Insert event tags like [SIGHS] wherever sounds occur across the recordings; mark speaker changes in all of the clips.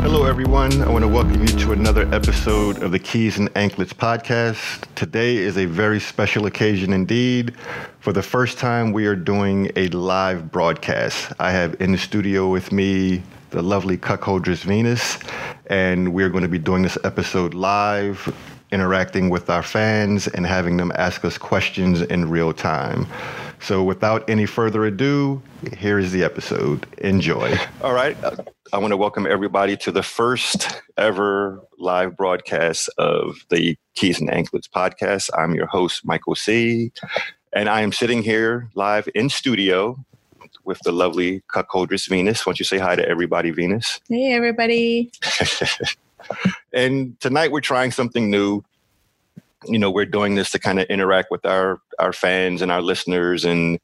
Speaker 1: Hello, everyone. I want to welcome you to another episode of the Keys and Anklets podcast. Today is a very special occasion indeed. For the first time, we are doing a live broadcast. I have in the studio with me the lovely cuckoldress Venus, and we're going to be doing this episode live, interacting with our fans and having them ask us questions in real time. So, without any further ado, here is the episode. Enjoy. All right. I want to welcome everybody to the first ever live broadcast of the Keys and Anklets podcast. I'm your host, Michael C. And I am sitting here live in studio with the lovely cuckoldress Venus. Why don't you say hi to everybody, Venus?
Speaker 2: Hey, everybody. [LAUGHS]
Speaker 1: and tonight we're trying something new. You know, we're doing this to kind of interact with our our fans and our listeners and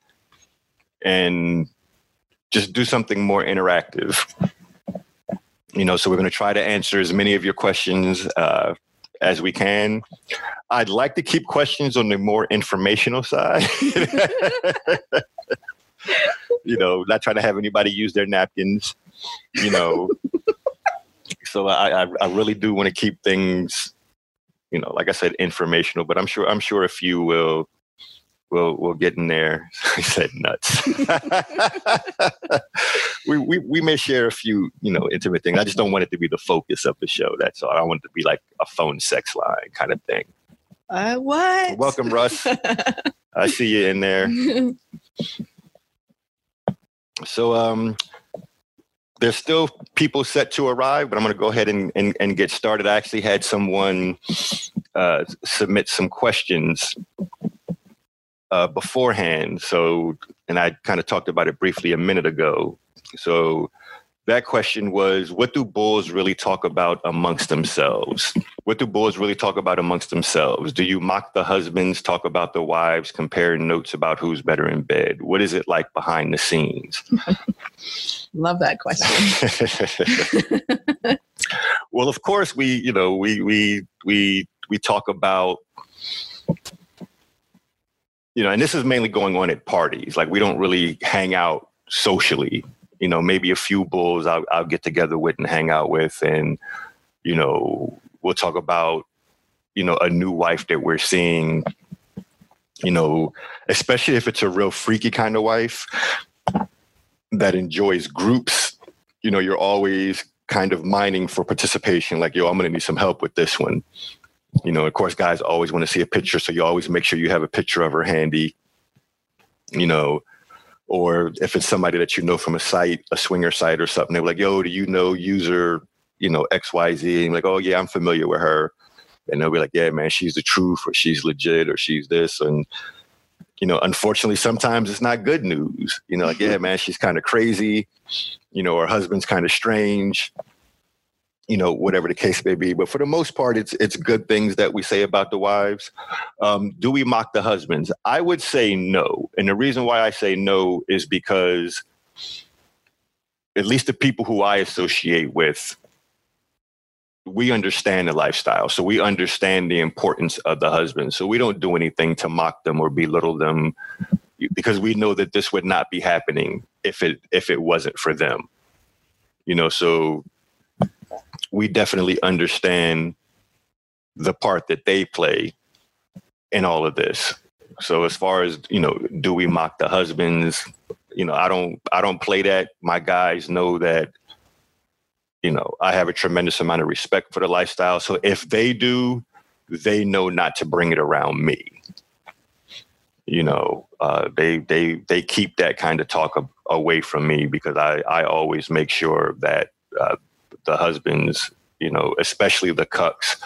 Speaker 1: and just do something more interactive you know, so we're going to try to answer as many of your questions uh, as we can. I'd like to keep questions on the more informational side. [LAUGHS] you know, not trying to have anybody use their napkins. You know, so I, I, I really do want to keep things, you know, like I said, informational. But I'm sure I'm sure a few will we'll we'll get in there. [LAUGHS] I said nuts. [LAUGHS] we, we we may share a few, you know, intimate things. I just don't want it to be the focus of the show. That's all. I want it to be like a phone sex line kind of thing.
Speaker 2: Uh, what?
Speaker 1: Welcome, Russ. [LAUGHS] I see you in there. so um there's still people set to arrive, but I'm going to go ahead and, and, and get started. I actually had someone uh, submit some questions uh, beforehand. So, and I kind of talked about it briefly a minute ago. So, that question was what do bulls really talk about amongst themselves? What do bulls really talk about amongst themselves? Do you mock the husbands, talk about the wives, compare notes about who's better in bed? What is it like behind the scenes? [LAUGHS]
Speaker 2: Love that
Speaker 1: question. [LAUGHS] [LAUGHS] well, of course, we, you know, we, we, we, we talk about you know, and this is mainly going on at parties. Like we don't really hang out socially. You know, maybe a few bulls I'll, I'll get together with and hang out with, and you know, we'll talk about you know a new wife that we're seeing. You know, especially if it's a real freaky kind of wife that enjoys groups. You know, you're always kind of mining for participation. Like, yo, I'm to need some help with this one you know, of course, guys always want to see a picture, so you always make sure you have a picture of her handy. You know, or if it's somebody that you know from a site, a swinger site or something, they're like, "Yo, do you know user, you know, X Y Z?" And like, "Oh yeah, I'm familiar with her," and they'll be like, "Yeah, man, she's the truth, or she's legit, or she's this," and you know, unfortunately, sometimes it's not good news. You know, like, mm-hmm. yeah, man, she's kind of crazy. You know, her husband's kind of strange you know, whatever the case may be. But for the most part, it's it's good things that we say about the wives. Um, do we mock the husbands? I would say no, and the reason why I say no is because at least the people who I associate with, we understand the lifestyle, so we understand the importance of the husband. So we don't do anything to mock them or belittle them because we know that this would not be happening if it if it wasn't for them. You know, so we definitely understand the part that they play in all of this. So as far as, you know, do we mock the husbands? You know, I don't I don't play that. My guys know that you know, I have a tremendous amount of respect for the lifestyle. So if they do, they know not to bring it around me. You know, uh, they they they keep that kind of talk away from me because I I always make sure that uh, the husbands, you know, especially the cucks,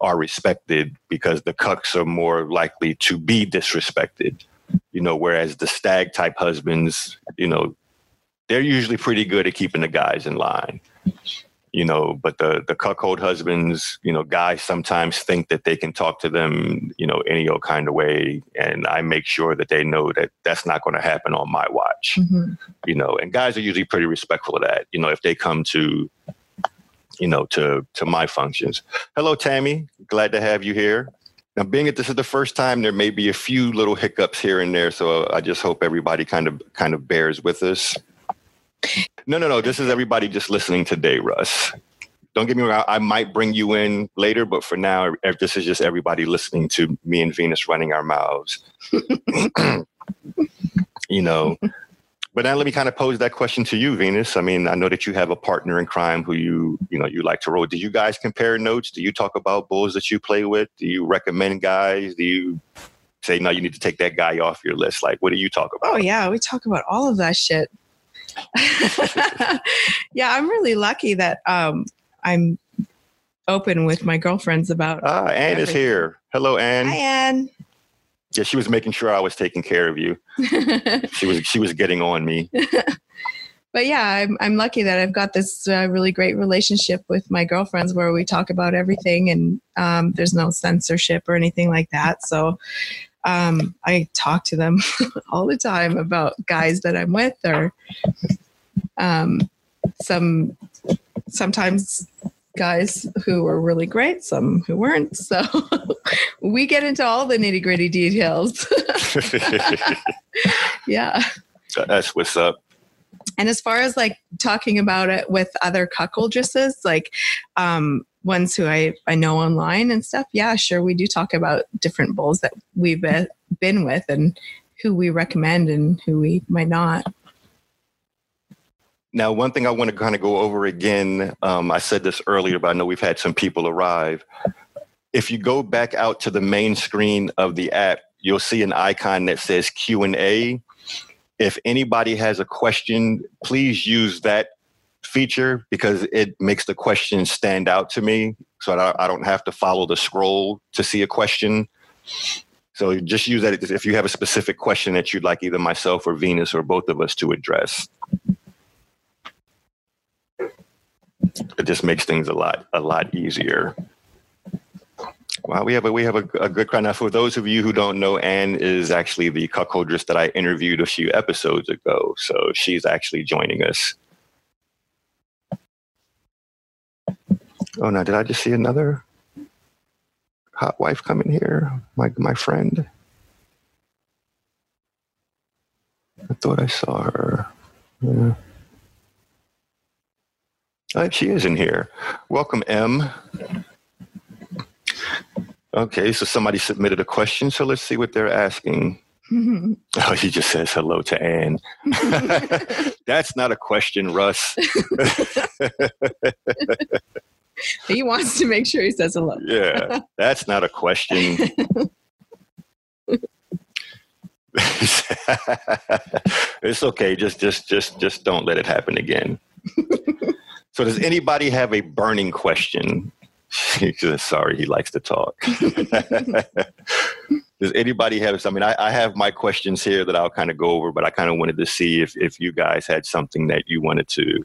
Speaker 1: are respected because the cucks are more likely to be disrespected. You know, whereas the stag type husbands, you know, they're usually pretty good at keeping the guys in line. you know but the the cuckold husbands you know guys sometimes think that they can talk to them you know any old kind of way and i make sure that they know that that's not going to happen on my watch
Speaker 2: Mhm.
Speaker 1: you know and guys are usually pretty respectful of that you know if they come to you know to to my functions. Hello tammy. Glad to have you here. Now being that this is the first time there may be a few little hiccups here and there so uh, i just hope everybody kind of kind of bears with us. No no no this is everybody just listening today russ. Don't get me wrong i might bring you in later but for now this is just everybody listening to me and venus running our mouths. [CLEARS THROAT] You know but now let me kind of pose that question to you venus. I mean i know that you have a partner in crime who you you know you like to roll do you guys compare notes? Do you talk about bulls that you play with? Do you recommend guys? Do you say no you need to take that guy off your list like what do you talk about?
Speaker 2: Oh yeah, we talk about all of that shit. [LAUGHS] yeah, I'm really lucky that um, I'm open with my girlfriends about.
Speaker 1: ah anne is here. Hello anne
Speaker 2: Hi, Anne.
Speaker 1: Yeah she was making sure i was taking care of you [LAUGHS] she was she was getting on me [LAUGHS]
Speaker 2: but yeah, I'm I'm lucky that I've got this uh, really great relationship with my girlfriends where we talk about everything and um, there's no censorship or anything like that. So um, I talk to them [LAUGHS] all the time about guys that I'm with or um, some sometimes guys who were really great, some who weren't. So [LAUGHS] we get into all the nitty gritty details. [LAUGHS] yeah.
Speaker 1: that's what's up
Speaker 2: and as far as like talking about it with other cuckoldresses like um ones who i i know online and stuff yeah sure we do talk about different bulls that we've been been with and who we recommend and who we might not
Speaker 1: Now, one thing I want to kind of go over again, um, I said this earlier, but I know we've had some people arrive. If you go back out to the main screen of the app, you'll see an icon that says Q and A. If anybody has a question, please use that feature because it makes the question stand out to me, so I don't have to follow the scroll to see a question. So just use that if you have a specific question that you'd like either myself or Venus or both of us to address. It just makes things a lot a lot easier. Wow, we have a we have a, a good crowd now. For those of you who don't know, Anne is actually the cuckoldress that I interviewed a few episodes ago. So she's actually joining us. Oh no, did I just see another hot wife coming here? My my friend. I thought I saw her. Yeah. Uh, she is in here. Welcome, M. Okay, so somebody submitted a question, so let's see what they're asking. [LAUGHS] Oh, she just says hello to Anne. [LAUGHS] That's not a question, Russ. [LAUGHS]
Speaker 2: he wants to make sure he says hello
Speaker 1: Yeah, that's not a question. it's okay. Just, just, just, just don't let it happen again. So, does anybody have a burning question? [LAUGHS] Sorry, he likes to talk. [LAUGHS] does anybody have? I mean, I, I have my questions here that I'll kind of go over, but I kind of wanted to see if if you guys had something that you wanted to,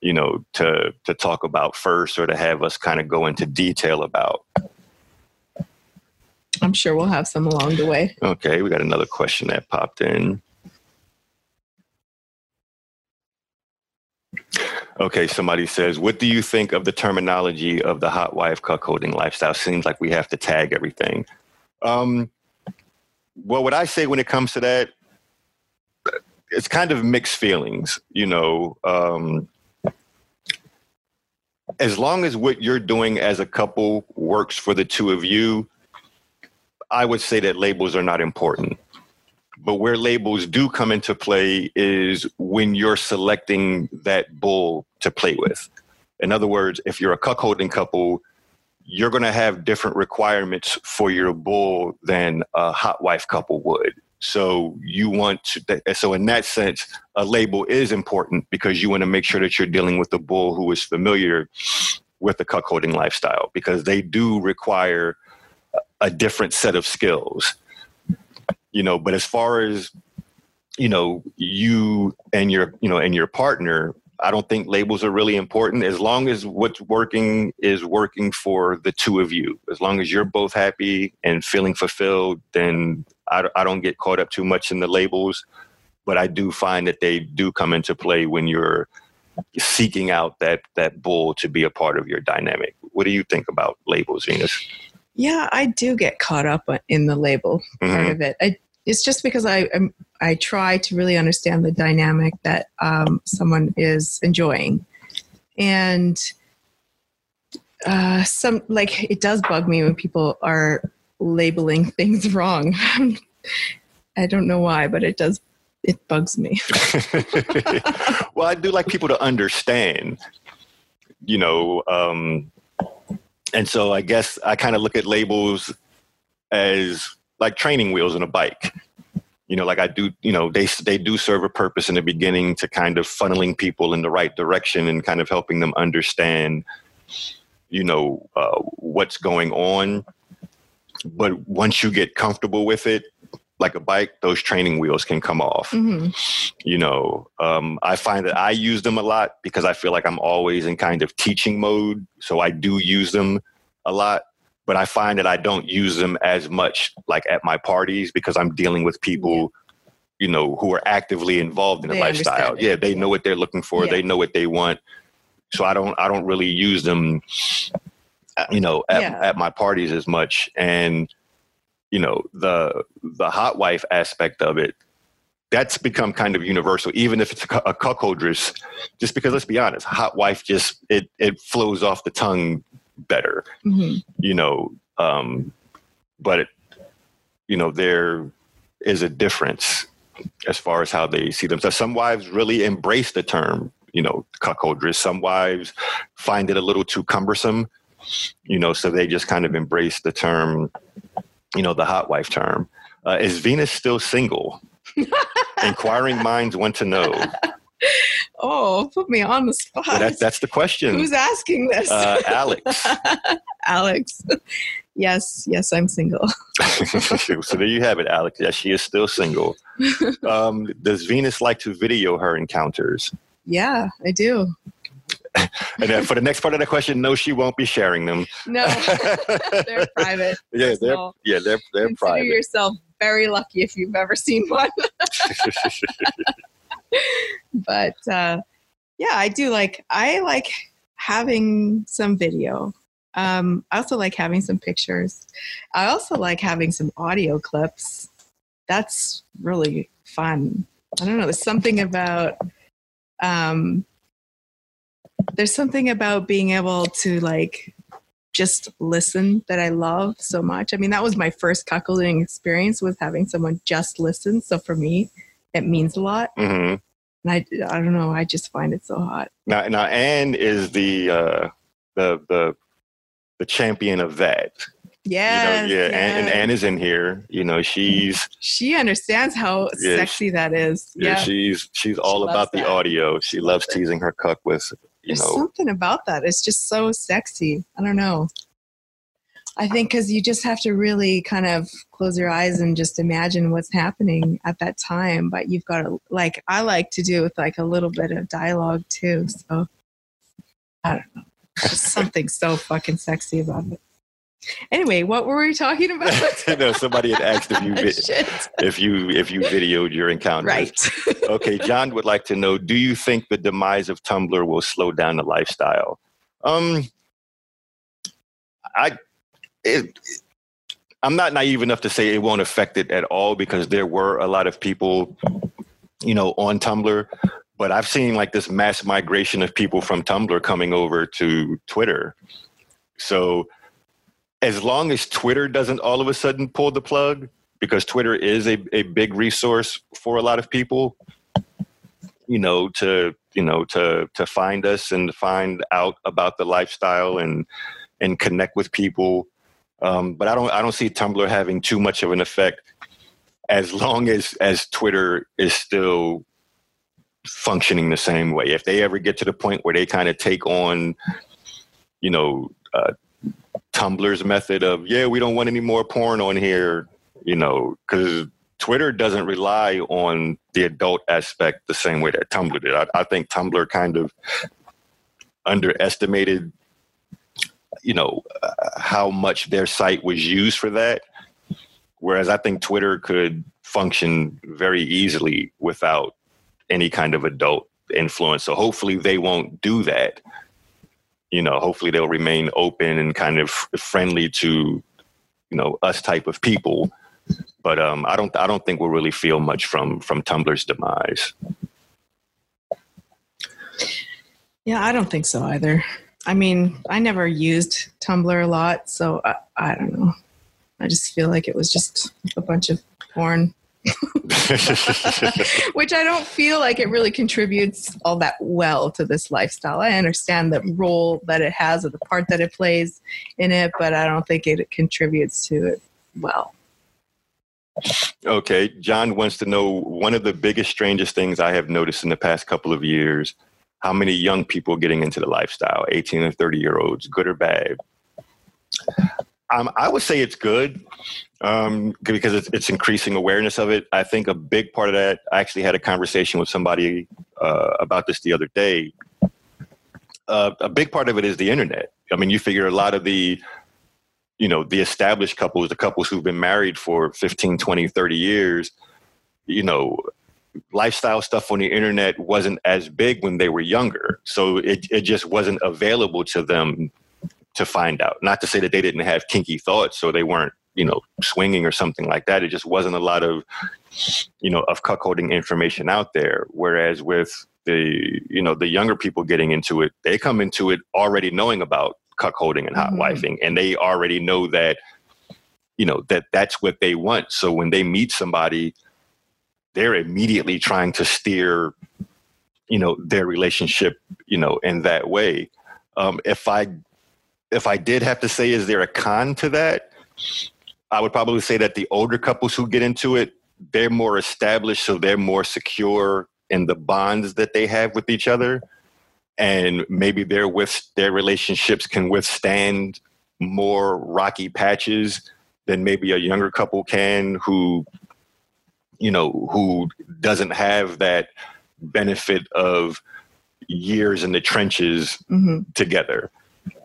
Speaker 1: you know, to to talk about first, or to have us kind of go into detail about.
Speaker 2: i'm sure we'll have some along the way
Speaker 1: Okay, we got another question that popped in. Okay, somebody says, What do you think of the terminology of the hot wife cuckolding lifestyle? Seems like we have to tag everything. Um, well, what I say when it comes to that, it's kind of mixed feelings, you know. Um, as long as what you're doing as a couple works for the two of you, I would say that labels are not important. But where labels do come into play is when you're selecting that bull to play with. In other words, if you're a cuckolding couple, you're going to have different requirements for your bull than a hot wife couple would. So you want to, so in that sense, a label is important because you want to make sure that you're dealing with a bull who is familiar with the cuckolding lifestyle because they do require a different set of skills you know but as far as you know you and your you know and your partner I don't think labels are really important as long as what's working is working for the two of you. As long as you're both happy and feeling fulfilled, then I, I don't get caught up too much in the labels. But I do find that they do come into play when you're seeking out that that bull to be a part of your dynamic. What do you think about labels, Venus?
Speaker 2: Yeah, I do get caught up in the label part
Speaker 1: Mhm.
Speaker 2: of it. I, it's just because I I'm, I try to really understand the dynamic that um, someone is enjoying, and uh, some like it does bug me when people are labeling [LAUGHS] things wrong. I don't know why, but it does. It bugs me. [LAUGHS] [LAUGHS]
Speaker 1: well, I do like people to understand, you know, um, and so I guess I kind of look at labels as like training wheels on a bike. You know, like I do, you know, they they do serve a purpose in the beginning to kind of funneling people in the right direction and kind of helping them understand, you know, uh, what's going on. But once you get comfortable with it, like a bike, those training wheels can come off.
Speaker 2: Hmm
Speaker 1: you know um, i find that i use them a lot because i feel like i'm always in kind of teaching mode so i do use them a lot but i find that i don't use them as much like at my parties because i'm dealing with people you know who are actively involved in the
Speaker 2: They
Speaker 1: lifestyle. yeah they know what they're looking for.
Speaker 2: Yeah.
Speaker 1: they know what they want. So i don't i don't really use them you know at,
Speaker 2: Yeah.
Speaker 1: at my parties as much. And you know the the hot wife aspect of it that's become kind of universal even if it's a, cuckoldress. Just because let's be honest hot wife just it it flows off the tongue better
Speaker 2: hmm
Speaker 1: you know um but it, you know there is a difference as far as how they see themselves. Some wives really embrace the term you know cuckoldress. Some wives find it a little too cumbersome you know so they just kind of embrace the term you know the hot wife term uh, is venus still single [LAUGHS] inquiring minds want to know
Speaker 2: Oh, put me on the spot.
Speaker 1: Well, that, that's the question
Speaker 2: Who's asking this?
Speaker 1: uh, alex [LAUGHS]
Speaker 2: Alex. Yes, yes, I'm single. [LAUGHS]
Speaker 1: so there you have it, Alex. Yes, she is still single. Um, does Venus like to video her encounters?
Speaker 2: Yeah, I do.
Speaker 1: And then for the next part of the question, no, she won't be sharing them.
Speaker 2: No, [LAUGHS] they're private. [LAUGHS]
Speaker 1: yeah, they're
Speaker 2: Small.
Speaker 1: yeah, they're they're
Speaker 2: Consider
Speaker 1: private.
Speaker 2: yourself very lucky if you've ever seen one. [LAUGHS] but uh, yeah, I do like. I like having some video. Um, I also like having some pictures. I also like having some audio clips. That's really fun. I don't know. There's something about. Um, there's something about being able to like just listen that I love so much. I mean, that was my first cuckolding experience was having someone just listen. So for me, it means a lot.
Speaker 1: hmm
Speaker 2: And I, I don't know, I just find it so hot.
Speaker 1: Now, now Anne is the uh, the the the champion of that.
Speaker 2: Yes,
Speaker 1: you know, yeah, Anne, and
Speaker 2: yes.
Speaker 1: Anne is in here. You know, she's
Speaker 2: she understands how
Speaker 1: Yeah,
Speaker 2: sexy that is.
Speaker 1: yeah,
Speaker 2: Yeah.
Speaker 1: she's she's all
Speaker 2: loves
Speaker 1: about the
Speaker 2: that.
Speaker 1: audio. She loves teasing her cuck with you
Speaker 2: There's
Speaker 1: know
Speaker 2: something about that. It's just so sexy. I don't know. I think because you just have to really kind of close your eyes and just imagine what's happening at that time. But you've got to, like, I like to do with like a little bit of dialogue too. So I don't know. There's [LAUGHS] something so fucking sexy about it. Anyway, what were we talking about? [LAUGHS]
Speaker 1: no, somebody had asked if you [LAUGHS] if you if you videoed your encounter.
Speaker 2: Right. [LAUGHS]
Speaker 1: okay, John would like to know: Do you think the demise of Tumblr will slow down the lifestyle? Um, I, it, I'm not naive enough to say it won't affect it at all because there were a lot of people, you know, on Tumblr. But I've seen like this mass migration of people from Tumblr coming over to Twitter. So, as long as Twitter doesn't all of a sudden pull the plug, because Twitter is a, a big resource for a lot of people, you know, to you know to to find us and find out about the lifestyle and and connect with people. Um, but I don't I don't see Tumblr having too much of an effect as long as as Twitter is still functioning the same way. If they ever get to the point where they kind of take on, you know, uh, Tumblr's method of yeah, we don't want any more porn on here, you know, because Twitter doesn't rely on the adult aspect the same way that Tumblr did. I, I think Tumblr kind of underestimated, you know, uh, how much their site was used for that. Whereas I think Twitter could function very easily without any kind of adult influence. So hopefully they won't do that. You know, hopefully they'll remain open and kind of friendly to, you know, us type of people but um, I don't I don't think we'll really feel much from from Tumblr's demise.
Speaker 2: Yeah, I don't think so either. I mean, I never used Tumblr a lot, so I, I don't know. I just feel like it was just a bunch of porn. [LAUGHS] Which I don't feel like it really contributes all that well to this lifestyle. I understand the role that it has or the part that it plays in it, but I don't think it contributes to it well.
Speaker 1: Okay, John wants to know one of the biggest, strangest things I have noticed in the past couple of years how many young people getting into the lifestyle, 18 and 30 year olds, good or bad? Um, I would say it's good um, because it's, it's, increasing awareness of it. I think a big part of that, I actually had a conversation with somebody uh, about this the other day. Uh, a big part of it is the internet. I mean, you figure a lot of the you know the established couples the couples who've been married for 15 20 30 years you know lifestyle stuff on the internet wasn't as big when they were younger so it, it just wasn't available to them to find out not to say that they didn't have kinky thoughts so they weren't you know swinging or something like that it just wasn't a lot of you know of cuckolding information out there whereas with the you know the younger people getting into it they come into it already knowing about cuckolding and hot mm-hmm. wifing, and they already know that you know that that's what they want. So when they meet somebody, they're immediately trying to steer you know their relationship you know in that way. Um, if I if I did have to say, is there a con to that? I would probably say that the older couples who get into it, they're more established, so they're more secure in the bonds that they have with each other and maybe their with their relationships can withstand more rocky patches than maybe a younger couple can who you know who doesn't have that benefit of years in the trenches mm-hmm. together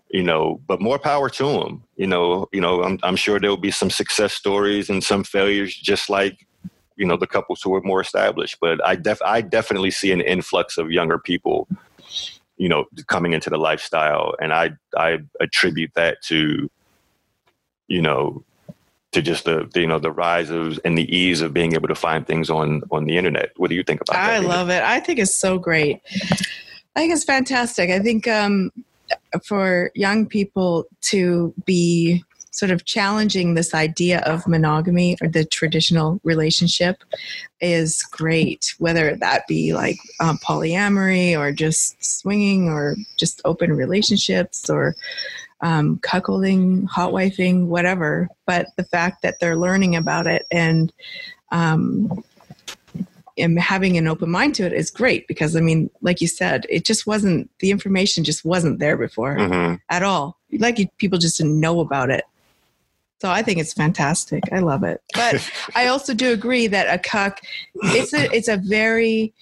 Speaker 1: you know but more power to them you know you know I'm, I'm sure there'll be some success stories and some failures just like you know the couples who are more established but i def i definitely see an influx of younger people you know coming into the lifestyle and i i attribute that to you know to just the, the, you know the rise of and the ease of being able to find things on on the internet. What do you think about
Speaker 2: i
Speaker 1: that
Speaker 2: i love it. I think it's so great. I think it's fantastic. I think um for young people to be sort of challenging this idea of monogamy or the traditional relationship is great, whether that be like um, polyamory or just swinging or just open relationships or um, cuckolding, hot wifing, whatever. But the fact that they're learning about it and um, and having an open mind to it is great because I mean, like you said, it just wasn't the information just wasn't there before mm-hmm. at all. Like people just didn't know about it. So I think it's fantastic. I love it. But [LAUGHS] I also do agree that a cuck it's a it's a very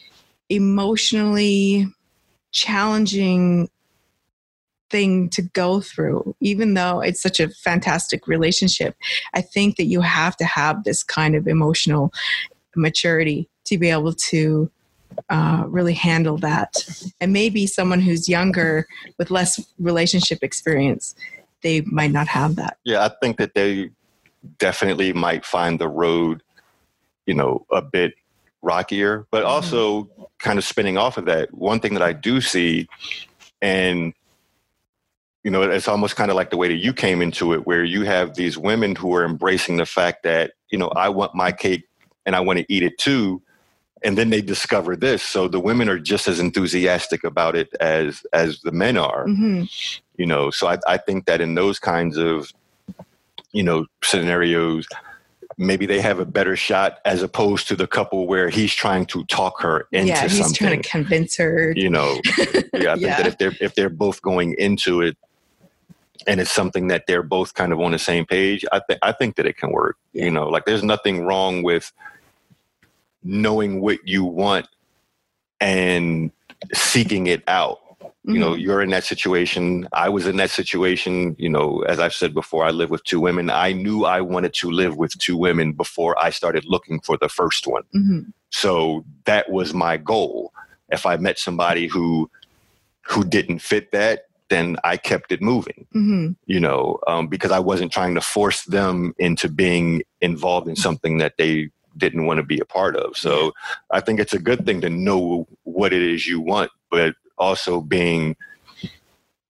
Speaker 2: emotionally challenging thing to go through even though it's such a fantastic relationship i think that you have to have this kind of emotional maturity to be able to uh, really handle that and maybe someone who's younger with less relationship experience they might not have that.
Speaker 1: Yeah, I think that they definitely might find the road, you know, a bit rockier, but mm-hmm. also mm-hmm. kind of spinning off of that. One thing that I do see, and you know, it's almost kind of like the way that you came into it, where you have these women who are embracing the fact that, you know, I want my cake and I want to eat it too. And then they discover this. So the women are just as enthusiastic about it as as the men are. Mm-hmm you know so I, I think that in those kinds of you know scenarios maybe they have a better shot as opposed to the couple where he's trying to talk her into something. yeah, he's something.
Speaker 2: trying to convince her.
Speaker 1: You know, yeah, I [LAUGHS] think yeah. that if they're if they're both going into it and it's something that they're both kind of on the same page, I think I think that it can work. Yeah. You know, like there's nothing wrong with knowing what you want and seeking it out. You know,
Speaker 2: Mhm.
Speaker 1: you're in that situation. I was in that situation. You know, as I've said before, I live with two women. I knew I wanted to live with two women before I started looking for the first one.
Speaker 2: Mhm.
Speaker 1: So that was my goal. If I met somebody who who didn't fit that, then I kept it moving.
Speaker 2: Mhm.
Speaker 1: You know, um, because I wasn't trying to force them into being involved in something that they didn't want to be a part of. So I think it's a good thing to know what it is you want, but also being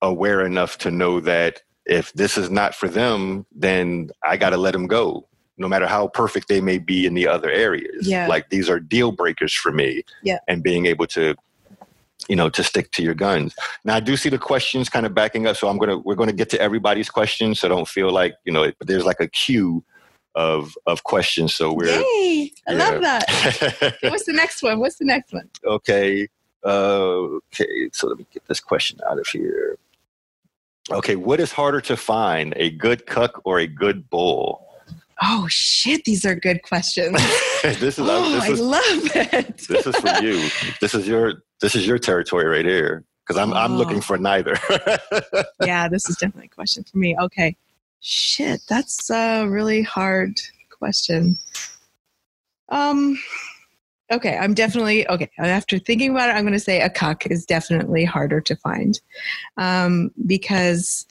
Speaker 1: aware enough to know that if this is not for them, then I got to let them go. No matter how perfect they may be in the other areas,
Speaker 2: Yeah.
Speaker 1: like these are deal breakers for me.
Speaker 2: Yeah.
Speaker 1: and being able to, you know, to stick to your guns. Now I do see the questions kind of backing up, so I'm gonna we're gonna get to everybody's questions, so don't feel like you know. There's like a queue of of questions, so we're
Speaker 2: Yay! I
Speaker 1: yeah.
Speaker 2: love that. [LAUGHS] What's the next one? What's the next one?
Speaker 1: okay. Uh, okay, so let me get this question out of here. Okay, what is harder to find, a good cuck or a good bull?
Speaker 2: Oh shit! These are good questions. [LAUGHS]
Speaker 1: this is
Speaker 2: oh,
Speaker 1: this
Speaker 2: I love it.
Speaker 1: this is for you. [LAUGHS] This is your this is your territory right here because I'm I'm
Speaker 2: Oh.
Speaker 1: looking for neither.
Speaker 2: yeah, this is definitely a question for me. Okay. Shit, that's a really hard question. Um okay, I'm definitely okay. After thinking about it, I'm gonna say a cuck is definitely harder to find. Um, because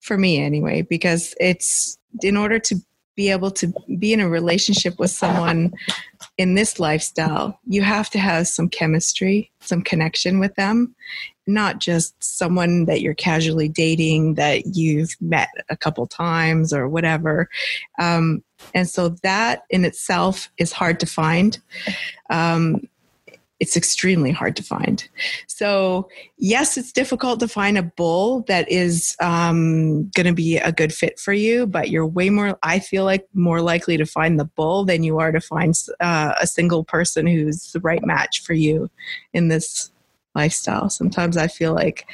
Speaker 2: for me anyway, because it's in order to be able to be in a relationship with someone in this lifestyle, you have to have some chemistry, some connection with them not just someone that you're casually dating that you've met a couple times or whatever. Um, and so that in itself is hard to find. Um, it's extremely hard to find. So, yes, it's difficult to find a bull that is um, going to be a good fit for you, but you're way more, I feel like, more likely to find the bull than you are to find uh, a single person who's the right match for you in this lifestyle. Sometimes I feel like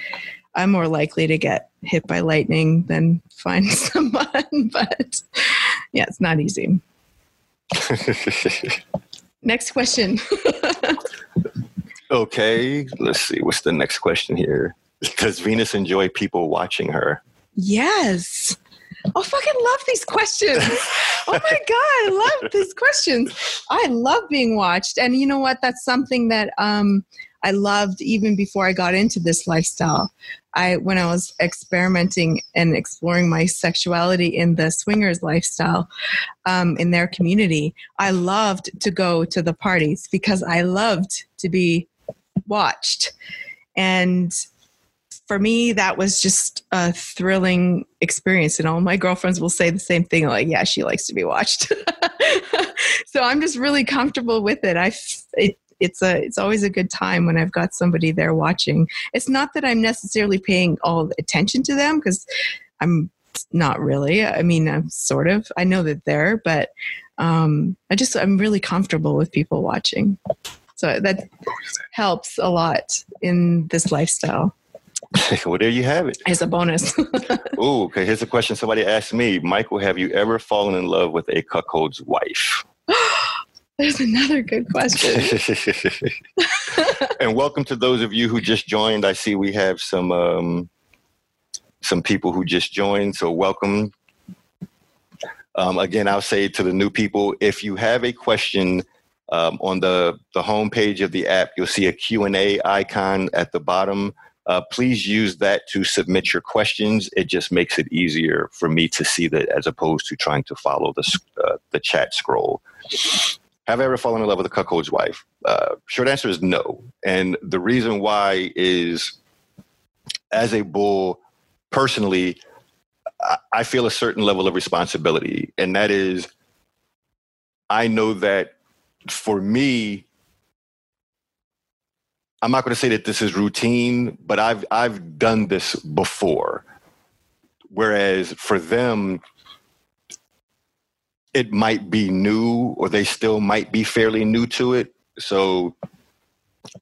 Speaker 2: I'm more likely to get hit by lightning than find [LAUGHS] someone, but yeah, it's not easy. [LAUGHS] Next question. [LAUGHS]
Speaker 1: okay, let's see. What's the next question here? Does Venus enjoy people watching her?
Speaker 2: yes. Oh, fucking love these questions. Oh my God, I love these questions. I love being watched. And you know what? That's something that um, I loved even before I got into this lifestyle. I when I was experimenting and exploring my sexuality in the swingers lifestyle um, in their community, I loved to go to the parties because I loved to be watched. And for me, that was just a thrilling experience. And all my girlfriends will say the same thing like, yeah, she likes to be watched. [LAUGHS] so I'm just really comfortable with it. I, it, it's a, it's always a good time when I've got somebody there watching. It's not that I'm necessarily paying all the attention to them because I'm not really. I mean, I'm sort of, I know that they're, but um, I just, I'm really comfortable with people watching. So that helps a lot in this lifestyle [LAUGHS]
Speaker 1: well, there you have it.
Speaker 2: as a bonus. [LAUGHS]
Speaker 1: Ooh, okay. Here's a question somebody asked me. Michael, have you ever fallen in love with a cuckold's wife?
Speaker 2: There's another good question. [LAUGHS]
Speaker 1: and welcome to those of you who just joined. I see we have some um, some people who just joined, so welcome. Um, again, I'll say to the new people, if you have a question um, on the the home page of the app, you'll see a Q and A icon at the bottom. Uh, please use that to submit your questions. It just makes it easier for me to see that as opposed to trying to follow the uh, the chat scroll. Have I ever fallen in love with a cuckold's wife? Uh, short answer is no. And the reason why is as a bull, personally, I, feel a certain level of responsibility. And that is, I know that for me, I'm not going to say that this is routine, but I've I've done this before. Whereas for them, it might be new or they still might be fairly new to it. So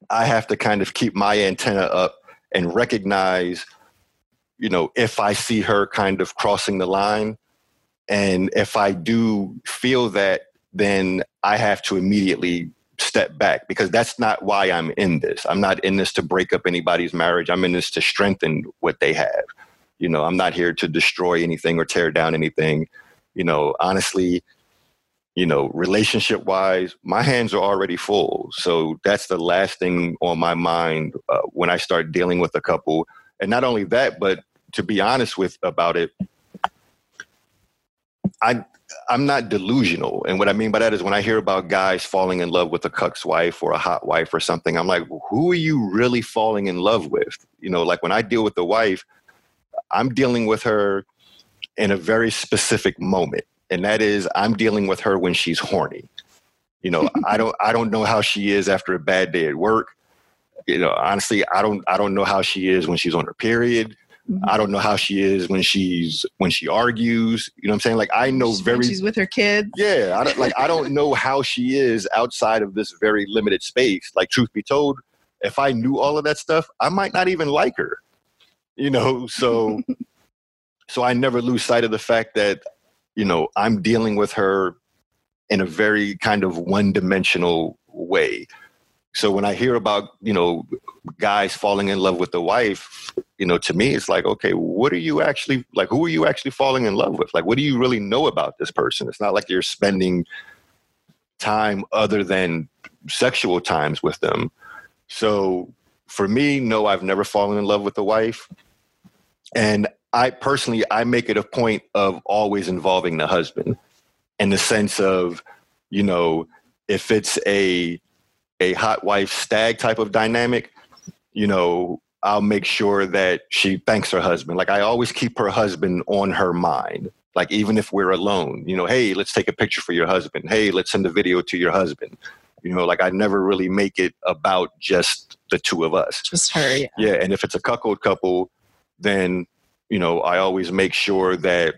Speaker 1: I have to kind of keep my antenna up and recognize, you know, if I see her kind of crossing the line. And if I do feel that, then I have to immediately step back because that's not why I'm in this. I'm not in this to break up anybody's marriage. I'm in this to strengthen what they have. You know, I'm not here to destroy anything or tear down anything. You know, honestly, you know, relationship wise, my hands are already full. So that's the last thing on my mind uh, when I start dealing with a couple. And not only that, but to be honest with about it, I I'm not delusional. And what I mean by that is when I hear about guys falling in love with a cuck's wife or a hot wife or something, I'm like, who are you really falling in love with? You know, like when I deal with the wife, I'm dealing with her in a very specific moment and that is I'm dealing with her when she's horny. You know, [LAUGHS] I don't I don't know how she is after a bad day at work. You know, honestly, I don't I don't know how she is when she's on her period. Mm-hmm. I don't know how she is when she's when she argues. You know what I'm saying? Like I know
Speaker 2: she's
Speaker 1: very
Speaker 2: she's with her kids.
Speaker 1: Yeah, I don't, like I don't know [LAUGHS] how she is outside of this very limited space. Like truth be told, if I knew all of that stuff, I might not even like her. You know, so [LAUGHS] so I never lose sight of the fact that you know, I'm dealing with her in a very kind of one dimensional way. So when I hear about, you know, guys falling in love with the wife, you know, to me, it's like, okay, what are you actually like? Who are you actually falling in love with? Like, what do you really know about this person? It's not like you're spending time other than sexual times with them. So for me, no, I've never fallen in love with the wife. And I personally, I make it a point of always involving the husband in the sense of, you know, if it's a a hot wife stag type of dynamic, you know, I'll make sure that she thanks her husband. Like I always keep her husband on her mind. Like even if we're alone, you know, hey, let's take a picture for your husband. Hey, let's send a video to your husband. You know, like I never really make it about just the two of us.
Speaker 2: Just her, yeah.
Speaker 1: Yeah, and if it's a cuckold couple, then you know, I always make sure that,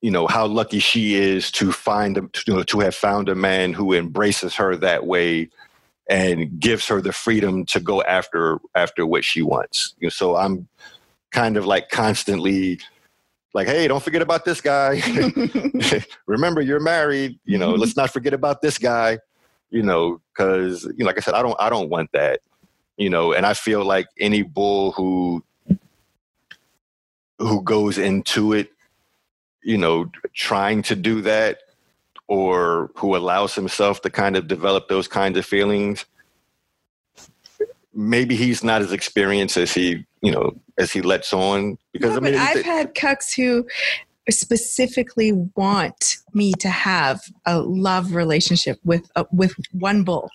Speaker 1: you know, how lucky she is to find, you know, to have found a man who embraces her that way and gives her the freedom to go after after what she wants. You know, so I'm kind of like constantly like, hey, don't forget about this guy. [LAUGHS] [LAUGHS] Remember, you're married. You know, let's not forget about this guy. You know, because you know, like I said, I don't, I don't want that. You know, and I feel like any bull who who goes into it, you know, trying to do that or who allows himself to kind of develop those kinds of feelings, maybe he's not as experienced as he, you know, as he lets on. Because
Speaker 2: no,
Speaker 1: I mean,
Speaker 2: I've th- had cucks who specifically want me to have a love relationship with uh, with one bull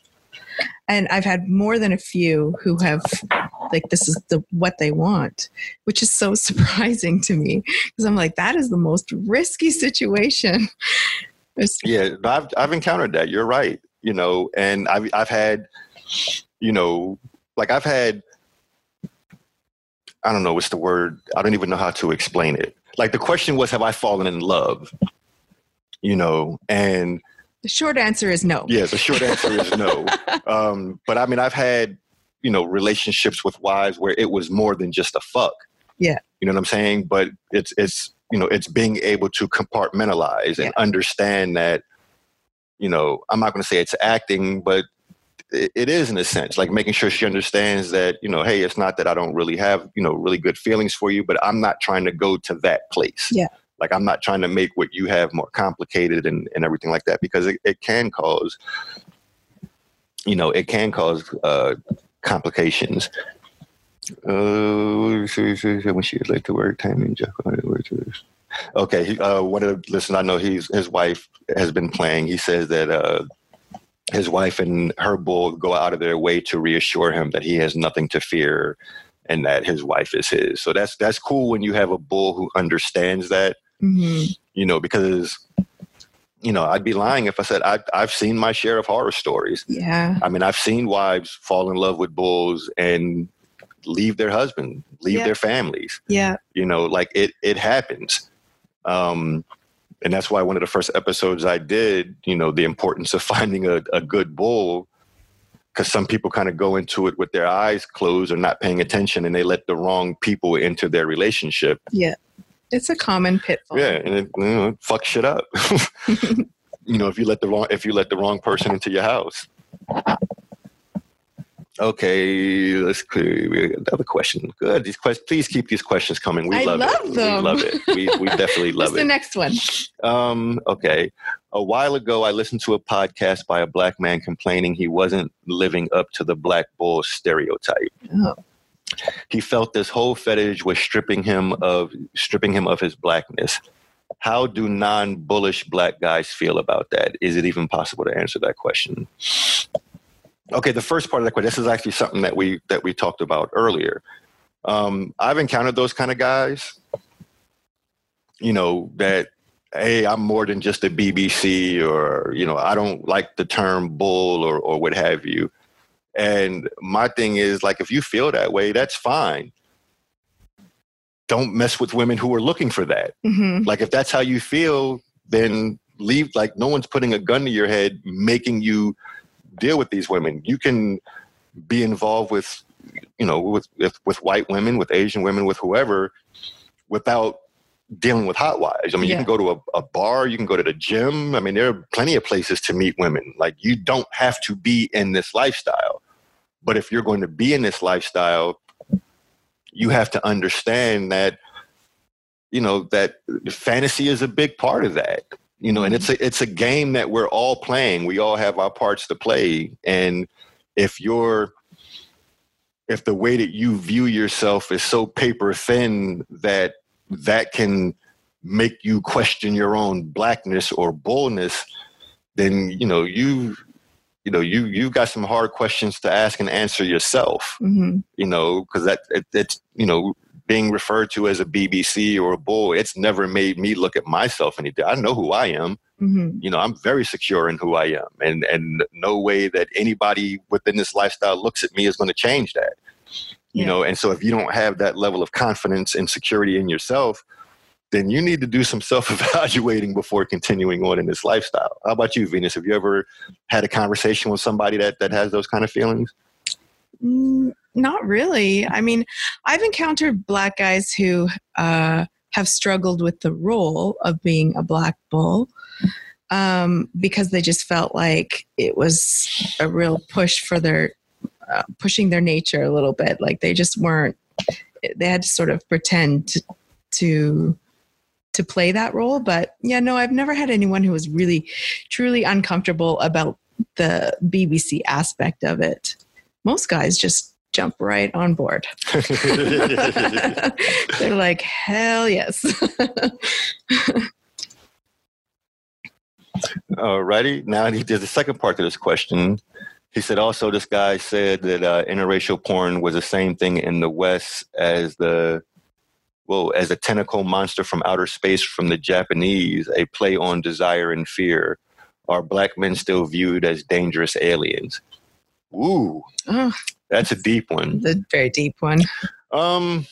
Speaker 2: and I've had more than a few who have like this is the what they want, which is so [LAUGHS] surprising to me because I'm like that is the most risky situation. [LAUGHS]
Speaker 1: Yeah, I've I've encountered that. You're right. You know, and I've I've had, you know, like I've had. I don't know what's the word. I don't even know how to explain it. Like the question was, have I fallen in love? You know, and
Speaker 2: the short answer is no.
Speaker 1: Yeah, the short answer is no. [LAUGHS] Um, but I mean, I've had, you know, relationships with wives where it was more than just a fuck.
Speaker 2: Yeah.
Speaker 1: You know what I'm saying? But it's, it's, you know, it's being able to compartmentalize and yeah. understand that, you know, I'm not going to say it's acting, but it, it is in a sense like making sure she understands that, you know, hey, it's not that I don't really have, you know, really good feelings for you, but I'm not trying to go to that place.
Speaker 2: Yeah
Speaker 1: like i'm not trying to make what you have more complicated and, and everything like that because it, it can cause you know it can cause uh, complications uh, when she is late to work timing okay uh, one of the listen i know he's his wife has been playing he says that uh, his wife and her bull go out of their way to reassure him that he has nothing to fear and that his wife is his. So that's that's cool when you have a bull who understands that Mm-hmm. You know, because you know, I'd be lying if I said I, I've seen my share of horror stories.
Speaker 2: Yeah.
Speaker 1: I mean, I've seen wives fall in love with bulls and leave their husband, leave yeah. their families.
Speaker 2: Yeah.
Speaker 1: You know, like it, it happens. Um, and that's why one of the first episodes I did, you know, the importance of [LAUGHS] finding a, a good bull, because some people kind of go into it with their eyes closed or not paying attention and they let the wrong people into their relationship.
Speaker 2: Yeah. It's a common pitfall.
Speaker 1: Yeah, and it, you know, it fucks shit up. [LAUGHS] [LAUGHS] you know, if you let the wrong if you let the wrong person into your house. Okay, let's clear another question. Good. These questions, please keep these questions coming. We
Speaker 2: I
Speaker 1: love,
Speaker 2: love
Speaker 1: it.
Speaker 2: them.
Speaker 1: We love it. We, we [LAUGHS] definitely love it.
Speaker 2: What's
Speaker 1: love
Speaker 2: the next one?
Speaker 1: Um, okay. A while ago, I listened to a podcast by a black man complaining he wasn't living up to the black bull stereotype.
Speaker 2: Oh.
Speaker 1: He felt this whole fetish was stripping him of stripping him of his blackness. How do non-bullish black guys feel about that? Is it even possible to answer that question? Okay, the first part of that question. This is actually something that we that we talked about earlier. Um, I've encountered those kind of guys. You know that hey, I'm more than just a BBC, or you know, I don't like the term bull or or what have you. And my thing is like, if you feel that way, that's fine. Don't mess with women who are looking for that.
Speaker 2: hmm
Speaker 1: Like, if that's how you feel, then leave. Like, no one's putting a gun to your head, making you deal with these women. You can be involved with, you know, with with, with white women, with Asian women, with whoever, without dealing with hot wives. I mean, you can go to a, a bar, you can go to the gym. I mean, there are plenty of places to meet women. Like, you don't have to be in this lifestyle. But if you're going to be in this lifestyle, you have to understand that, you know, that fantasy is a big part of that. You know, and it's a it's a game that we're all playing. We all have our parts to play. And if you're if the way that you view yourself is so paper thin that that can make you question your own blackness or boldness, then you know you you know you you got some hard questions to ask and answer yourself.
Speaker 2: hmm
Speaker 1: You know, because that it, it's you know being referred to as a BBC or a bull, it's never made me look at myself any. I know who I am.
Speaker 2: hmm
Speaker 1: You know, I'm very secure in who I am, and and no way that anybody within this lifestyle looks at me is going to change that you
Speaker 2: Yeah.
Speaker 1: know and so if you don't have that level of confidence and security in yourself then you need to do some self-evaluating before continuing on in this lifestyle how about you venus have you ever had a conversation with somebody that that has those kind of feelings
Speaker 2: Mm, not really. I mean, I've encountered black guys who uh, have struggled with the role of being a black bull um, because they just felt like it was a real push for their uh, pushing their nature a little bit. Like they just weren't. They had to sort of pretend to, to play that role. But yeah, no, I've never had anyone who was really truly uncomfortable about the BBC aspect of it. Most guys just jump right on board. [LAUGHS] [LAUGHS] They're like, hell yes. [LAUGHS]
Speaker 1: Alrighty. Now he did the second part to this question. He said also this guy said that uh, interracial porn was the same thing in the West as the well as a tentacle monster from outer space from the Japanese, a play on desire and fear. Are black men still viewed as dangerous aliens? Ooh,
Speaker 2: oh,
Speaker 1: that's a deep one.
Speaker 2: the very deep one.
Speaker 1: Um,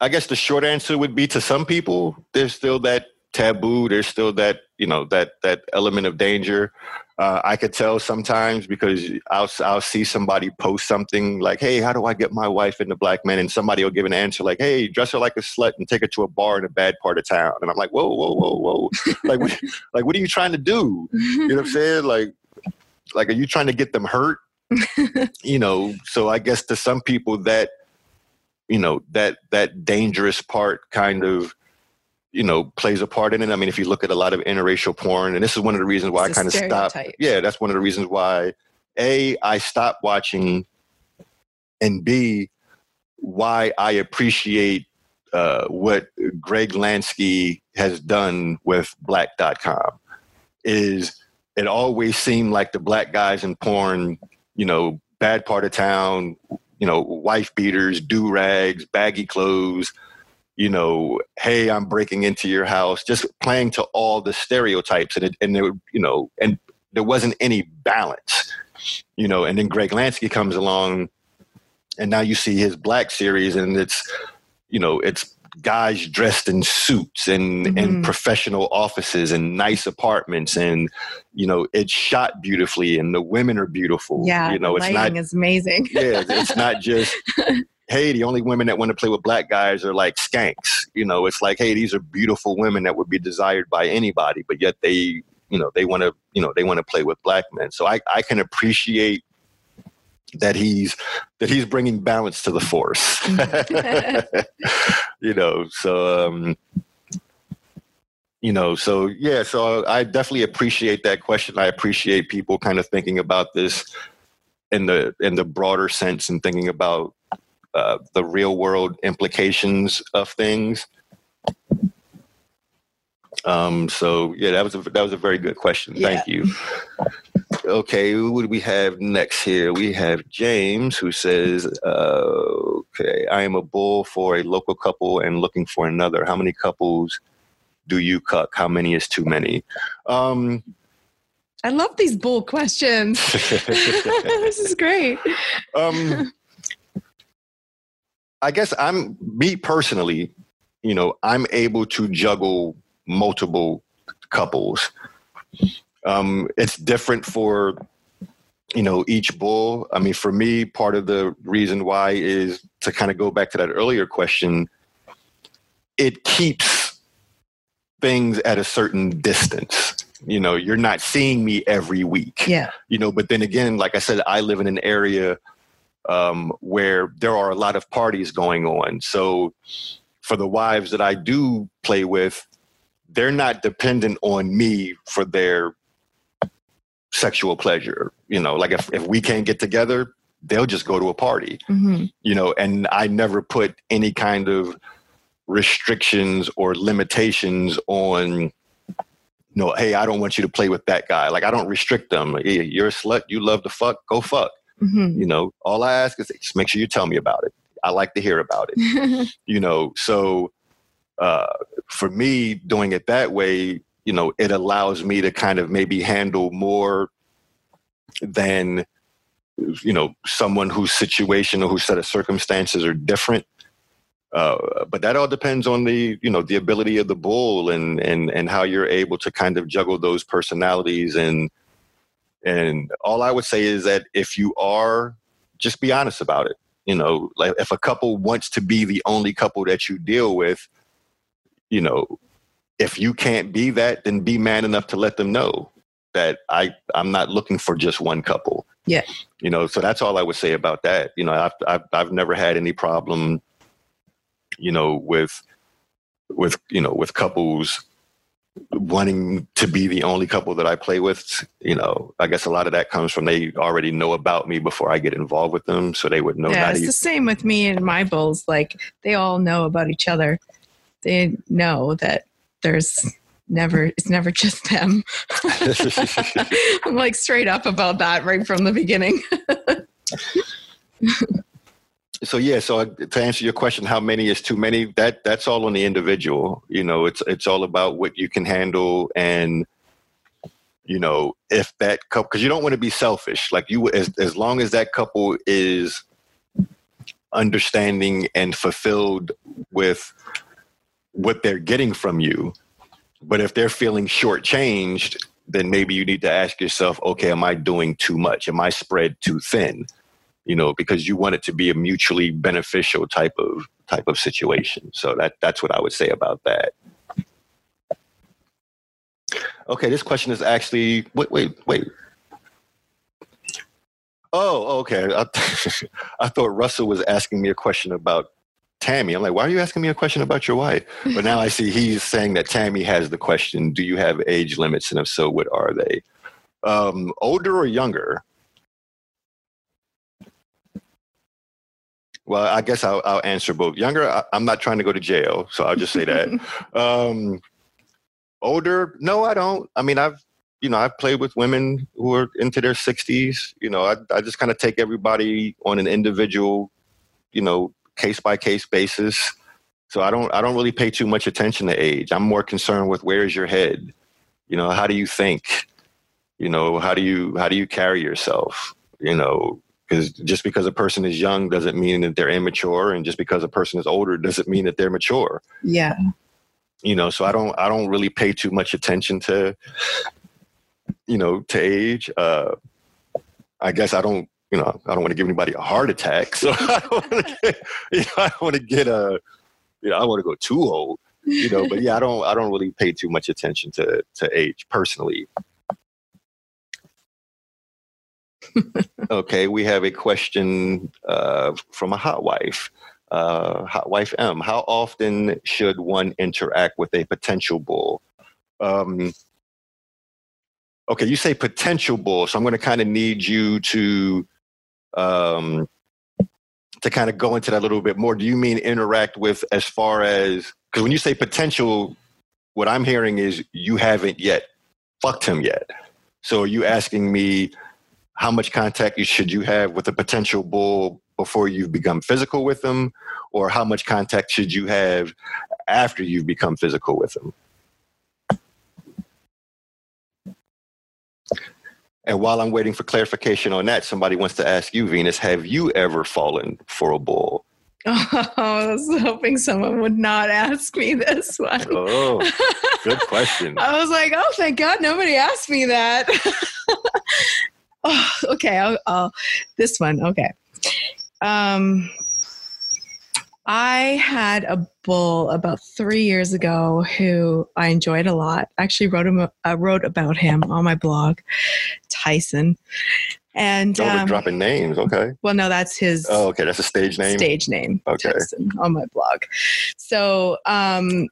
Speaker 1: I guess the short answer would be to some people, there's still that taboo. There's still that you know that that element of danger. Uh, I could tell sometimes because I'll I'll see somebody post something like, "Hey, how do I get my wife into black men?" And somebody will give an answer like, "Hey, dress her like a slut and take her to a bar in a bad part of town." And I'm like, "Whoa, whoa, whoa, whoa! [LAUGHS] like, what, like, what are you trying to do?" You know what I'm saying? Like, like, are you trying to get them hurt? [LAUGHS] you know, so I guess to some people that, you know, that that dangerous part kind of, you know, plays a part in it. I mean, if you look at a lot of interracial porn, and this is one of the reasons why
Speaker 2: It's
Speaker 1: I kind of stopped. Yeah, that's one of the reasons why a I stopped watching, and b why I appreciate uh, what Greg Lansky has done with Blacked.com is it always seemed like the black guys in porn, you know, bad part of town, you know, wife beaters, do rags, baggy clothes, you know, hey, I'm breaking into your house, just playing to all the stereotypes, and it, and there, you know, and there wasn't any balance, you know. And then Greg Lansky comes along, and now you see his black series, and it's, you know, it's guys dressed in suits and in
Speaker 2: Mhm.
Speaker 1: professional offices and nice apartments and you know it's shot beautifully and the women are beautiful
Speaker 2: Yeah,
Speaker 1: you know it's
Speaker 2: lighting
Speaker 1: not
Speaker 2: is amazing.
Speaker 1: yeah it's not [LAUGHS] just hey, the only women that want to play with black guys are like skanks. You know, it's like, hey, these are beautiful women that would be desired by anybody, but yet they, you know, they want to, you know, they want to play with black men. So I, I can appreciate that he's that he's bringing balance to the force. [LAUGHS] you know, so um, you know, so yeah, so I definitely appreciate that question. I appreciate people kind of thinking about this in the in the broader sense and thinking about uh, the real world implications of things. Um, so yeah, that was a that was a very good question.
Speaker 3: Yeah.
Speaker 1: Thank you. Okay, who do we have next here? We have James who says, uh, "Okay, I am a bull for a local couple and looking for another. How many couples do you cuck? How many is too many?" Um,
Speaker 2: I love these bull questions. [LAUGHS] [LAUGHS] this is great.
Speaker 1: um, I guess I'm me personally. You know, I'm able to juggle multiple couples. Um, it's different for you know each bull. I mean, for me, part of the reason why is to kind of go back to that earlier question. It keeps things at a certain distance. You know, you're not seeing me every week
Speaker 2: Yeah.
Speaker 1: you know but then again like i said i live in an area um, where there are a lot of parties going on. So for the wives that i do play with they're not dependent on me for their sexual pleasure. You know like if, if we can't get together they'll just go to a party.
Speaker 2: Hmm
Speaker 1: you know and i never put any kind of restrictions or limitations on you know hey i don't want you to play with that guy. Like i don't restrict them. You're a slut. You love to fuck. Go fuck
Speaker 2: hmm
Speaker 1: you know all i ask is just make sure you tell me about it. I like to hear about it. [LAUGHS] You know so uh for me doing it that way you know it allows me to kind of maybe handle more than you know someone whose situation or whose set of circumstances are different. Uh, but that all depends on the you know the ability of the bull and and and how you're able to kind of juggle those personalities and and all I would say is that if you are just be honest about it. You know like if a couple wants to be the only couple that you deal with you know if you can't be that then be man enough to let them know that I I'm not looking for just one couple.
Speaker 2: Yeah.
Speaker 1: you know so that's all I would say about that. You know I've I've, I've never had any problem you know with with you know with couples wanting to be the only couple that I play with you know I guess a lot of that comes from they already know about me before I get involved with them so they would know
Speaker 2: yeah,
Speaker 1: that
Speaker 2: it's the same with me and my bulls. Like they all know about each other. They know that there's never it's never just them. [LAUGHS] [LAUGHS] I'm like straight up about that right from the beginning. [LAUGHS]
Speaker 1: so yeah so to answer your question how many is too many that that's all on the individual. You know it's it's all about what you can handle and you know if that couple because you don't want to be selfish. Like you as, as long as that couple is understanding and fulfilled with what they're getting from you but if they're feeling shortchanged then maybe you need to ask yourself okay am i doing too much? Am i spread too thin you know because you want it to be a mutually beneficial type of type of situation. So that that's what i would say about that. Okay this question is actually wait wait wait. Oh okay. I, [LAUGHS] I thought russell was asking me a question about tammy. I'm like why are you asking me a question about your wife? But now i see he's saying that tammy has the question do you have age limits? And if so what are they? Um, older or younger Well, I guess I'll, I'll answer both. Younger, I, I'm not trying to go to jail, so I'll just say that. [LAUGHS] um, older, no, I don't. I mean, I've you know I've played with women who are into their 60s. You know, I, I just kind of take everybody on an individual, you know, case by case basis. So I don't I don't really pay too much attention to age. I'm more concerned with where is your head. You know, how do you think? You know, how do you how do you carry yourself? You know, because just because a person is young doesn't mean that they're immature and just because a person is older doesn't mean that they're mature
Speaker 2: yeah.
Speaker 1: you know so i don't i don't really pay too much attention to you know to age uh i guess i don't you know, I don't want to give anybody a heart attack. [LAUGHS] So I don't want to get, you know, I want to get a, you know, I want to go too old, you know, but yeah, I don't, I don't really pay too much attention to, to age personally. Okay, we have a question uh, from a hot wife. Uh, hot wife M. How often should one interact with a potential bull? Um, okay, you say potential bull, so I'm going to kind of need you to um, to kind of go into that a little bit more. Do you mean interact with as far as because when you say potential, what I'm hearing is you haven't yet fucked him yet. So are you asking me how much contact should you have with a potential bull before you've become physical with them, or how much contact should you have after you've become physical with them? And while I'm waiting for clarification on that, somebody wants to ask you, Venus, have you ever fallen for a bull? [LAUGHS]
Speaker 2: Oh, I was hoping someone would not ask me this one.
Speaker 1: Oh, good [LAUGHS] question.
Speaker 2: I was like, oh, thank God nobody asked me that. [LAUGHS] oh, [LAUGHS] okay, I'll, I'll, this one. Okay. Um, I had a bull about three years ago who I enjoyed a lot. I Actually, wrote him. I wrote about him on my blog, Tyson. And
Speaker 1: oh, we're
Speaker 2: um,
Speaker 1: dropping names. Okay.
Speaker 2: well, no, that's his
Speaker 1: Oh, okay. That's a stage name.
Speaker 2: stage name.
Speaker 1: Okay.
Speaker 2: Tyson, on my blog. So um,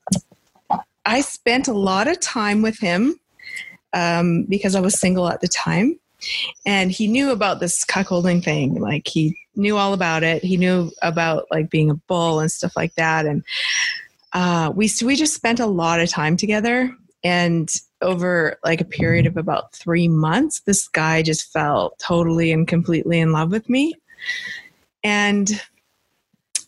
Speaker 2: I spent a lot of time with him um, because I was single at the time. And he knew about this cuckolding thing. Like he knew all about it. He knew about like being a bull and stuff like that. And uh, we we just spent a lot of time together. And over like a period of about three months, this guy just fell totally and completely in love with me. And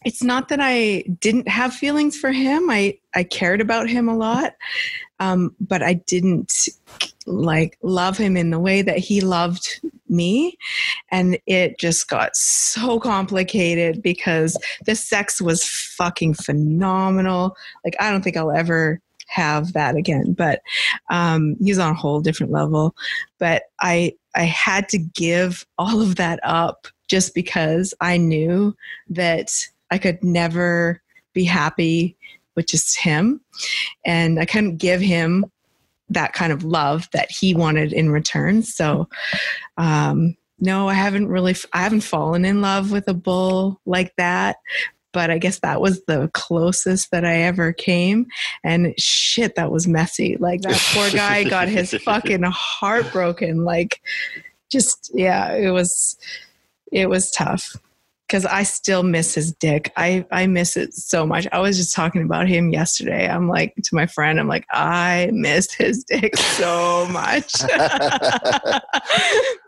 Speaker 2: it's not that I didn't have feelings for him. I, I cared about him a lot. Um, but I didn't like love him in the way that he loved me. And it just got so complicated because the sex was fucking phenomenal. Like, I don't think I'll ever have that again, but um, he's on a whole different level. But I, I had to give all of that up just because I knew that I could never be happy with just him. And I couldn't give him that kind of love that he wanted in return. So, um, no, I haven't really, I haven't fallen in love with a bull like that. But I guess that was the closest that I ever came. And shit, that was messy. Like that poor guy got his [LAUGHS] fucking heart broken. Like, just, yeah, it was, it was tough because I still miss his dick. I, I miss it so much. I was just talking about him yesterday. I'm like to my friend, I'm like, I missed his dick so much. [LAUGHS]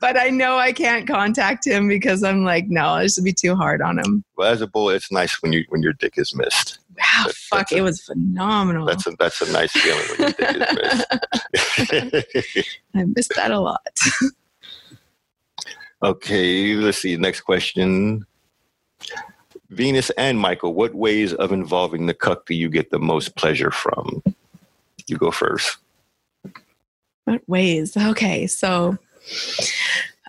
Speaker 2: but I know I can't contact him because I'm like, no, this would be too hard on him.
Speaker 1: Well, as a bull, it's nice when you when your dick is missed.
Speaker 2: Wow,
Speaker 1: That-
Speaker 2: fuck,
Speaker 1: a-
Speaker 2: it was phenomenal.
Speaker 1: That's a that's a nice feeling when your dick is missed. [LAUGHS]
Speaker 2: I missed that a lot. [LAUGHS]
Speaker 1: okay, let's see. Next question. Venus and Michael, what ways of involving the cuck do you get the most pleasure from? You go first.
Speaker 2: What ways? Okay, so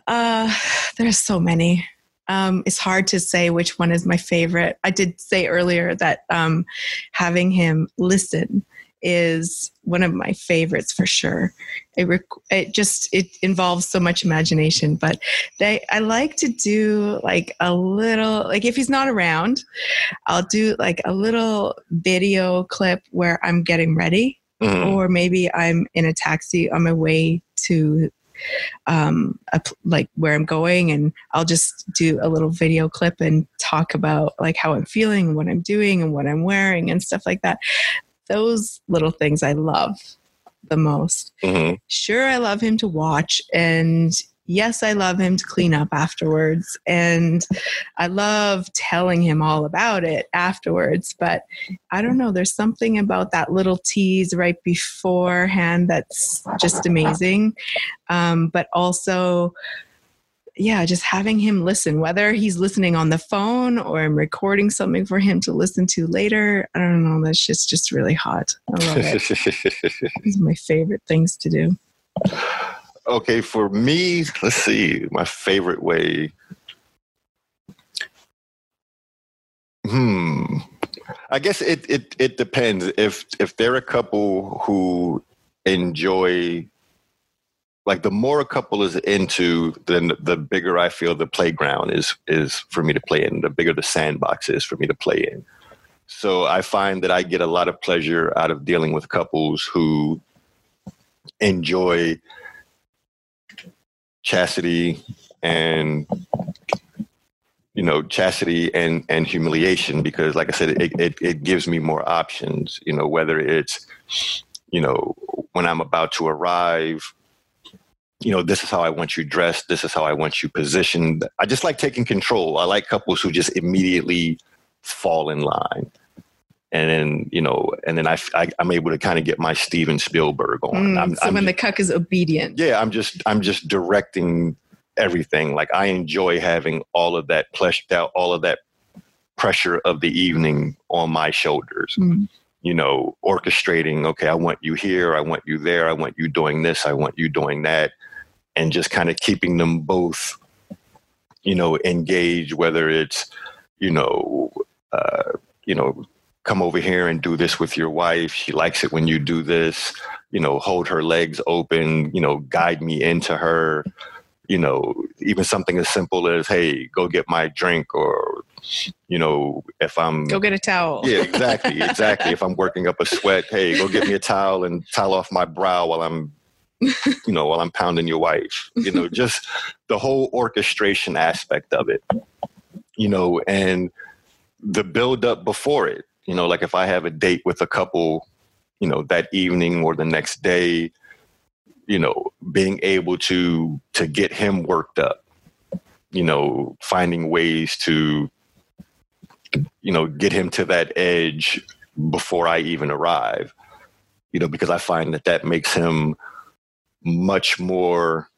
Speaker 2: uh, there's so many. Um, it's hard to say which one is my favorite. I did say earlier that um, having him listen is one of my favorites for sure. It, rec- it just it involves so much imagination, but they I like to do like a little like if he's not around, I'll do like a little video clip where I'm getting ready
Speaker 1: Mhm.
Speaker 2: or maybe I'm in a taxi on my way to um a, like where I'm going and I'll just do a little video clip and talk about like how I'm feeling and what I'm doing and what I'm wearing and stuff like that. Those little things I love the most.
Speaker 1: Mhm.
Speaker 2: Sure I love him to watch and yes I love him to clean up afterwards and I love telling him all about it afterwards but I don't know. There's something about that little tease right beforehand that's just amazing. Um, but also, yeah, just having him listen, whether he's listening on the phone or I'm recording something for him to listen to later. I don't know. That's just just really hot. I love it. [LAUGHS] my favorite things to do.
Speaker 1: Okay, for me, let's see, my favorite way. Hmm. I guess it, it it depends. If if they're a couple who enjoy like the more a couple is into, then the bigger I feel the playground is is for me to play in, the bigger the sandbox is for me to play in. So I find that I get a lot of pleasure out of dealing with couples who enjoy chastity and you know chastity and and humiliation because like i said it, it, it gives me more options you know whether it's you know when i'm about to arrive you know this is how i want you dressed this is how i want you positioned i just like taking control i like couples who just immediately fall in line and then you know, and then I, I am able to kind of get my Steven Spielberg on.
Speaker 2: Mm,
Speaker 1: I'm,
Speaker 2: so
Speaker 1: I'm
Speaker 2: when
Speaker 1: just,
Speaker 2: the cuck is obedient,
Speaker 1: yeah, I'm just I'm just directing everything. Like I enjoy having all of that fleshed out, all of that pressure of the evening on my shoulders.
Speaker 2: Mm.
Speaker 1: You know, orchestrating. Okay, I want you here. I want you there. I want you doing this. I want you doing that, and just kind of keeping them both, you know, engaged. Whether it's, you know, uh, you know come over here and do this with your wife. She likes it when you do this. You know, hold her legs open, you know, guide me into her. You know, even something as simple as, hey, go get my drink, or, you know, if I'm.
Speaker 2: go get a towel.
Speaker 1: Yeah, exactly, exactly. if I'm working up a sweat, hey, go get me a towel and towel off my brow while I'm, [LAUGHS] you know, while I'm pounding your wife. You know, just [LAUGHS] the whole orchestration aspect of it. You know, and the build up before it you know like if i have a date with a couple you know that evening or the next day you know being able to to get him worked up you know finding ways to you know get him to that edge before i even arrive you know because i find that that makes him much more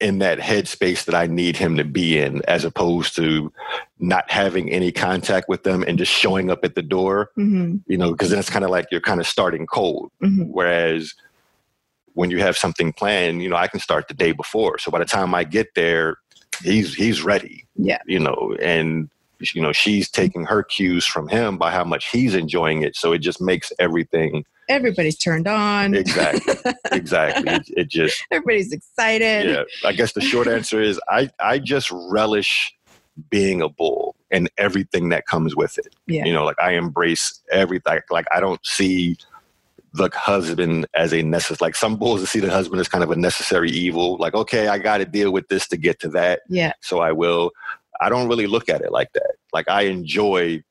Speaker 1: in that headspace that I need him to be in, as opposed to not having any contact with them and just showing up at the door.
Speaker 2: Mm-hmm.
Speaker 1: You know, because then it's kind of like you're kind of starting cold.
Speaker 2: Mm-hmm.
Speaker 1: Whereas when you have something planned, you know, I can start the day before. So by the time I get there, he's he's ready.
Speaker 2: Yeah.
Speaker 1: You know, and you know she's taking her cues from him by how much he's enjoying it. So it just makes everything
Speaker 2: Everybody's turned on.
Speaker 1: exactly [LAUGHS] exactly. It, it just
Speaker 2: Everybody's excited.
Speaker 1: yeah i guess the short answer is i i just relish being a bull and everything that comes with it
Speaker 2: Yeah.
Speaker 1: you know like i embrace everything like i don't see the husband as a necessary like some bulls see the husband as kind of a necessary evil like okay i got to deal with this to get to that
Speaker 2: Yeah.
Speaker 1: so i will i don't really look at it like that. Like i enjoy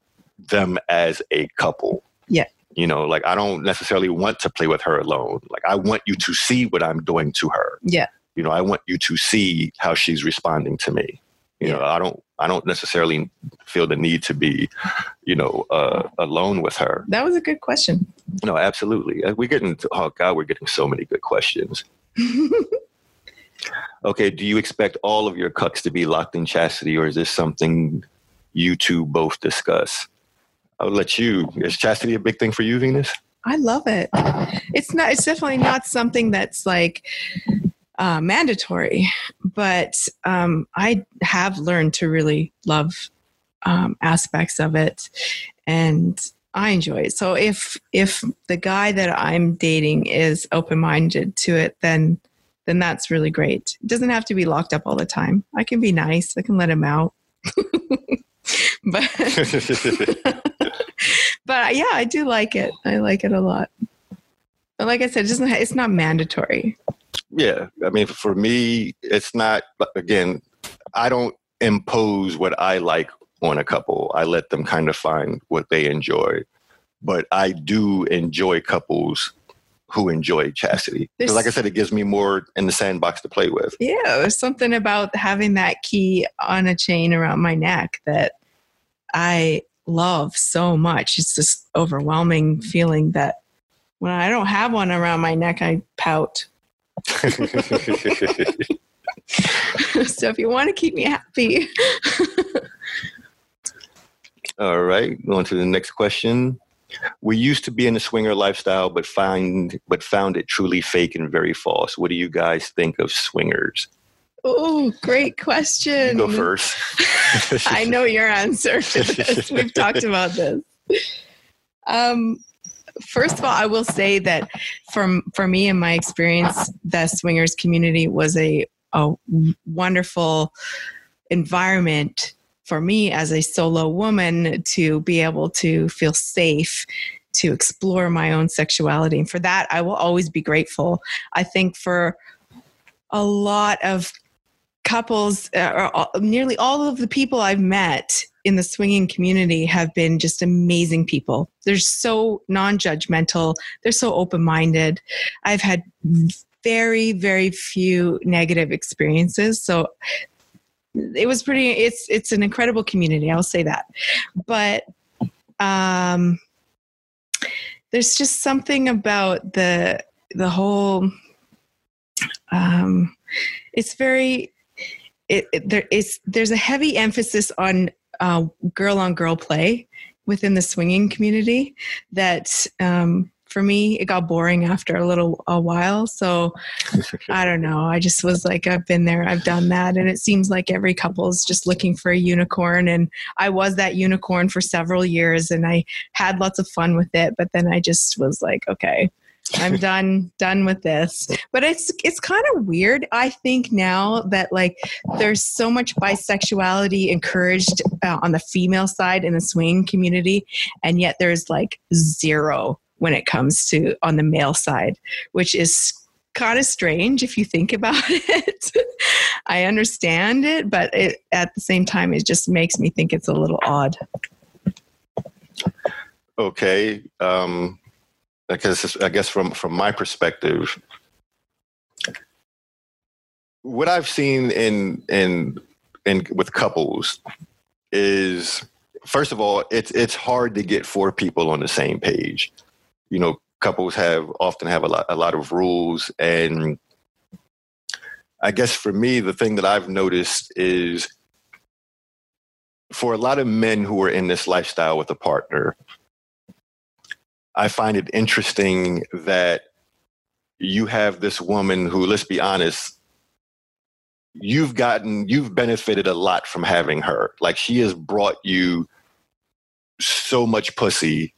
Speaker 1: them as a couple.
Speaker 2: Yeah.
Speaker 1: you know like i don't necessarily want to play with her alone. Like i want you to see what i'm doing to her.
Speaker 2: Yeah.
Speaker 1: you know i want you to see how she's responding to me. You know i don't i don't necessarily feel the need to be you know uh, alone with her.
Speaker 2: That was a good question.
Speaker 1: no absolutely. Uh, we're getting oh god we're getting so many good questions [LAUGHS] okay do you expect all of your cucks to be locked in chastity or is this something you two both discuss i'll let you is chastity a big thing for you venus
Speaker 2: I love it. It's not. It's definitely not something that's like uh, mandatory, but um, I have learned to really love um, aspects of it, and I enjoy it. So if if the guy that I'm dating is open minded to it, then then that's really great. It doesn't have to be locked up all the time. I can be nice. I can let him out. [LAUGHS] but [LAUGHS] but yeah, I do like it. I like it a lot. But like I said, it doesn't. It's not mandatory.
Speaker 1: yeah i mean for me it's not again i don't impose what i like on a couple i let them kind of find what they enjoy but i do enjoy couples who enjoy chastity 'Cause
Speaker 2: There's-
Speaker 1: like i said it gives me more in the sandbox to play with
Speaker 2: Yeah, there's something about having that key on a chain around my neck that I love so much. It's this overwhelming feeling that when I don't have one around my neck, I pout. [LAUGHS] so if you want to keep me happy, [LAUGHS]
Speaker 1: all right going to the next question we used to be in the swinger lifestyle but find but found it truly fake and very false what do you guys think of swingers
Speaker 2: Oh, great question.
Speaker 1: You go first. [LAUGHS]
Speaker 2: I know your answer to this. [LAUGHS] We've talked about this. Um, first of all, I will say that from for me and my experience, the swingers community was a a wonderful environment for me as a solo woman to be able to feel safe to explore my own sexuality. And for that, I will always be grateful. I think for a lot of couples, uh, or nearly all of the people I've met in the swinging community have been just amazing people. They're so non judgmental, they're so open minded. I've had very, very few negative experiences. So it was pretty it's it's an incredible community i'll say that. But um there's just something about the the whole um it's very it, it there is there's a heavy emphasis on uh, girl on girl play within the swinging community that um for me it got boring after a little a while. So [LAUGHS] i don't know. I just was like i've been there i've done that. And it seems like every couple is just looking for a unicorn. And i was that unicorn for several years and i had lots of fun with it but then i just was like okay I'm done [LAUGHS] done with this. But it's it's kind of weird I think now that like there's so much bisexuality encouraged uh, on the female side in the swing community and yet there's like zero when it comes to on the male side, which is kind of strange if you think [LAUGHS] about it. I understand it, but it, at the same time, it just makes me think it's a little odd.
Speaker 1: Okay, um, because I guess from from my perspective, what I've seen in in in with couples is first of all, it's it's hard to get four people on the same page you know, couples have often have a lot, a lot of rules. And I guess for me, the thing that I've noticed is for a lot of men who are in this lifestyle with a partner, I find it interesting that you have this woman who, let's be honest, you've gotten, you've benefited a lot from having her. Like she has brought you so much pussy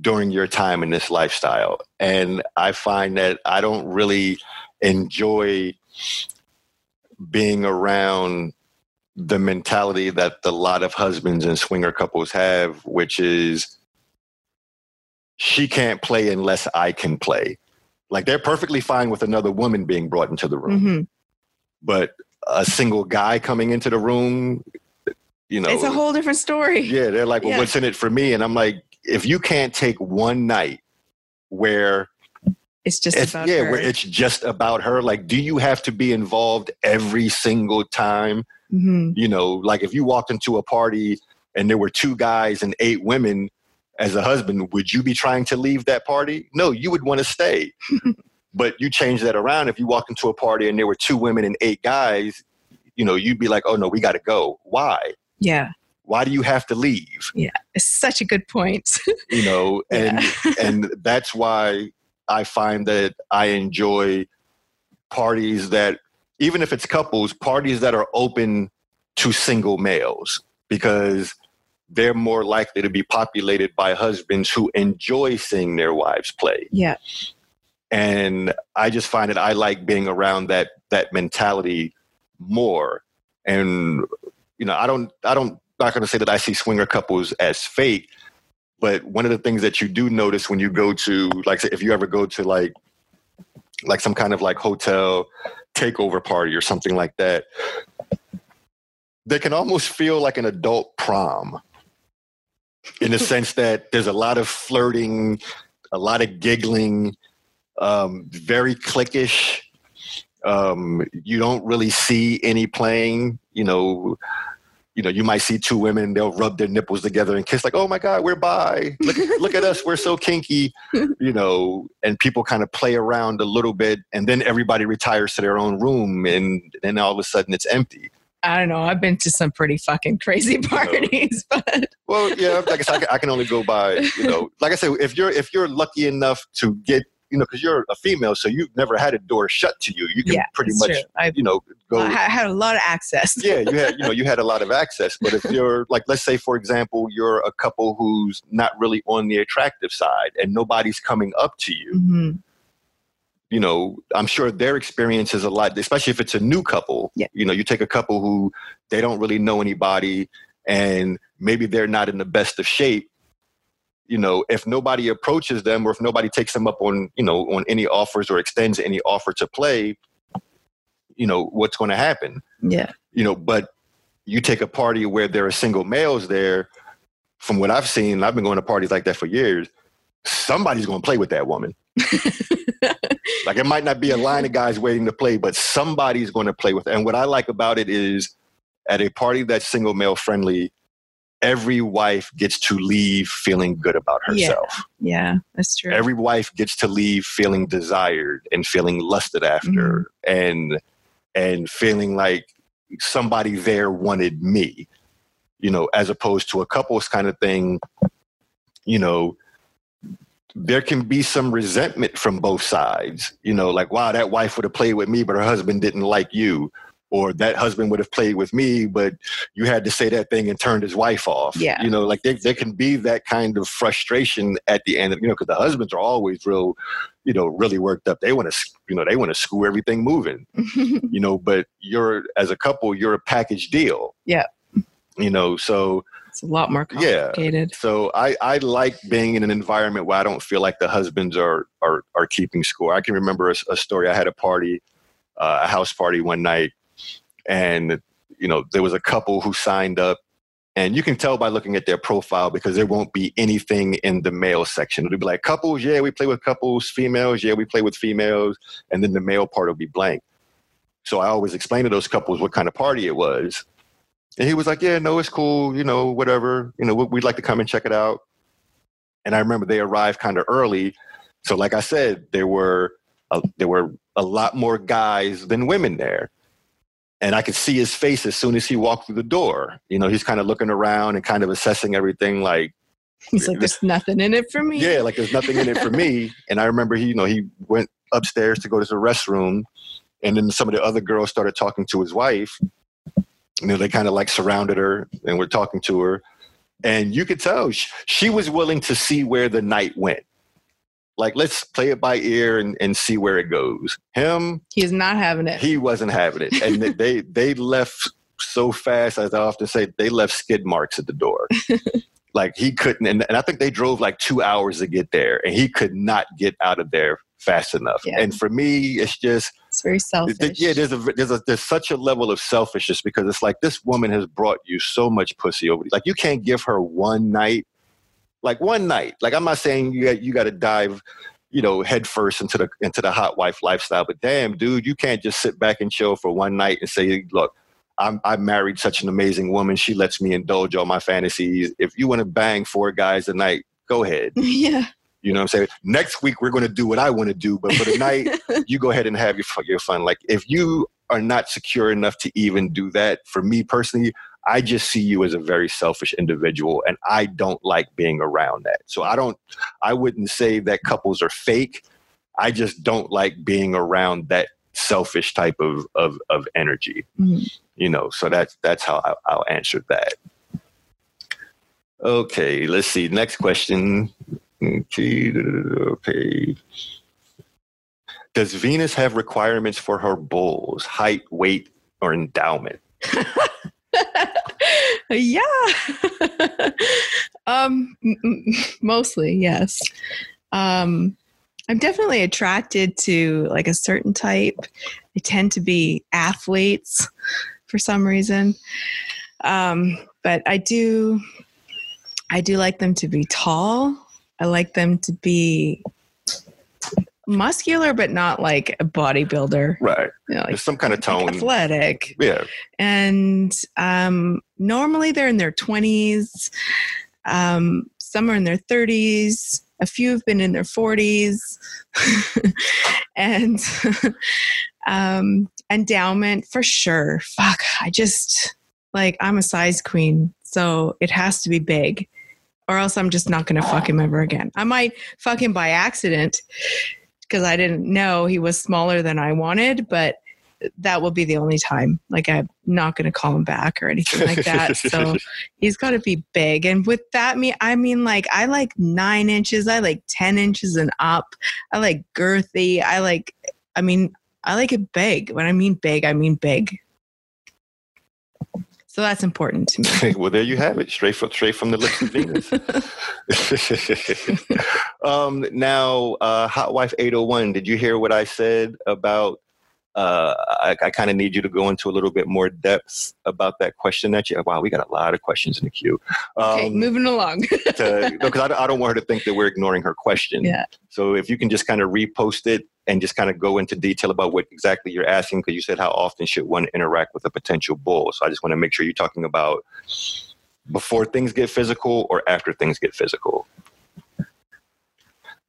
Speaker 1: during your time in this lifestyle. And I find that I don't really enjoy being around the mentality that a lot of husbands and swinger couples have, which is she can't play unless I can play. Like they're perfectly fine with another woman being brought into the room. Mm-hmm. But a single guy coming into the room, you know,
Speaker 2: it's a whole different story.
Speaker 1: Yeah, they're like, well, yeah. what's in it for me? And I'm like, if you can't take one night where
Speaker 2: it's just it's,
Speaker 1: yeah,
Speaker 2: her.
Speaker 1: where it's just about her. Like, do you have to be involved every single time? Mm-hmm. You know, like if you walked into a party and there were two guys and eight women as a husband, would you be trying to leave that party? No, you would want to stay. [LAUGHS] but you change that around. If you walk into a party and there were two women and eight guys, you know, you'd be like, oh no, we got to go. Why?
Speaker 2: Yeah
Speaker 1: why do you have to leave?
Speaker 2: Yeah it's such a good point. [LAUGHS]
Speaker 1: You know and yeah. and that's why i find that i enjoy parties that even if it's couples parties that are open to single males because they're more likely to be populated by husbands who enjoy seeing their wives play.
Speaker 2: Yeah.
Speaker 1: And i just find that i like being around that that mentality more. And you know i don't i don't not going to say that I see swinger couples as fake, but one of the things that you do notice when you go to, like, if you ever go to like, like some kind of like hotel takeover party or something like that, they can almost feel like an adult prom in the [LAUGHS] sense that there's a lot of flirting, a lot of giggling, um, very cliquish. Um, you don't really see any playing. You know, you know, you might see two women, they'll rub their nipples together and kiss, like, oh my God, we're bi. Look, [LAUGHS] look at us, we're so kinky, you know, and people kind of play around a little bit, and then everybody retires to their own room, and then all of a sudden it's empty.
Speaker 2: I don't know. I've been to some pretty fucking crazy parties, you know. [LAUGHS] but
Speaker 1: well, yeah, like I said, I can only go by, you know, like I said, if you're if you're lucky enough to get you know, because you're a female, so you've never had a door shut to you. You can
Speaker 2: Yeah,
Speaker 1: pretty much.
Speaker 2: I
Speaker 1: you know, go.
Speaker 2: I had a lot of access.
Speaker 1: yeah, you had, you know, you [LAUGHS] had a lot of access. But if you're like, let's say, for example, you're a couple who's not really on the attractive side, and nobody's coming up to you.
Speaker 2: hmm
Speaker 1: you know, I'm sure their experience is a lot, especially if it's a new couple.
Speaker 2: Yeah.
Speaker 1: You know, you take a couple who they don't really know anybody and maybe they're not in the best of shape. You know, if nobody approaches them or if nobody takes them up on, you know, on any offers or extends any offer to play, you know, what's going to happen?
Speaker 2: Yeah.
Speaker 1: You know, but you take a party where there are single males there, from what I've seen, I've been going to parties like that for years, somebody's going to play with that woman. [LAUGHS] Like it might not be a line of guys waiting to play, but somebody's going to play with it. And what I like about it is at a party that's single male friendly, every wife gets to leave feeling good about herself.
Speaker 2: Yeah, that's true.
Speaker 1: Every wife gets to leave feeling desired and feeling lusted after mm-hmm. and and feeling like somebody there wanted me. You know, as opposed to a couples kind of thing, you know, there can be some resentment from both sides. You know, like, wow, that wife would have played with me, but her husband didn't like you. Or that husband would have played with me, but you had to say that thing and turned his wife off.
Speaker 2: Yeah.
Speaker 1: You know, like there, there can be that kind of frustration at the end of, you know, because the husbands are always real, you know, really worked up. They want to, you know, they want to screw everything moving [LAUGHS] you know but you're as a couple you're a package deal
Speaker 2: Yeah.
Speaker 1: you know so
Speaker 2: it's a lot more complicated. Yeah.
Speaker 1: so i i like being in an environment where i don't feel like the husbands are are are keeping score i can remember a, a story i had a party uh, a house party one night and you know there was a couple who signed up and you can tell by looking at their profile because there won't be anything in the male section. It'll be like couples, yeah, we play with couples, females, yeah, we play with females, and then the male part will be blank. So I always explain to those couples what kind of party it was. And he was like, yeah, no, it's cool, you know, whatever, you know, we- we'd like to come and check it out. And I remember they arrived kind of early. So like I said, there were a, there were a lot more guys than women there and I could see his face as soon as he walked through the door. You know, he's kind of looking around and kind of assessing everything like,
Speaker 2: He's like, there's nothing in it for me.
Speaker 1: yeah, like there's nothing in it for me. [LAUGHS] And I remember he, you know, he went upstairs to go to the restroom and then some of the other girls started talking to his wife. You know, they kind of like surrounded her and were talking to her. And you could tell she, she was willing to see where the night went. Like, let's play it by ear and, and see where it goes. Him,
Speaker 2: He's not having it.
Speaker 1: he wasn't having it and they they left so fast as i often say they left skid marks at the door [LAUGHS] like he couldn't and, and i think they drove like two hours to get there and he could not get out of there fast enough
Speaker 2: Yeah.
Speaker 1: and for me it's just
Speaker 2: it's very selfish.
Speaker 1: yeah there's a there's a there's such a level of selfishness because it's like this woman has brought you so much pussy over like you can't give her one night like one night like i'm not saying you got, you got to dive you know headfirst into the into the hot wife lifestyle but damn dude you can't just sit back and chill for one night and say look I'm, I married such an amazing woman. She lets me indulge all my fantasies. If you want to bang four guys a night, go ahead. [LAUGHS]
Speaker 2: yeah.
Speaker 1: You know what I'm saying? Next week, we're going to do what I want to do. But for the night, [LAUGHS] you go ahead and have your, your fun. Like, if you are not secure enough to even do that, for me personally, I just see you as a very selfish individual. And I don't like being around that. So I don't, I wouldn't say that couples are fake. I just don't like being around that selfish type of, of, of energy
Speaker 2: Mhm.
Speaker 1: you know so that's that's how I, i'll answer that okay let's see next question okay. does venus have requirements for her bulls height weight or endowment [LAUGHS] [LAUGHS]
Speaker 2: yeah. um, m- mostly, yes. Um, I'm definitely attracted to like a certain type. They tend to be athletes for some reason. Um, but I do, I do like them to be tall. I like them to be muscular, but not like a bodybuilder.
Speaker 1: right.
Speaker 2: You know, like
Speaker 1: some kind of
Speaker 2: like
Speaker 1: tone.
Speaker 2: athletic.
Speaker 1: Yeah.
Speaker 2: And um, normally they're in their 20s um, some are in their 30s a few have been in their 40s [LAUGHS] and [LAUGHS] um, endowment for sure. Fuck i just like i'm a size queen so it has to be big or else i'm just not gonna fuck him ever again. I might fuck him by accident because I didn't know he was smaller than I wanted, but that will be the only time. Like I'm not going to call him back or anything like that. [LAUGHS] so he's got to be big. And with that, me, I mean, like I like nine inches. I like ten inches and up. I like girthy. I like. I mean, I like it big. When I mean big, I mean big. So that's important to me. [LAUGHS]
Speaker 1: well, there you have it, straight from straight from the lips of Venus. [LAUGHS] [LAUGHS] um, now, uh, Hot Wife 801, did you hear what I said about uh, I, I kind of need you to go into a little bit more depth about that question that you. Wow, we got a lot of questions in the queue.
Speaker 2: Um, okay, moving along.
Speaker 1: Because no, I, I, don't want her to think that we're ignoring her question.
Speaker 2: Yeah.
Speaker 1: So if you can just kind of repost it and just kind of go into detail about what exactly you're asking, because you said how often should one interact with a potential bull. So I just want to make sure you're talking about before things get physical or after things get physical.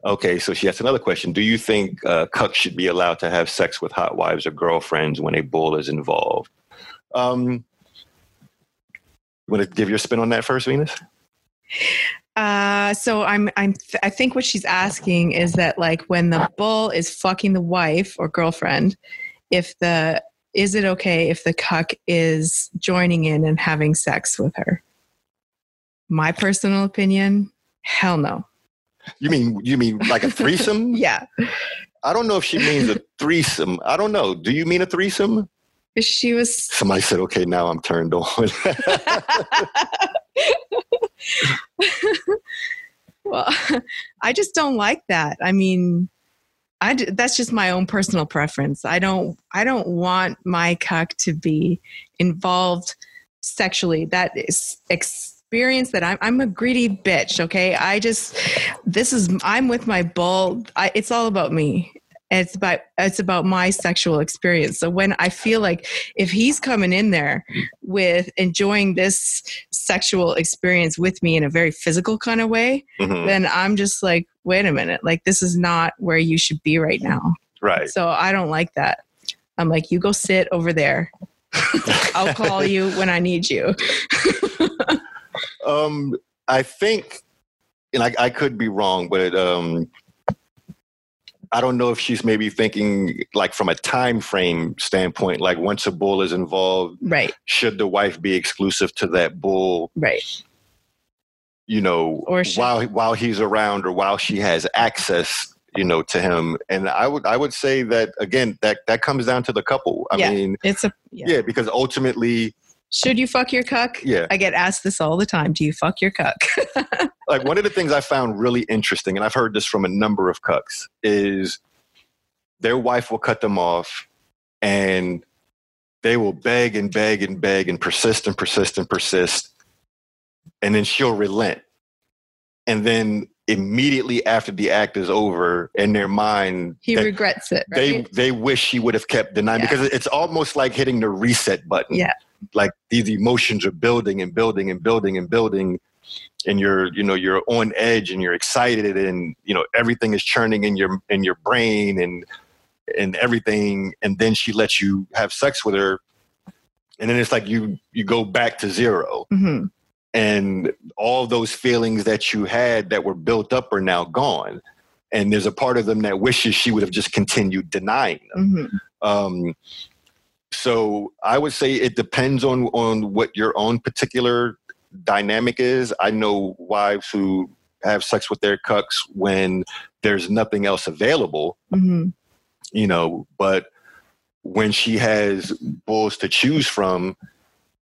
Speaker 1: Okay, so she asked another question. Do you think uh, cucks should be allowed to have sex with hot wives or girlfriends when a bull is involved? Um, you want to give your spin on that first, Venus?
Speaker 2: Uh, so I'm, I'm, th- I think what she's asking is that like when the bull is fucking the wife or girlfriend, if the, is it okay if the cuck is joining in and having sex with her? My personal opinion, hell no.
Speaker 1: You mean you mean like a threesome? [LAUGHS]
Speaker 2: yeah.
Speaker 1: I don't know if she means a threesome. I don't know. Do you mean a threesome?
Speaker 2: She was.
Speaker 1: Somebody said, "Okay, now I'm turned on." [LAUGHS] [LAUGHS] [LAUGHS]
Speaker 2: well, [LAUGHS] I just don't like that. I mean, I that's just my own personal preference. I don't I don't want my cuck to be involved sexually. That is ex- experience that I'm, I'm a greedy bitch. Okay. I just, this is, I'm with my bull. I, it's all about me. It's about, it's about my sexual experience. So when I feel like if he's coming in there with enjoying this sexual experience with me in a very physical kind of way, mm-hmm. then I'm just like, wait a minute, like this is not where you should be right now.
Speaker 1: Right.
Speaker 2: So I don't like that. I'm like, you go sit over there. [LAUGHS] I'll call you when I need you. [LAUGHS]
Speaker 1: Um, I think, and I, I could be wrong, but um, I don't know if she's maybe thinking like from a time frame standpoint, like once a bull is involved,
Speaker 2: right?
Speaker 1: Should the wife be exclusive to that bull,
Speaker 2: right?
Speaker 1: You know,
Speaker 2: or
Speaker 1: should- while while he's around or while she has access, you know, to him. And I would I would say that again that that comes down to the couple. I
Speaker 2: yeah,
Speaker 1: mean,
Speaker 2: it's a
Speaker 1: yeah. yeah because ultimately
Speaker 2: should you fuck your cuck?
Speaker 1: Yeah.
Speaker 2: I get asked this all the time. Do you fuck your cuck? [LAUGHS]
Speaker 1: like one of the things I found really interesting, and I've heard this from a number of cucks, is their wife will cut them off and they will beg and beg and beg and persist and persist and persist. And then she'll relent. And then immediately after the act is over in their mind
Speaker 2: he regrets it
Speaker 1: right? they they wish she would have kept denying yeah. because it's almost like hitting the reset button
Speaker 2: yeah
Speaker 1: like these emotions are building and building and building and building and you're you know you're on edge and you're excited and you know everything is churning in your in your brain and and everything and then she lets you have sex with her and then it's like you you go back to 0
Speaker 2: mm-hmm.
Speaker 1: and all those feelings that you had that were built up are now gone and there's a part of them that wishes she would have just continued denying them
Speaker 2: mm-hmm.
Speaker 1: um, so I would say it depends on on what your own particular dynamic is. I know wives who have sex with their cucks when there's nothing else available.
Speaker 2: Mm-hmm.
Speaker 1: You know, but when she has bulls to choose from,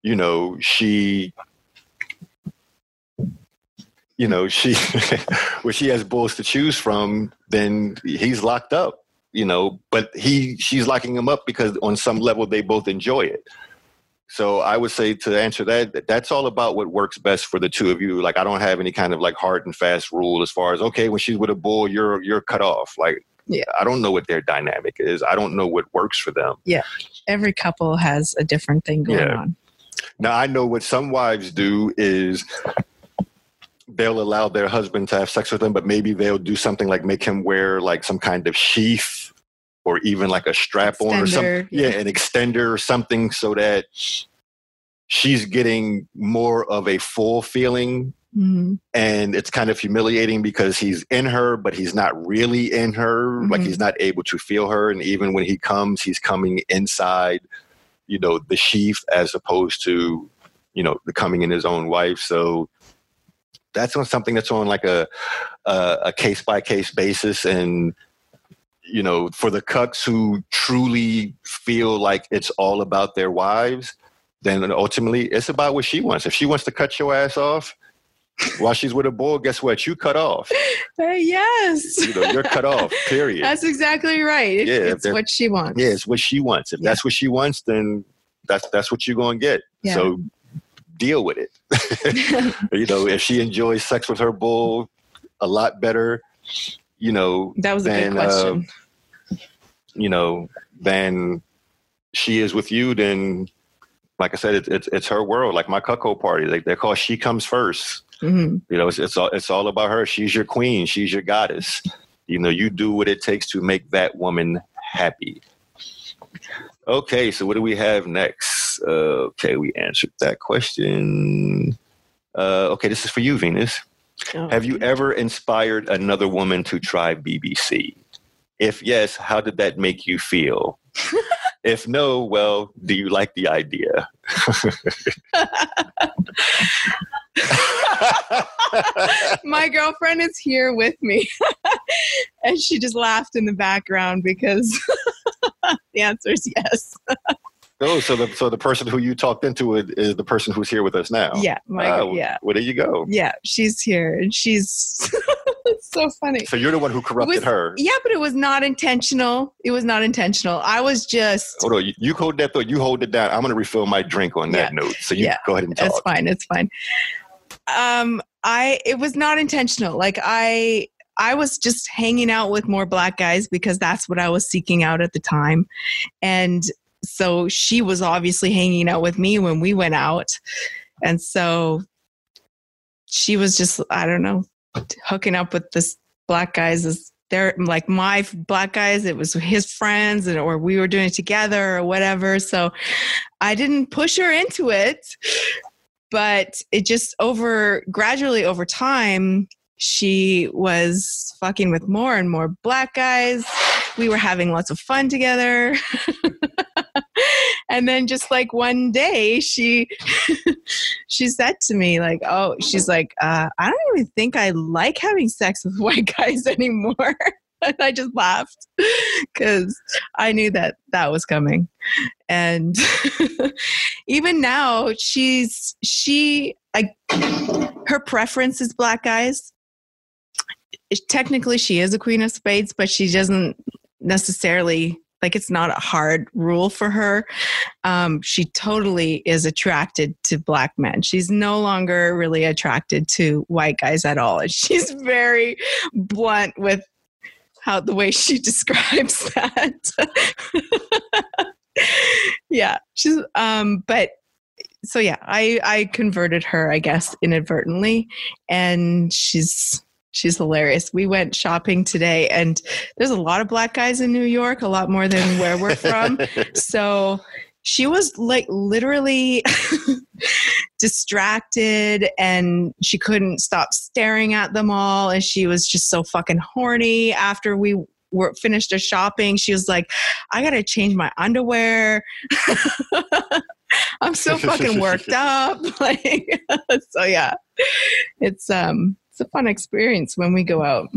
Speaker 1: you know, she you know, she [LAUGHS] when she has bulls to choose from, then he's locked up you know, but he she's locking him up because on some level they both enjoy it. So I would say to answer that, that's all about what works best for the two of you. Like I don't have any kind of like hard and fast rule as far as okay, when she's with a bull, you're you're cut off. Like
Speaker 2: yeah.
Speaker 1: I don't know what their dynamic is. I don't know what works for them.
Speaker 2: Yeah. Every couple has a different thing going yeah. on.
Speaker 1: Now I know what some wives do is they'll allow their husband to have sex with them, but maybe they'll do something like make him wear like some kind of sheath or even like a strap on or something. Yeah. yeah, an extender or something so that she's getting more of a full feeling
Speaker 2: Mhm.
Speaker 1: and it's kind of humiliating because he's in her but he's not really in her like
Speaker 2: Mhm.
Speaker 1: he's not able to feel her and even when he comes he's coming inside you know the sheath as opposed to you know becoming in his own wife so that's on something that's on like a a, a case by case basis and you know for the cucks who truly feel like it's all about their wives then ultimately it's about what she wants if she wants to cut your ass off while she's with a bull, guess what? You cut off. [LAUGHS]
Speaker 2: Uh, yes.
Speaker 1: You know, you're cut off. [LAUGHS] Period.
Speaker 2: That's exactly right.
Speaker 1: Yeah,
Speaker 2: it's what she wants.
Speaker 1: yeah, it's what she wants. If
Speaker 2: Yeah.
Speaker 1: that's what she wants, then that's that's what you're gonna get.
Speaker 2: Yeah.
Speaker 1: So deal with it. [LAUGHS] you know, if she enjoys sex with her bull a lot better, you know,
Speaker 2: that was a
Speaker 1: Then,
Speaker 2: good question.
Speaker 1: you know, than she is with you, then like I said, it's it's, it's her world. Like my cuckold party, they they call she comes first.
Speaker 2: Mhm.
Speaker 1: You know, it's, it's all it's all about her. She's your queen. She's your goddess. You know, you do what it takes to make that woman happy. Okay, so what do we have next? Uh, okay, we answered that question. Uh, okay, this is for you, Venus.
Speaker 2: Oh.
Speaker 1: Have you ever inspired another woman to try BBC? If yes, how did that make you feel? [LAUGHS] if no, well, do you like the idea? [LAUGHS]
Speaker 2: My girlfriend is here with me, [LAUGHS] and she just laughed in the background because the answer is yes.
Speaker 1: Oh, so the so the person who you talked into it is the person who's here with us now.
Speaker 2: Yeah, my yeah,
Speaker 1: Well, there you go.
Speaker 2: yeah. She's here, and she's [LAUGHS] so funny.
Speaker 1: So you're the one who corrupted
Speaker 2: Was-
Speaker 1: her.
Speaker 2: Yeah, but it was not intentional. It was not intentional. I was just.
Speaker 1: Hold on, you, you hold that thought. You hold it down. I'm going to refill my drink on that
Speaker 2: Yeah.
Speaker 1: note. So you
Speaker 2: Yeah.
Speaker 1: go ahead and talk.
Speaker 2: It's fine. It's fine. Um, I it was not intentional. Like I I was just hanging out with more black guys because that's what I was seeking out at the time. And so she was obviously hanging out with me when we went out. And so she was just, I don't know, hooking up with this black guys as they're like my black guys. It was his friends and or we were doing it together or whatever. So I didn't push her into it, but it just over gradually over time, she was fucking with more and more black guys. We were having lots of fun together. [LAUGHS] and then just like one day she [LAUGHS] she said to me like oh she's like uh, i don't even think i like having sex with [LAUGHS] white guys anymore and i just laughed because i knew that that was coming and even now she's she like her preference is black guys technically she is a queen of spades but she doesn't necessarily like it's not a hard rule for her. Um, she totally is attracted to black men. She's no longer really attracted to white guys at all. And she's very blunt with how the way she [LAUGHS] describes that. [LAUGHS] Yeah she's um but so yeah i i converted her i guess inadvertently. And she's she's hilarious. We went shopping today and there's a lot of black guys in new york a lot more than where we're from. [LAUGHS] So she was like literally [LAUGHS] distracted and she couldn't stop staring at them all and she was just so fucking horny. After we were finished our shopping she was like i gotta change my underwear. [LAUGHS] I'm so fucking worked up. Like so yeah. It's um it's a fun experience when we go out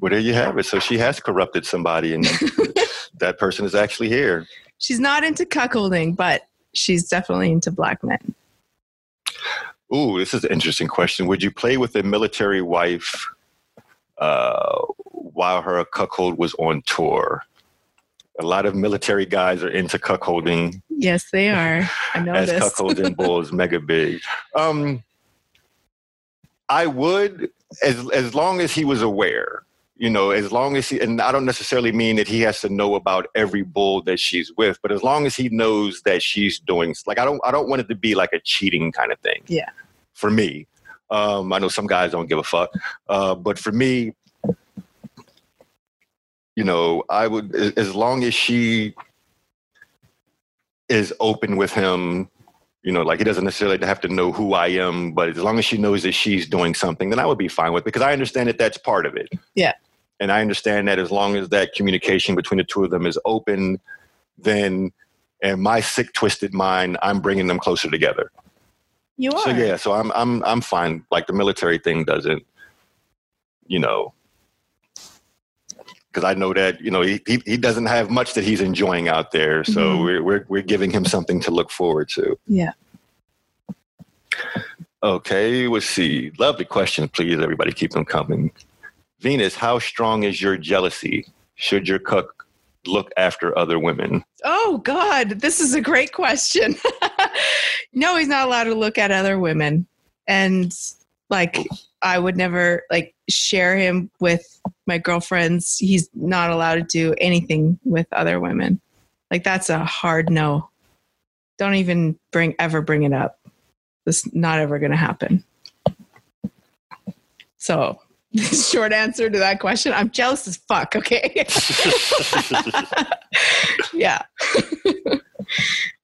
Speaker 1: well, there you have it. So she has corrupted somebody, and [LAUGHS] that person is actually here.
Speaker 2: she's not into cuckolding but she's definitely into black men
Speaker 1: Ooh, this is an interesting question. Would you play with a military wife uh, while her cuckold was on tour? A lot of military guys are into cuckolding,
Speaker 2: yes they are i know
Speaker 1: as
Speaker 2: this
Speaker 1: cuckolding [LAUGHS] bulls mega big. Um, I would, as as long as he was aware. You know, as long as he, and I don't necessarily mean that he has to know about every bull that she's with, but as long as he knows that she's doing, like I don't, I don't want it to be like a cheating kind of thing.
Speaker 2: Yeah.
Speaker 1: For me, um, I know some guys don't give a fuck, uh, but for me, you know, I would, as long as she is open with him, You know, like he doesn't necessarily have to know who I am, but as long as she knows that she's doing something, then I would be fine with it because I understand that that's part of it.
Speaker 2: Yeah.
Speaker 1: And I understand that as long as that communication between the two of them is open, then in my sick, twisted mind, I'm bringing them closer together.
Speaker 2: You are.
Speaker 1: So yeah, so I'm I'm I'm fine. Like the military thing doesn't, you know, because I know that you know he, he he doesn't have much that he's enjoying out there. So
Speaker 2: Mhm.
Speaker 1: we're we're we're giving him something to look forward to.
Speaker 2: Yeah.
Speaker 1: Okay, let's see. Lovely question, please. Everybody, keep them coming. Venus, how strong is your jealousy? Should your cook look after other women?
Speaker 2: Oh God, this is a great question. [LAUGHS] no, he's not allowed to look at other women, and like I would never like share him with my girlfriends. He's not allowed to do anything with other women. Like that's a hard no. Don't even bring ever bring it up. It's not ever going to happen. So, [LAUGHS] short answer to that question: I'm jealous as fuck. Okay. [LAUGHS] yeah. [LAUGHS]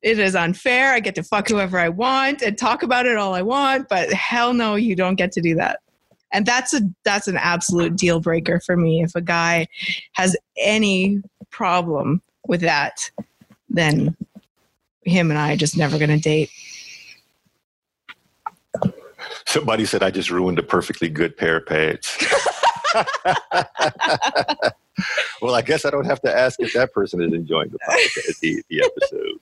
Speaker 2: it is unfair. I get to fuck whoever I want and talk about it all I want, but hell no, you don't get to do that. And that's a that's an absolute deal breaker for me. If a guy has any problem with that, then him and I are just never gonna date.
Speaker 1: Somebody said I just ruined a perfectly good pair of pants. [LAUGHS] well, I guess I don't have to ask if that person is enjoying the podcast, the, the episode.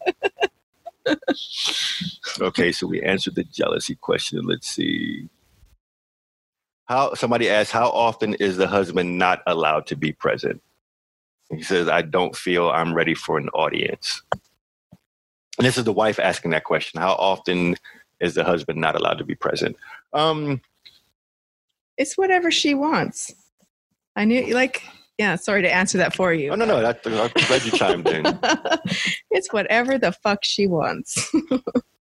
Speaker 1: [LAUGHS] okay, so we answered the jealousy question. Let's see. How somebody asked, how often is the husband not allowed to be present? He says, I don't feel I'm ready for an audience. And this is the wife asking that question. How often is the husband not allowed to be present? Um,
Speaker 2: It's whatever she wants. I knew like yeah, sorry to answer that for you.
Speaker 1: oh no, no, that, I'm glad you chimed in. [LAUGHS]
Speaker 2: it's whatever the fuck she wants. [LAUGHS]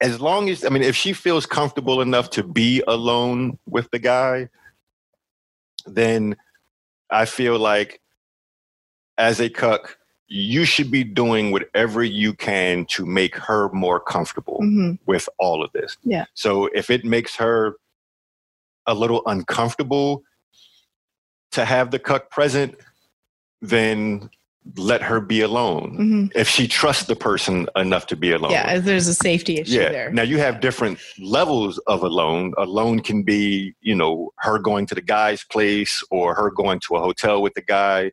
Speaker 1: As long as I mean, if she feels comfortable enough to be alone with the guy, then I feel like as a cuck, you should be doing whatever you can to make her more comfortable
Speaker 2: hmm
Speaker 1: with all of this.
Speaker 2: Yeah.
Speaker 1: So if it makes her a little uncomfortable to have the cuck present, then let her be alone.
Speaker 2: hmm
Speaker 1: If she trusts the person enough to be alone.
Speaker 2: Yeah, there's a safety issue
Speaker 1: yeah.
Speaker 2: there.
Speaker 1: Now you have different levels of alone. Alone can be, you know, her going to the guy's place or her going to a hotel with the guy,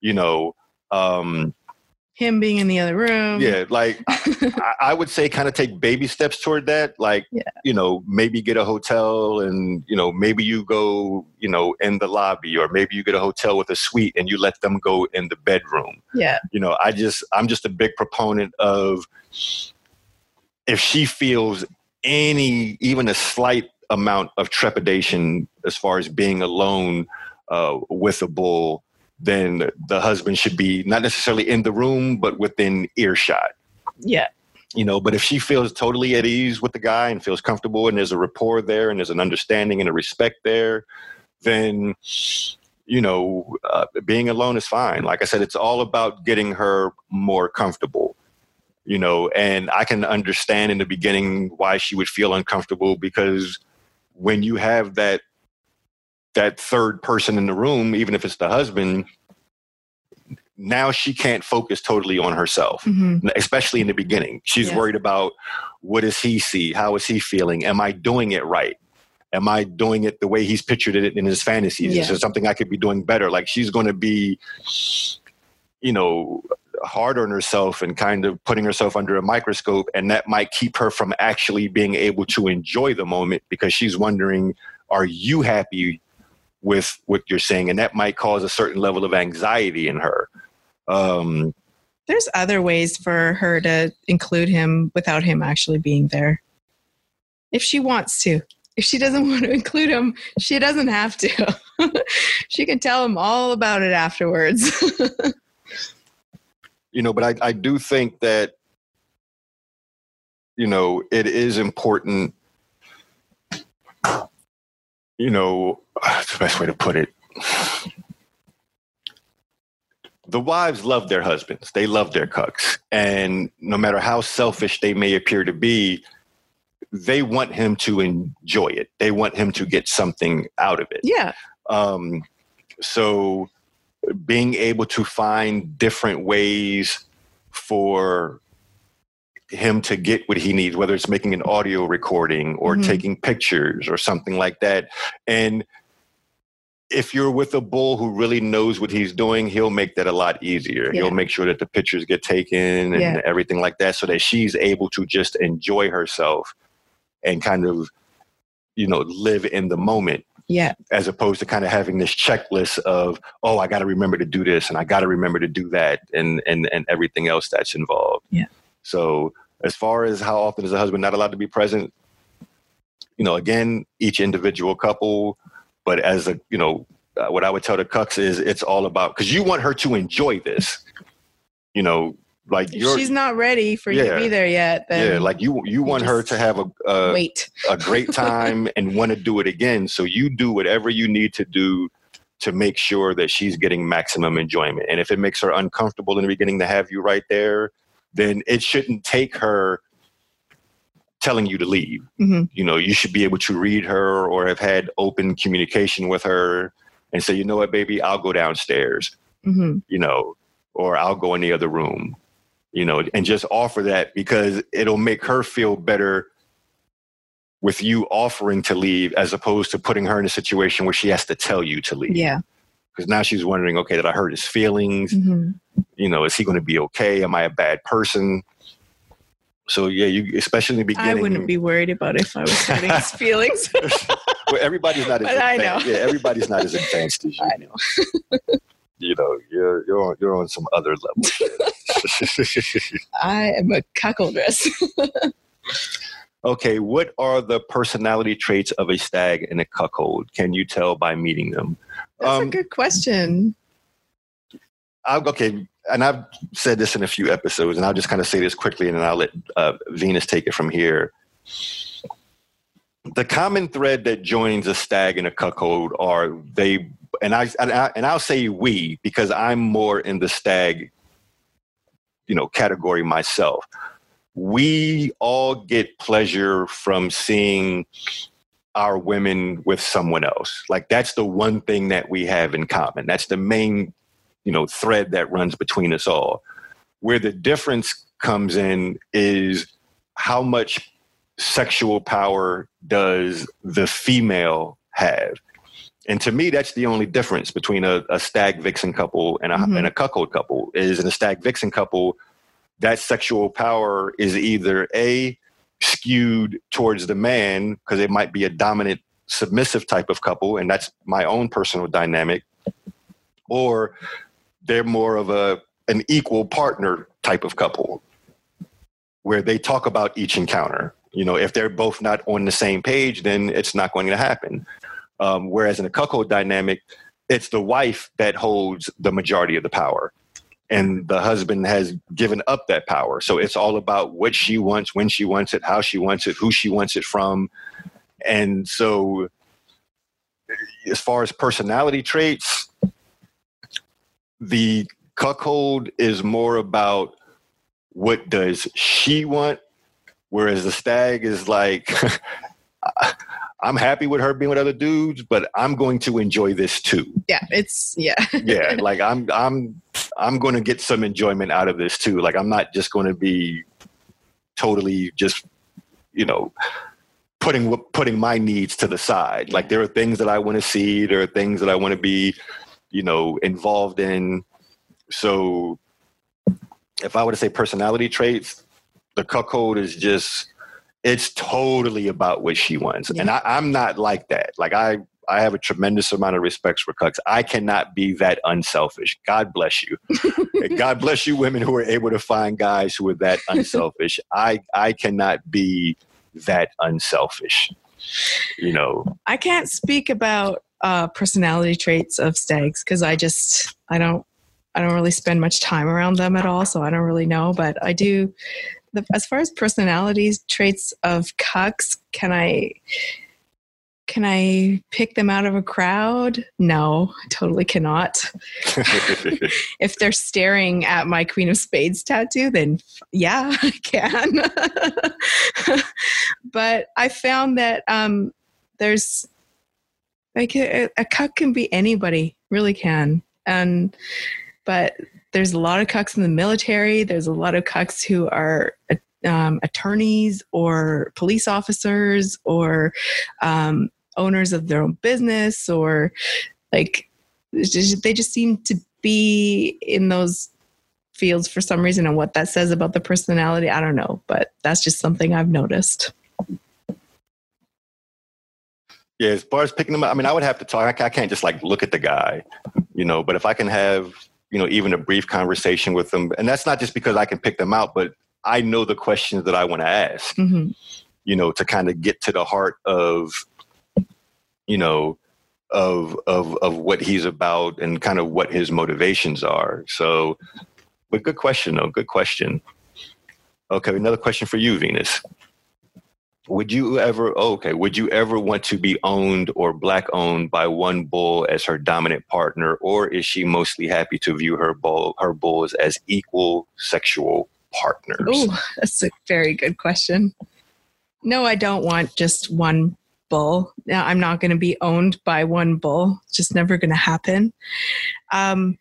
Speaker 1: you know. Um,
Speaker 2: Him being in the other room.
Speaker 1: yeah, like [LAUGHS] I, I would say kind of take baby steps toward that. Like,
Speaker 2: Yeah.
Speaker 1: you know, maybe get a hotel and, you know, maybe you go, you know, in the lobby or maybe you get a hotel with a suite and you let them go in the bedroom.
Speaker 2: Yeah.
Speaker 1: You know, I just, I'm just a big proponent of if she feels any, even a slight amount of trepidation as far as being alone uh, with a bull, then the husband should be not necessarily in the room, but within earshot
Speaker 2: Yeah.
Speaker 1: you know but if she feels totally at ease with the guy and feels comfortable and there's a rapport there and there's an understanding and a respect there then you know uh, being alone is fine like i said it's all about getting her more comfortable you know and i can understand in the beginning why she would feel uncomfortable because when you have that that third person in the room even if it's the husband now she can't focus totally on herself
Speaker 2: hmm
Speaker 1: especially in the beginning. She's
Speaker 2: Yeah.
Speaker 1: worried about what does he see? How is he feeling? Am I doing it right? Am I doing it the way he's pictured it in his fantasies? Is there something I could be doing better? Like she's going to be, you know, hard on herself and kind of putting herself under a microscope. And that might keep her from actually being able to enjoy the moment because she's wondering, are you happy with what you're saying? And that might cause a certain level of anxiety in her. Um,
Speaker 2: There's other ways for her to include him without him actually being there. If she wants to. If she doesn't [LAUGHS] want to include him, she doesn't have to. [LAUGHS] she can tell him all about it afterwards. [LAUGHS]
Speaker 1: you know but I, I do think that you know it is important you know what's [SIGHS] the best way to put it the wives love their husbands. They love their cucks. And no matter how selfish they may appear to be, they want him to enjoy it. They want him to get something out of it.
Speaker 2: Yeah.
Speaker 1: Um, so being able to find different ways for him to get what he needs, whether it's making an audio recording or
Speaker 2: Mhm.
Speaker 1: taking pictures or something like that. And if you're with a bull who really knows what he's doing, he'll make that a lot easier.
Speaker 2: Yeah.
Speaker 1: He'll make sure that the pictures get taken and
Speaker 2: Yeah.
Speaker 1: everything like that so that she's able to just enjoy herself and kind of, you know, live in the moment
Speaker 2: Yeah.
Speaker 1: as opposed to kind of having this checklist of oh i got to remember to do this and i got to remember to do that and and and everything else that's involved
Speaker 2: Yeah.
Speaker 1: So as far as how often is a husband not allowed to be present you know again each individual couple but as a you know uh, what i would tell the cucks is it's all about because you want her to enjoy this you know like you're
Speaker 2: she's not ready for you to be there yet, then
Speaker 1: yeah like you you want her to have a, a
Speaker 2: wait.
Speaker 1: a great time [LAUGHS] and want to do it again. So you do whatever you need to do to make sure that she's getting maximum enjoyment. And if it makes her uncomfortable in the beginning to have you right there, then it shouldn't take her telling you to leave.
Speaker 2: hmm
Speaker 1: You know, you should be able to read her or have had open communication with her and say, you know what, baby, I'll go downstairs,
Speaker 2: hmm
Speaker 1: you know, or I'll go in the other room, you know, and just offer that because it'll make her feel better with you offering to leave as opposed to putting her in a situation where she has to tell you to leave.
Speaker 2: Yeah.
Speaker 1: Because now she's wondering, okay, did I hurt his feelings?
Speaker 2: hmm
Speaker 1: You know, is he going to be okay? Am I a bad person? So yeah, you especially in the beginning.
Speaker 2: I wouldn't be worried about if I was hurting his [LAUGHS] feelings. [LAUGHS]
Speaker 1: well, everybody's not as
Speaker 2: But I
Speaker 1: advanced.
Speaker 2: know.
Speaker 1: Yeah, everybody's not as [LAUGHS] advanced as you.
Speaker 2: I know.
Speaker 1: You know, you're you're on, you're on some other level.
Speaker 2: I am a cuckoldress.
Speaker 1: okay, what are the personality traits of a stag and a cuckold? Can you tell by meeting them?
Speaker 2: That's a
Speaker 1: Um,
Speaker 2: good question.
Speaker 1: I'll, okay, and I've said this in a few episodes, and I'll just kind of say this quickly, and then I'll let uh, Venus take it from here. The common thread that joins a stag and a cuckold are they, and I and, I, and I'll say we because I'm more in the stag, you know, category myself. We all get pleasure from seeing our women with someone else. Like that's the one thing that we have in common. That's the main you know thread that runs between us all where the difference comes in is how much sexual power does the female have and to me that's the only difference between a, a stag vixen couple and a,
Speaker 2: Mhm.
Speaker 1: and a cuckold couple is in a stag vixen couple that sexual power is either a skewed towards the man because it might be a dominant submissive type of couple and that's my own personal dynamic. Or they're more of a an equal partner type of couple where they talk about each encounter. You know if they're both not on the same page then it's not going to happen. Um, whereas in a cuckold dynamic it's the wife that holds the majority of the power and the husband has given up that power. So it's all about what she wants when she wants it how she wants it who she wants it from. And so as far as personality traits the cuckold is more about what does she want whereas the stag is like [LAUGHS] i'm happy with her being with other dudes but i'm going to enjoy this too.
Speaker 2: Yeah, it's yeah. [LAUGHS]
Speaker 1: yeah like i'm i'm i'm going to get some enjoyment out of this too. Like i'm not just going to be totally just you know putting putting my needs to the side. Like there are things that i want to see there are things that i want to be you know involved in. So if i were to say personality traits the cuckold is just it's totally about what she wants. And I, i'm not like that. Like i i have a tremendous amount of respect for cucks. I cannot be that unselfish. God bless you. [LAUGHS] God bless you women who are able to find guys who are that unselfish. [LAUGHS] I i cannot be that unselfish you know?
Speaker 2: I can't speak about uh, personality traits of stags because I just I don't I don't really spend much time around them at all, so I don't really know. But I do. The, as far as personalities traits of cucks, can I? can I pick them out of a crowd? No, I totally cannot. [LAUGHS] if they're staring at my Queen of Spades tattoo, then yeah, [LAUGHS] I can. [LAUGHS] but I found that um, there's like a, a cuck can be anybody, really can. And but there's a lot of cucks in the military. There's a lot of cucks who are um, attorneys or police officers or um, owners of their own business or like they just seem to be in those fields for some reason. And what that says about the personality i don't know but that's just something i've noticed.
Speaker 1: Yeah as far as picking them up i mean i would have to talk. I can't just like look at the guy you know but if i can have you know even a brief conversation with them and that's not just because i can pick them out but i know the questions that i want to ask mm-hmm. you know to kind of get to the heart of you know, of of of what he's about and kind of what his motivations are. So, but good question though. Good question. Okay, another question for you, Venus. Would you ever oh, okay, would you ever want to be owned or black owned by one bull as her dominant partner, or is she mostly happy to view her bull her bulls as equal sexual partners?
Speaker 2: Oh, [LAUGHS] that's a very good question. No, I don't want just one bull. now I'm not going to be owned by one bull. It's just never going to happen. Um,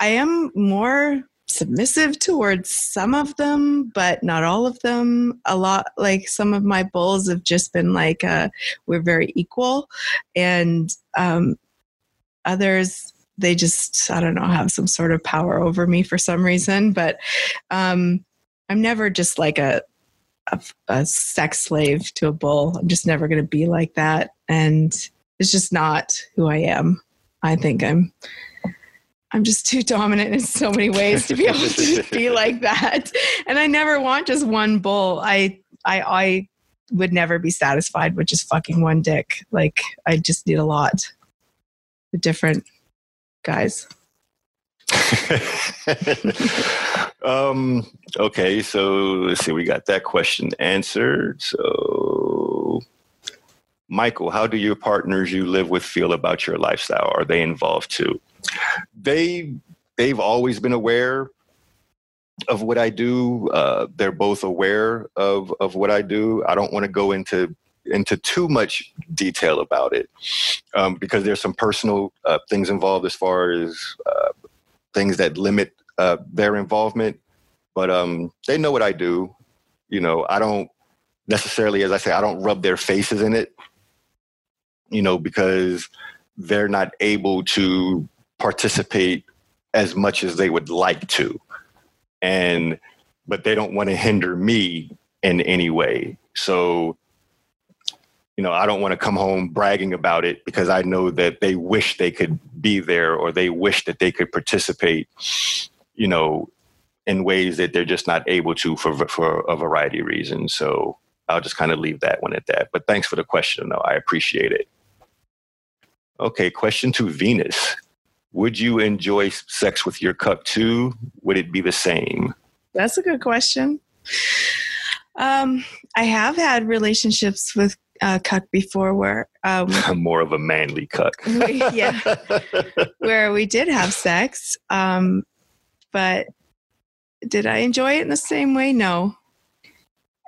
Speaker 2: I am more submissive towards some of them, but not all of them. A lot, like some of my bulls have just been like, uh, we're very equal. And um, others, they just, I don't know, have some sort of power over me for some reason. But um, I'm never just like a, a, a sex slave to a bull. I'm just never going to be like that. And it's just not who I am. I think I'm I'm just too dominant in so many ways to be [LAUGHS] able to be like that. And I never want just one bull. I I I would never be satisfied with just fucking one dick. Like I just need a lot of different guys. [LAUGHS]
Speaker 1: um, okay, so let's see. We got that question answered. So, Michael, how do your partners you live with feel about your lifestyle? Are they involved too? They they've always been aware of what I do. Uh, they're both aware of of what I do. I don't want to go into into too much detail about it um, because there's some personal uh, things involved as far as uh, things that limit uh, their involvement. But um, they know what I do. You know, I don't necessarily, as I say, I don't rub their faces in it. You know, because they're not able to participate as much as they would like to, and but they don't want to hinder me in any way. So you know, I don't want to come home bragging about it because I know that they wish they could be there or they wish that they could participate, you know, in ways that they're just not able to for for a variety of reasons. So I'll just kind of leave that one at that. But thanks for the question, though. I appreciate it. Okay, question to Venus. Would you enjoy sex with your cuck too? Would it be the same?
Speaker 2: That's a good question. Um, I have had relationships with uh, cuck before where
Speaker 1: um, [LAUGHS] more of a manly cuck. [LAUGHS]
Speaker 2: we, yeah, where we did have sex, um, but did I enjoy it in the same way? No.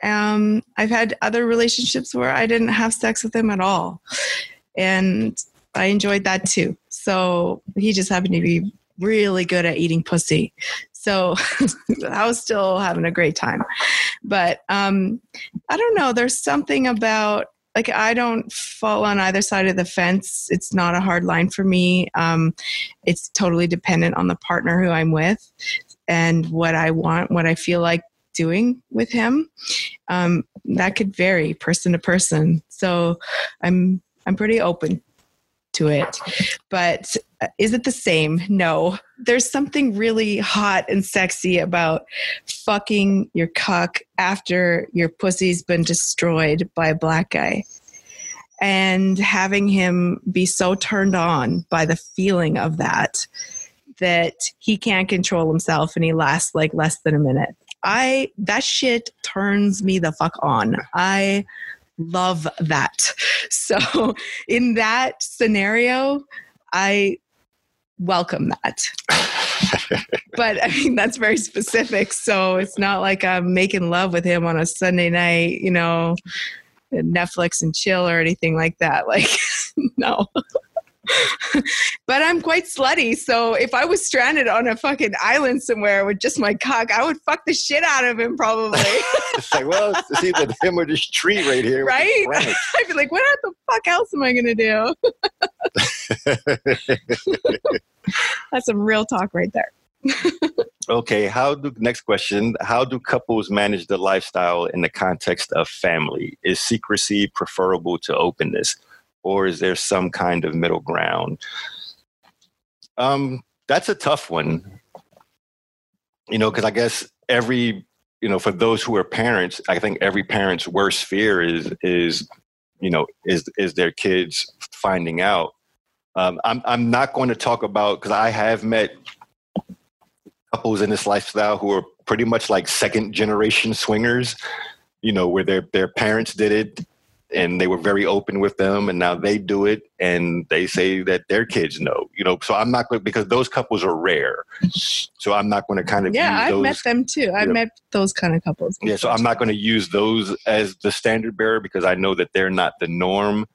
Speaker 2: Um, I've had other relationships where I didn't have sex with them at all, and I enjoyed that too. So he just happened to be really good at eating pussy. So [LAUGHS] I was still having a great time. But um, I don't know. There's something about like I don't fall on either side of the fence. It's not a hard line for me. Um, it's totally dependent on the partner who I'm with and what I want, what I feel like doing with him. Um, that could vary person to person. So I'm I'm pretty open to it. But uh, is it the same? No. There's something really hot and sexy about fucking your cuck after your pussy's been destroyed by a black guy. And having him be so turned on by the feeling of that that he can't control himself and he lasts like less than a minute. I that shit turns me the fuck on. I love that. So [LAUGHS] in that scenario, I welcome that. [LAUGHS] but I mean, that's very specific. So it's not like I'm making love with him on a Sunday night, you know, Netflix and chill or anything like that. [LAUGHS] Like, no. [LAUGHS] but I'm quite slutty. So if I was stranded on a fucking island somewhere with just my cock, I would fuck the shit out of him probably. [LAUGHS]
Speaker 1: it's like, well, it's either him or this tree right here.
Speaker 2: Right? [LAUGHS] I'd be like, what the fuck else am I going to do? That's some real talk right there.
Speaker 1: okay, how do next question, how do couples manage the lifestyle in the context of family? Is secrecy preferable to openness? Or is there some kind of middle ground? Um, that's a tough one. You know, because I guess every you know, for those who are parents, I think every parent's worst fear is is you know is is their kids finding out. Um, I'm I'm not going to talk about because I have met couples in this lifestyle who are pretty much like second generation swingers. You know, where their their parents did it and they were very open with them and now they do it and they say that their kids know you know so i'm not going because those couples are rare. So i'm not going to kind of
Speaker 2: yeah i've
Speaker 1: those,
Speaker 2: met them too. I've met those kind of couples.
Speaker 1: Yeah so i'm not going to use those as the standard bearer because i know that they're not the norm.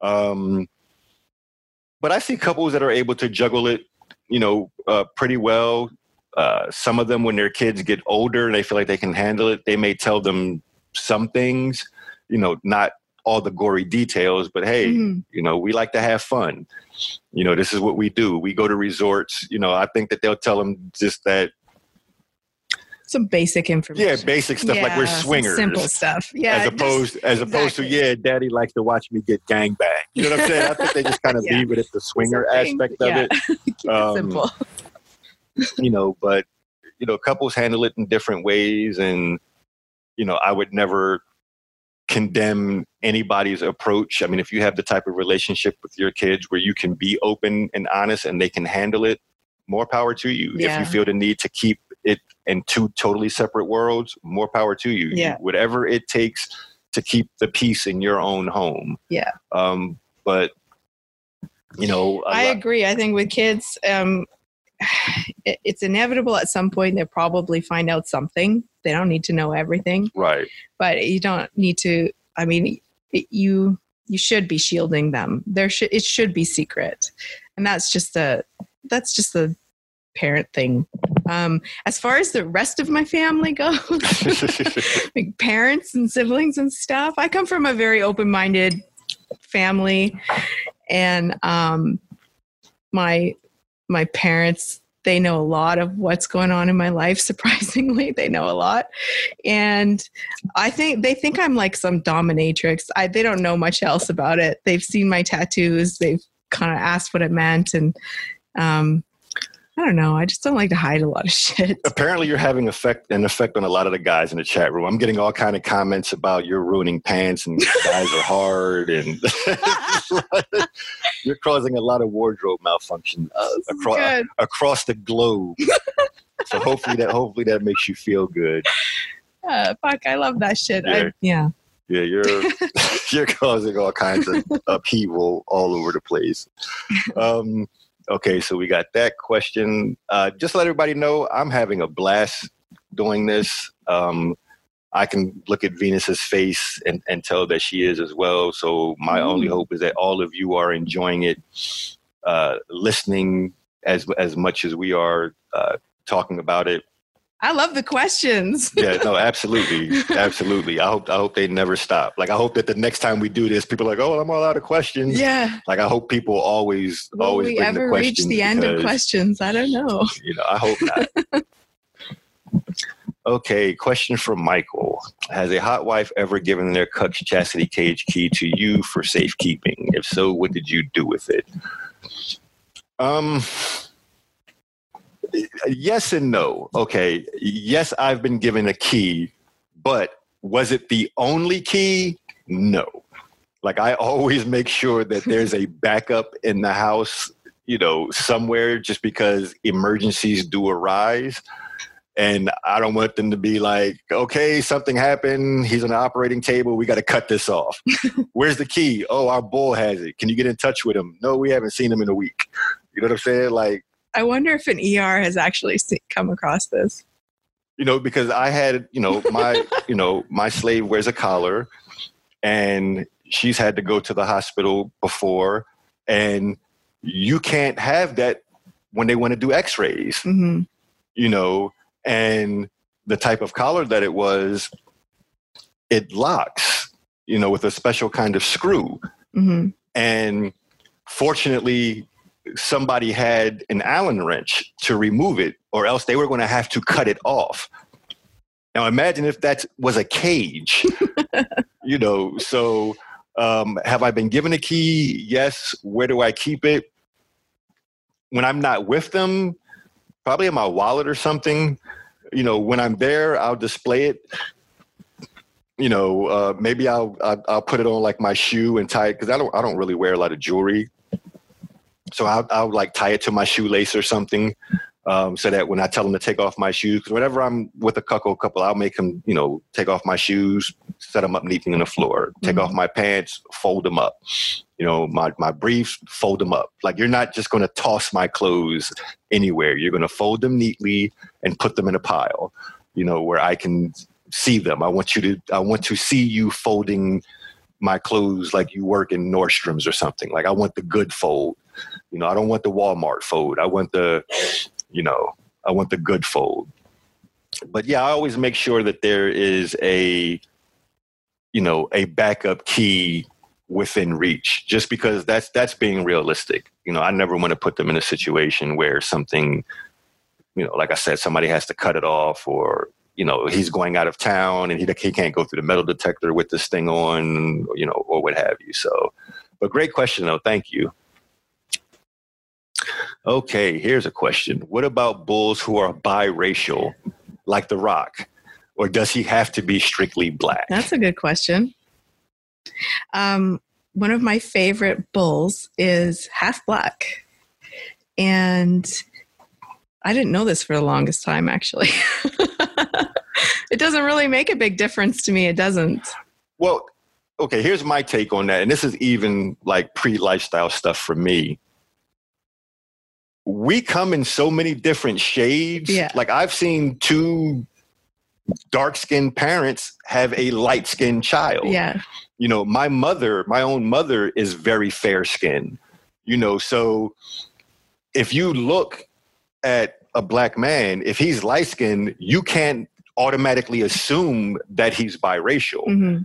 Speaker 1: Um but i see couples that are able to juggle it you know uh, pretty well. Uh, some of them when their kids get older and they feel like they can handle it they may tell them some things you know not all the gory details, but hey, mm-hmm. you know, we like to have fun. You know, this is what we do. We go to resorts. You know, I think that they'll tell them just that.
Speaker 2: Some basic information.
Speaker 1: Yeah, basic stuff yeah, like we're swingers.
Speaker 2: Simple stuff. Yeah.
Speaker 1: As opposed just, as opposed exactly. to yeah, daddy likes to watch me get gang bang. You know what I'm saying? I think they just kind of [LAUGHS] yeah. leave it at the swinger aspect of
Speaker 2: yeah. it. [LAUGHS] Keep um, it simple.
Speaker 1: you know, but you know, couples handle it in different ways and you know, I would never condemn anybody's approach. I mean, if you have the type of relationship with your kids where you can be open and honest and they can handle it, more power to you. Yeah. If you feel the need to keep it in two totally separate worlds, more power to you.
Speaker 2: Yeah.
Speaker 1: Whatever it takes to keep the peace in your own home.
Speaker 2: Yeah.
Speaker 1: Um, but you know,
Speaker 2: I lot- agree. I think with kids, um, it's inevitable at some point they'll probably find out something. They don't need to know everything.
Speaker 1: Right.
Speaker 2: But you don't need to, I mean, it, you you should be shielding them. There should it should be secret. And that's just a that's just a parent thing. Um, as far as the rest of my family [LAUGHS] goes, [LAUGHS] like parents and siblings and stuff, I come from a very open minded family. And um, my my parents they know a lot of what's going on in my life [LAUGHS] surprisingly they know a lot. And i think they think i'm like some dominatrix. I, they don't know much else about it. They've seen my tattoos. They've kind of asked what it meant and um, I don't know. I just don't like to hide a lot of [LAUGHS] shit.
Speaker 1: Apparently, you're having effect an effect on a lot of the guys in the chat room. I'm getting all kind of comments about you're ruining pants and guys are hard, and [LAUGHS] you're causing a lot of wardrobe malfunction oh, across across the globe. [LAUGHS] so hopefully that hopefully that makes you feel good.
Speaker 2: Uh, fuck, I love that shit. Yeah. I, yeah.
Speaker 1: Yeah, you're you're causing all kinds of upheaval all over the place. Um, Okay, so we got that question. Uh, just let everybody know I'm having a blast doing this. Um, I can look at Venus's face and, and tell that she is as well. So my mm. only hope is that all of you are enjoying it, uh, listening as as much as we are uh, talking about it.
Speaker 2: I love the questions.
Speaker 1: yeah, no, absolutely, absolutely. I hope I hope they never stop. Like I hope that the next time we do this, people are like, "Oh, I'm all out of questions."
Speaker 2: Yeah.
Speaker 1: Like I hope people always
Speaker 2: Will
Speaker 1: always
Speaker 2: we
Speaker 1: bring
Speaker 2: ever
Speaker 1: the questions.
Speaker 2: reach the end of questions? I don't know.
Speaker 1: You know, I hope not. [LAUGHS] okay, question from Michael: Has a hot wife ever given their cuck's chastity cage key to you for safekeeping? If so, what did you do with it? Um yes and no. Okay. Yes, I've been given a key, but was it the only key? No. Like I always make sure that there's a backup in the house, you know, somewhere just because emergencies do arise. and I don't want them to be like, okay, something happened. He's on the operating table. We got to cut this off. [LAUGHS] Where's the key? Oh, our bull has it. Can you get in touch with him? No, we haven't seen him in a week. You know what I'm saying? Like,
Speaker 2: I wonder if an ER has actually come across this.
Speaker 1: You know, because I had, you know, my, [LAUGHS] you know, my slave wears a collar, and she's had to go to the hospital before, and you can't have that when they want to do X-rays.
Speaker 2: Mm-hmm.
Speaker 1: You know, and the type of collar that it was, it locks. You know, with a special kind of screw,
Speaker 2: Mm-hmm.
Speaker 1: and fortunately somebody had an allen wrench to remove it or else they were going to have to cut it off. Now imagine if that was a cage [LAUGHS] you know so um, have i been given a key? Yes. Where do i keep it? When i'm not with them probably in my wallet or something you know when i'm there i'll display it. You know uh, maybe I'll, I'll i'll put it on like my shoe and tie it because i don't i don't really wear a lot of jewelry so I'll, I'll like tie it to my shoelace or something um, so that when I tell them to take off my shoes, because whenever I'm with a cuckold couple, I'll make them, you know, take off my shoes, set them up neatly on the floor, take
Speaker 2: Mhm.
Speaker 1: off my pants, fold them up, you know, my, my briefs, fold them up. Like you're not just going to toss my clothes anywhere. You're going to fold them neatly and put them in a pile, you know, where I can see them. I want you to, I want to see you folding my clothes like you work in Nordstrom's or something. Like I want the good fold. You know, I don't want the Walmart fold. I want the, you know, I want the good fold. But yeah, I always make sure that there is a, you know, a backup key within reach, just because that's that's being realistic. You know, I never want to put them in a situation where something, you know, like I said, somebody has to cut it off or you know he's going out of town and he, he can't go through the metal detector with this thing on you know or what have you so but great question though thank you okay here's a question what about bulls who are biracial like the rock or does he have to be strictly black
Speaker 2: That's a good question. Um, one of my favorite bulls is half black. And I didn't know this for the longest time, actually. [LAUGHS] it doesn't really make a big difference to me. It doesn't.
Speaker 1: Well, okay, here's my take on that. And this is even like pre lifestyle stuff for me. We come in so many different shades.
Speaker 2: Yeah.
Speaker 1: Like I've seen two dark skinned parents have a light skinned child.
Speaker 2: Yeah.
Speaker 1: You know, my mother, my own mother is very fair skinned. You know, so if you look at a black man, if he's light skinned, you can't automatically assume that he's biracial.
Speaker 2: hmm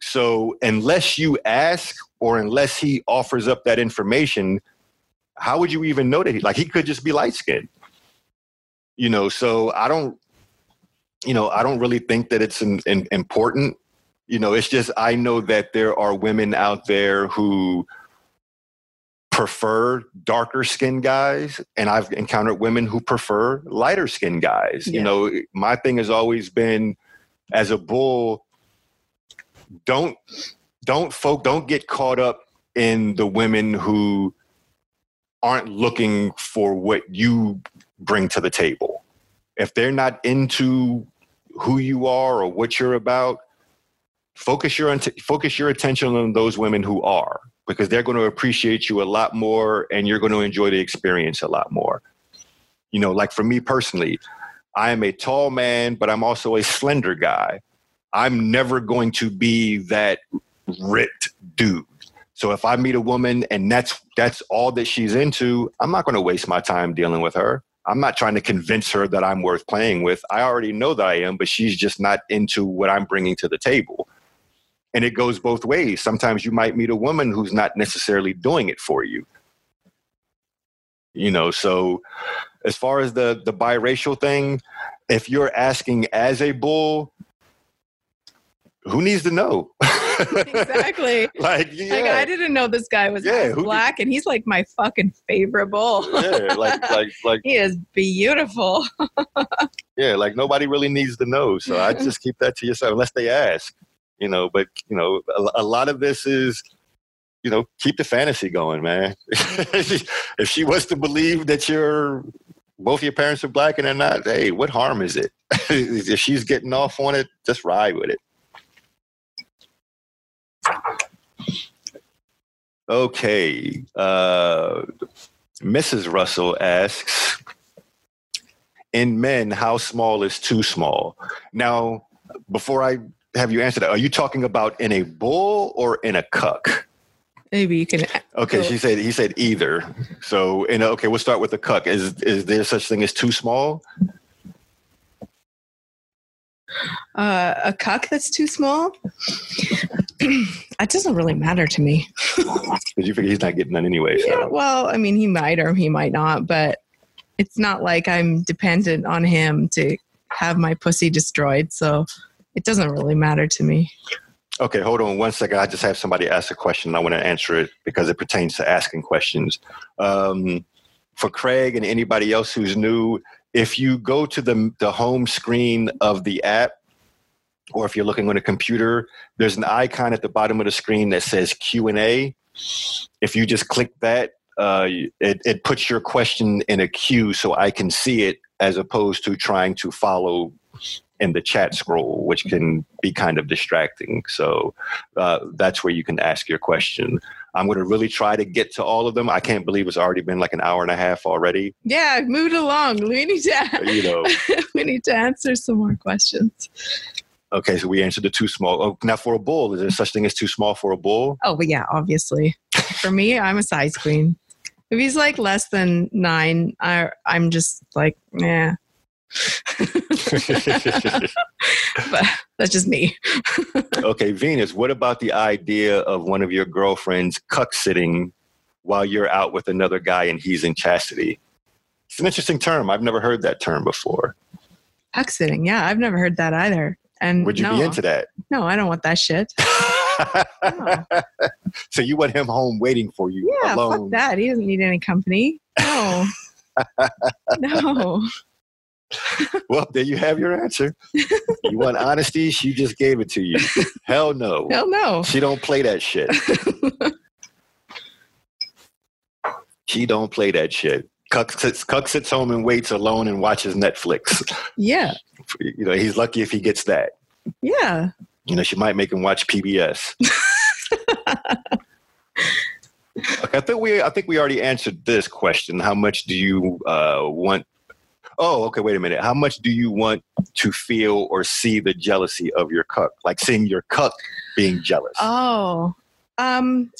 Speaker 1: So unless you ask or unless he offers up that information, how would you even know that he like he could just be light skinned? You know, so I don't you know, I don't really think that it's an, an important. You know, it's just I know that there are women out there who prefer darker skinned guys and I've encountered women who prefer lighter skinned guys.
Speaker 2: Yeah.
Speaker 1: You know, my thing has always been as a bull don't don't folk don't get caught up in the women who aren't looking for what you bring to the table. If they're not into who you are or what you're about focus your focus your attention on those women who are because they're going to appreciate you a lot more and you're going to enjoy the experience a lot more. You know like for me personally i am a tall man but i'm also a slender guy. I'm never going to be that ripped dude so if i meet a woman and that's that's all that she's into i'm not going to waste my time dealing with her. I'm not trying to convince her that i'm worth playing with. I already know that i am but she's just not into what i'm bringing to the table. And it goes both ways. Sometimes you might meet a woman who's not necessarily doing it for you. You know so as far as the the biracial thing if you're asking as a bull who needs to know [LAUGHS]
Speaker 2: Exactly. [LAUGHS]
Speaker 1: like yeah
Speaker 2: Like I didn't know this guy was
Speaker 1: Yeah,
Speaker 2: black, and he's like my fucking favorite bull.
Speaker 1: yeah [LAUGHS] like like like
Speaker 2: he is beautiful.
Speaker 1: yeah like nobody really needs to know so i just keep that to yourself unless they ask you know but you know a, a lot of this is you know keep the fantasy going man if she was to believe that you're both your parents are black and they're not, hey, what harm is it? if she's getting off on it, just ride with it. Okay. Uh, Mrs. Russell asks, in men, how small is too small? Now, before I have you answer that, are you talking about in a bull or in a cuck?
Speaker 2: Maybe you can.
Speaker 1: Okay, she said he said either. So, in a, okay, we'll start with the cuck. Is is there such thing as too small?
Speaker 2: Uh, a cuck that's too small. [CLEARS THROAT] that doesn't really matter to me. [LAUGHS]
Speaker 1: Because you figure he's not getting that anyway. So.
Speaker 2: Yeah, well, I mean, he might or he might not, but it's not like I'm dependent on him to have my pussy destroyed. So it doesn't really matter to me.
Speaker 1: Okay, hold on one second. I just have somebody ask a question. I want to answer it because it pertains to asking questions. Um, for Craig and anybody else who's new, if you go to the, the home screen of the app, or if you're looking on a computer, there's an icon at the bottom of the screen that says Q and A. If you just click that, uh, it, it puts your question in a queue so I can see it, as opposed to trying to follow in the chat scroll, which can be kind of distracting. So uh, that's where you can ask your question. I'm going to really try to get to all of them. I can't believe it's already been like an hour and a half already.
Speaker 2: Yeah, move it along. We need to, [LAUGHS]
Speaker 1: You know. [LAUGHS]
Speaker 2: we need to answer some more questions.
Speaker 1: Okay, so we answered the too small. Oh, now for a bull, is there such thing as too small for a bull?
Speaker 2: Oh, but yeah, obviously. For me, I'm a size queen. If he's like less than nine, I, I'm just like, yeah. [LAUGHS] [LAUGHS] but that's just me.
Speaker 1: okay, Venus, what about the idea of one of your girlfriends cuck sitting while you're out with another guy and he's in chastity? It's an interesting term. I've never heard that term before.
Speaker 2: Cuck sitting. Yeah, I've never heard that either. And
Speaker 1: Would you
Speaker 2: no,
Speaker 1: be into that?
Speaker 2: No, I don't want that shit. [LAUGHS] No.
Speaker 1: so you want him home waiting for you
Speaker 2: Yeah,
Speaker 1: alone?
Speaker 2: fuck that. He doesn't need any company. No. [LAUGHS] no. [LAUGHS]
Speaker 1: Well, there you have your answer. [LAUGHS] you want honesty? She just gave it to you. Hell no.
Speaker 2: Hell no.
Speaker 1: She don't play that shit. [LAUGHS] she don't play that shit. Cuck sits, Cuck sits home and waits alone and watches Netflix.
Speaker 2: Yeah.
Speaker 1: You know, he's lucky if he gets that.
Speaker 2: Yeah.
Speaker 1: You know, she might make him watch PBS. okay, I think we I think we already answered this question. How much do you uh, want? Oh, okay. Wait a minute. How much do you want to feel or see the jealousy of your cuck? Like seeing your cuck being jealous.
Speaker 2: Oh. Um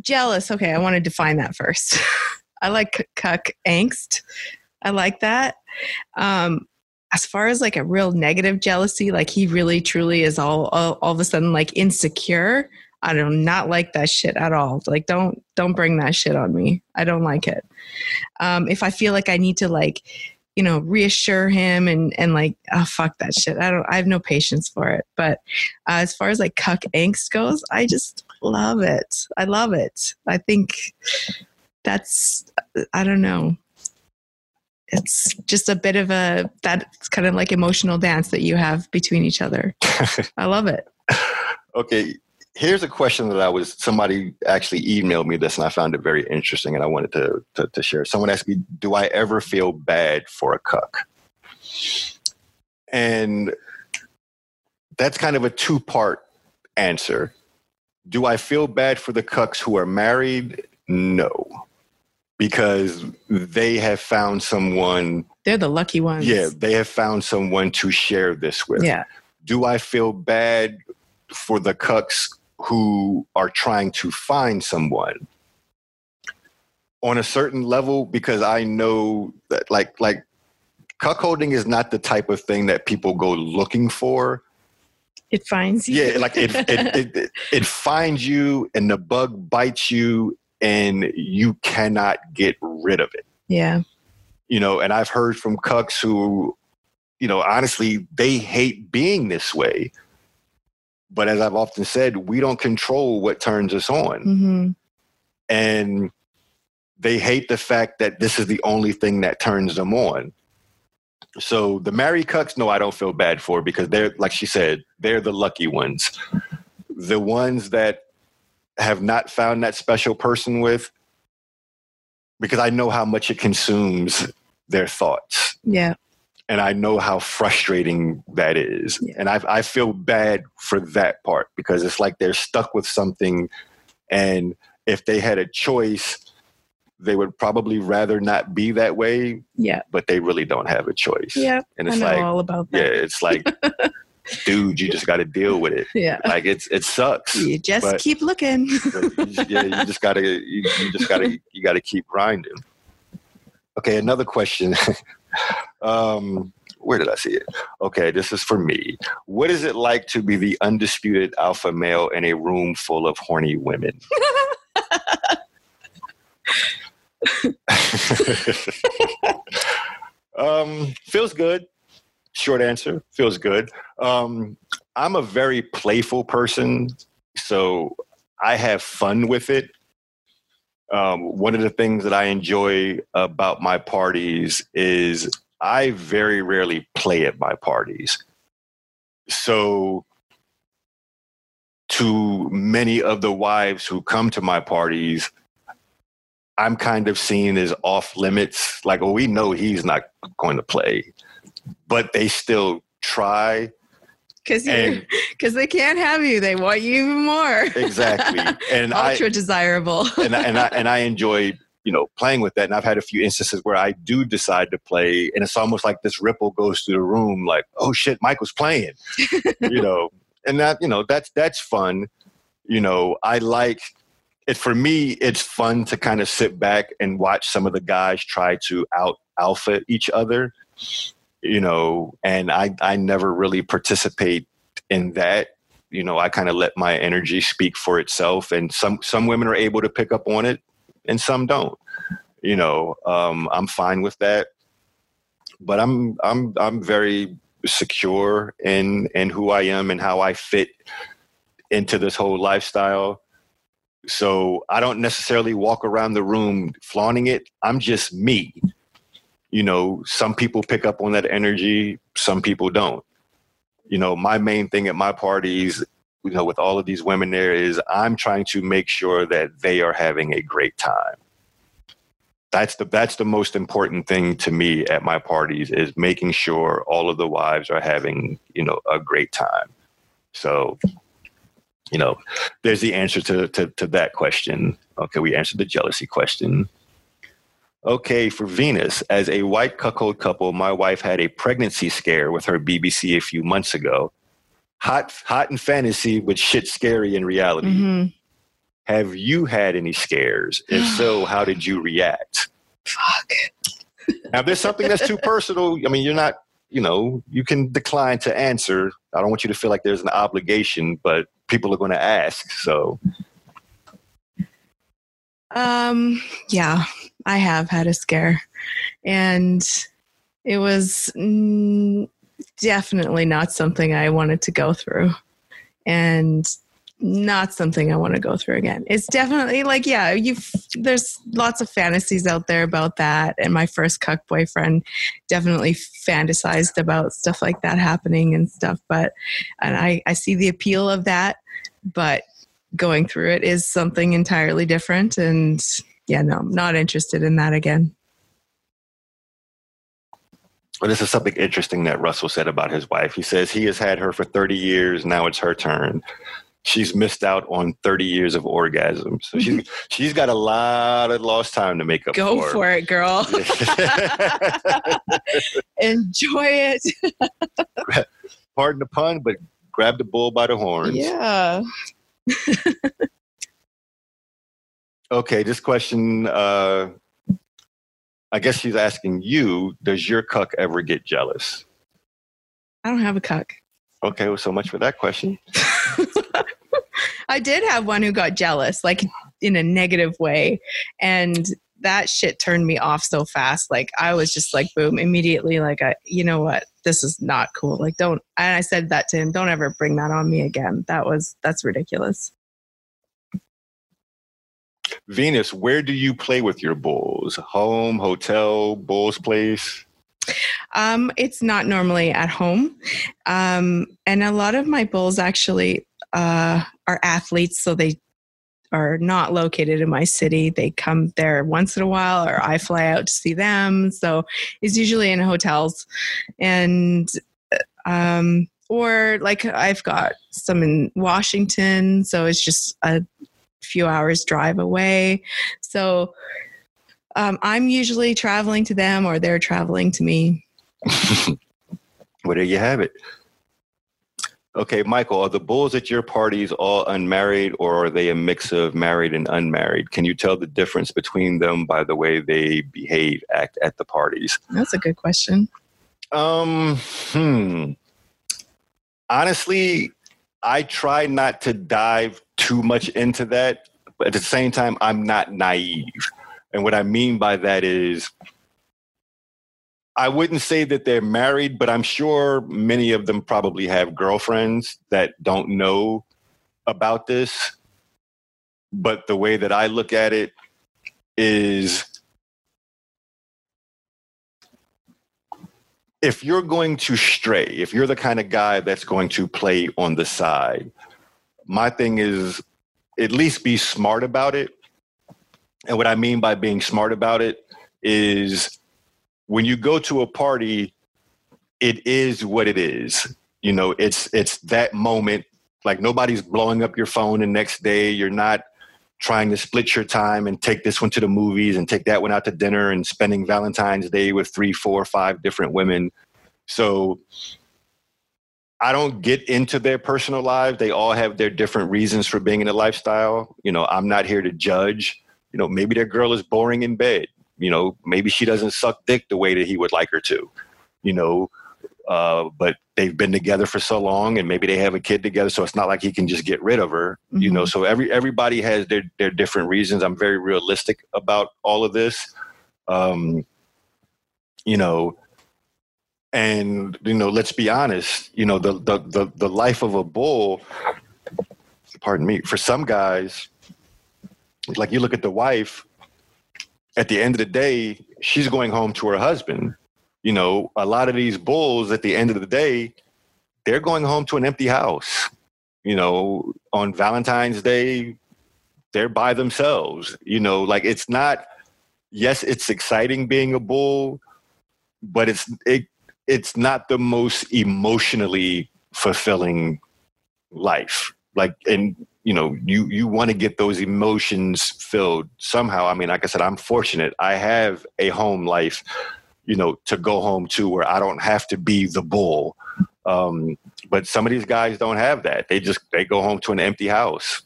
Speaker 2: jealous. Okay, I want to define that first. [LAUGHS] I like cuck angst. I like that. Um as far as like a real negative jealousy, like he really truly is all all, all of a sudden like insecure. I do not like that shit at all. Like don't don't bring that shit on me. I don't like it. Um if I feel like I need to like you know reassure him and and like oh fuck that shit. I don't i have no patience for it. But uh, as far as like cuck angst goes i just love it. I love it. I think that's i don't know. It's just a bit of a that's kind of like emotional dance that you have between each other. [LAUGHS] I love it.
Speaker 1: Okay. Here's a question that I was somebody actually emailed me this and I found it very interesting and I wanted to to, to share. Someone asked me, "Do I ever feel bad for a cuck?" And that's kind of a two part answer. Do I feel bad for the cucks who are married? No. Because they have found someone,
Speaker 2: they're the lucky ones
Speaker 1: yeah, they have found someone to share this with.
Speaker 2: yeah
Speaker 1: Do I feel bad for the cucks who are trying to find someone? On a certain level, because I know that like like cuckolding is not the type of thing that people go looking for.
Speaker 2: it finds you
Speaker 1: Yeah, like it it, [LAUGHS] it, it it finds you and the bug bites you and you cannot get rid of it.
Speaker 2: yeah
Speaker 1: You know, and I've heard from cucks who, you know, honestly, they hate being this way. But as I've often said, we don't control what turns us on.
Speaker 2: hmm
Speaker 1: And they hate the fact that this is the only thing that turns them on. So the married cucks, no, I don't feel bad for because they're, like she said, they're the lucky ones. The ones that have not found that special person with, because I know how much it consumes their thoughts.
Speaker 2: Yeah.
Speaker 1: And I know how frustrating that is.
Speaker 2: Yeah.
Speaker 1: And I, I feel bad for that part because it's like they're stuck with something. And if they had a choice, they would probably rather not be that way,
Speaker 2: Yeah.
Speaker 1: but they really don't have a choice.
Speaker 2: Yeah.
Speaker 1: And it's like,
Speaker 2: all about
Speaker 1: yeah, it's like, [LAUGHS] dude, you just got to deal with it.
Speaker 2: Yeah.
Speaker 1: Like it's, it sucks.
Speaker 2: You just keep looking. [LAUGHS]
Speaker 1: You just- yeah, you just gotta, you, you just gotta, you gotta keep grinding. Okay, another question. [LAUGHS] um, where did I see it? Okay, this is for me. What is it like to be the undisputed alpha male in a room full of horny women? [LAUGHS] um, feels good. Short answer, feels good. Um, I'm a very playful person, so I have fun with it. Um, one of the things that I enjoy about my parties is I very rarely play at my parties. So, to many of the wives who come to my parties, I'm kind of seen as off limits. Like, well, we know he's not going to play, but they still try.
Speaker 2: Because because [LAUGHS] they can't have you. They want you even more.
Speaker 1: exactly. And [LAUGHS] I,
Speaker 2: Ultra desirable.
Speaker 1: and I, and I and I [LAUGHS] enjoy you know playing with that. And I've had a few instances where I do decide to play, and it's almost like this ripple goes through the room, like oh shit, Mike was playing, you know. And that you know that's that's fun. You know, I like it. For me, it's fun to kind of sit back and watch some of the guys try to out alpha each other. You know, and I I never really participate in that. You know i kind of let my energy speak for itself and some some women are able to pick up on it and some don't. You know um i'm fine with that. But i'm i'm i'm very secure in in who i am and how i fit into this whole lifestyle. So i don't necessarily walk around the room flaunting it. I'm just me you know some people pick up on that energy some people don't you know, my main thing at my parties, you know, with all of these women there is I'm trying to make sure that they are having a great time. That's the that's the most important thing to me at my parties is making sure all of the wives are having, you know, a great time. So, you know, there's the answer to to, to that question. Okay, we answered the jealousy question. Okay, for Venus, as a white cuckold couple, my wife had a pregnancy scare with her BBC a few months ago. Hot, hot in fantasy, but shit scary in reality.
Speaker 2: Mhm.
Speaker 1: Have you had any scares? If so, [GASPS] how did you react?
Speaker 2: Fuck.
Speaker 1: Now, if there's something that's too [LAUGHS] personal, I mean, you're not, you know, you can decline to answer. I don't want you to feel like there's an obligation, but people are going to ask. So,
Speaker 2: Um, yeah, I have had a scare, and it was mm, definitely not something I wanted to go through, and not something I want to go through again. It's definitely like, yeah, you've there's lots of fantasies out there about that, and my first cuck boyfriend definitely fantasized about stuff like that happening and stuff. But and I I see the appeal of that, but going through it is something entirely different and yeah no i'm not interested in that again
Speaker 1: well, this is something interesting that Russell said about his wife. He says he has had her for 30 years. Now it's her turn. She's missed out on 30 years of orgasms. So she's, [LAUGHS] she's got a lot of lost time to make up
Speaker 2: go
Speaker 1: for.
Speaker 2: for it girl [LAUGHS] enjoy it [LAUGHS]
Speaker 1: Pardon the pun, but grab the bull by the horns.
Speaker 2: yeah
Speaker 1: Okay, this question, uh, I guess she's asking you, does your cuck ever get jealous?
Speaker 2: i don't have a cuck.
Speaker 1: Okay, well, so much for that question. [LAUGHS]
Speaker 2: i did have one who got jealous like in a negative way and that shit turned me off so fast. Like i was just like boom immediately like I, you know what? This is not cool. Like don't and i said that to him don't ever bring that on me again. That was that's ridiculous
Speaker 1: Venus, where do you play with your bulls? Home, hotel, bull's place?
Speaker 2: Um, it's not normally at home. Um, and a lot of my bulls actually uh, are athletes, so they are not located in my city. They come there once in a while, or I fly out to see them. So it's usually in hotels, and um, or like I've got some in Washington, so it's just a few hours drive away. So um, I'm usually traveling to them, or they're traveling to me. [LAUGHS]
Speaker 1: well, there you have it. Okay, Michael, are the bulls at your parties all unmarried or are they a mix of married and unmarried? Can you tell the difference between them by the way they behave, act at the parties?
Speaker 2: That's a good question.
Speaker 1: Um, hmm. Honestly, I try not to dive too much into that, but at the same time, I'm not naive. And what I mean by that is I wouldn't say that they're married, but I'm sure many of them probably have girlfriends that don't know about this. But the way that I look at it is if you're going to stray, if you're the kind of guy that's going to play on the side, my thing is at least be smart about it. And what I mean by being smart about it is when you go to a party, it is what it is. You know, it's it's that moment. Like nobody's blowing up your phone the next day. You're not trying to split your time and take this one to the movies and take that one out to dinner and spending Valentine's Day with three, four, five different women. So I don't get into their personal lives. They all have their different reasons for being in a lifestyle. You know, I'm not here to judge. You know, maybe their girl is boring in bed you know maybe she doesn't suck dick the way that he would like her to you know uh, but they've been together for so long and maybe they have a kid together so it's not like he can just get rid of her mm-hmm. you know mm-hmm. so every everybody has their their different reasons i'm very realistic about all of this um you know and you know let's be honest you know the the the, the life of a bull pardon me for some guys like you look at the wife at the end of the day, she's going home to her husband. You know, a lot of these bulls at the end of the day, they're going home to an empty house. You know, on Valentine's Day, they're by themselves. You know, like it's not yes, it's exciting being a bull, but it's it it's not the most emotionally fulfilling life. Like and you know you you want to get those emotions filled somehow i mean like i said i'm fortunate i have a home life you know to go home to where i don't have to be the bull. Um, but some of these guys don't have that. They just they go home to an empty house.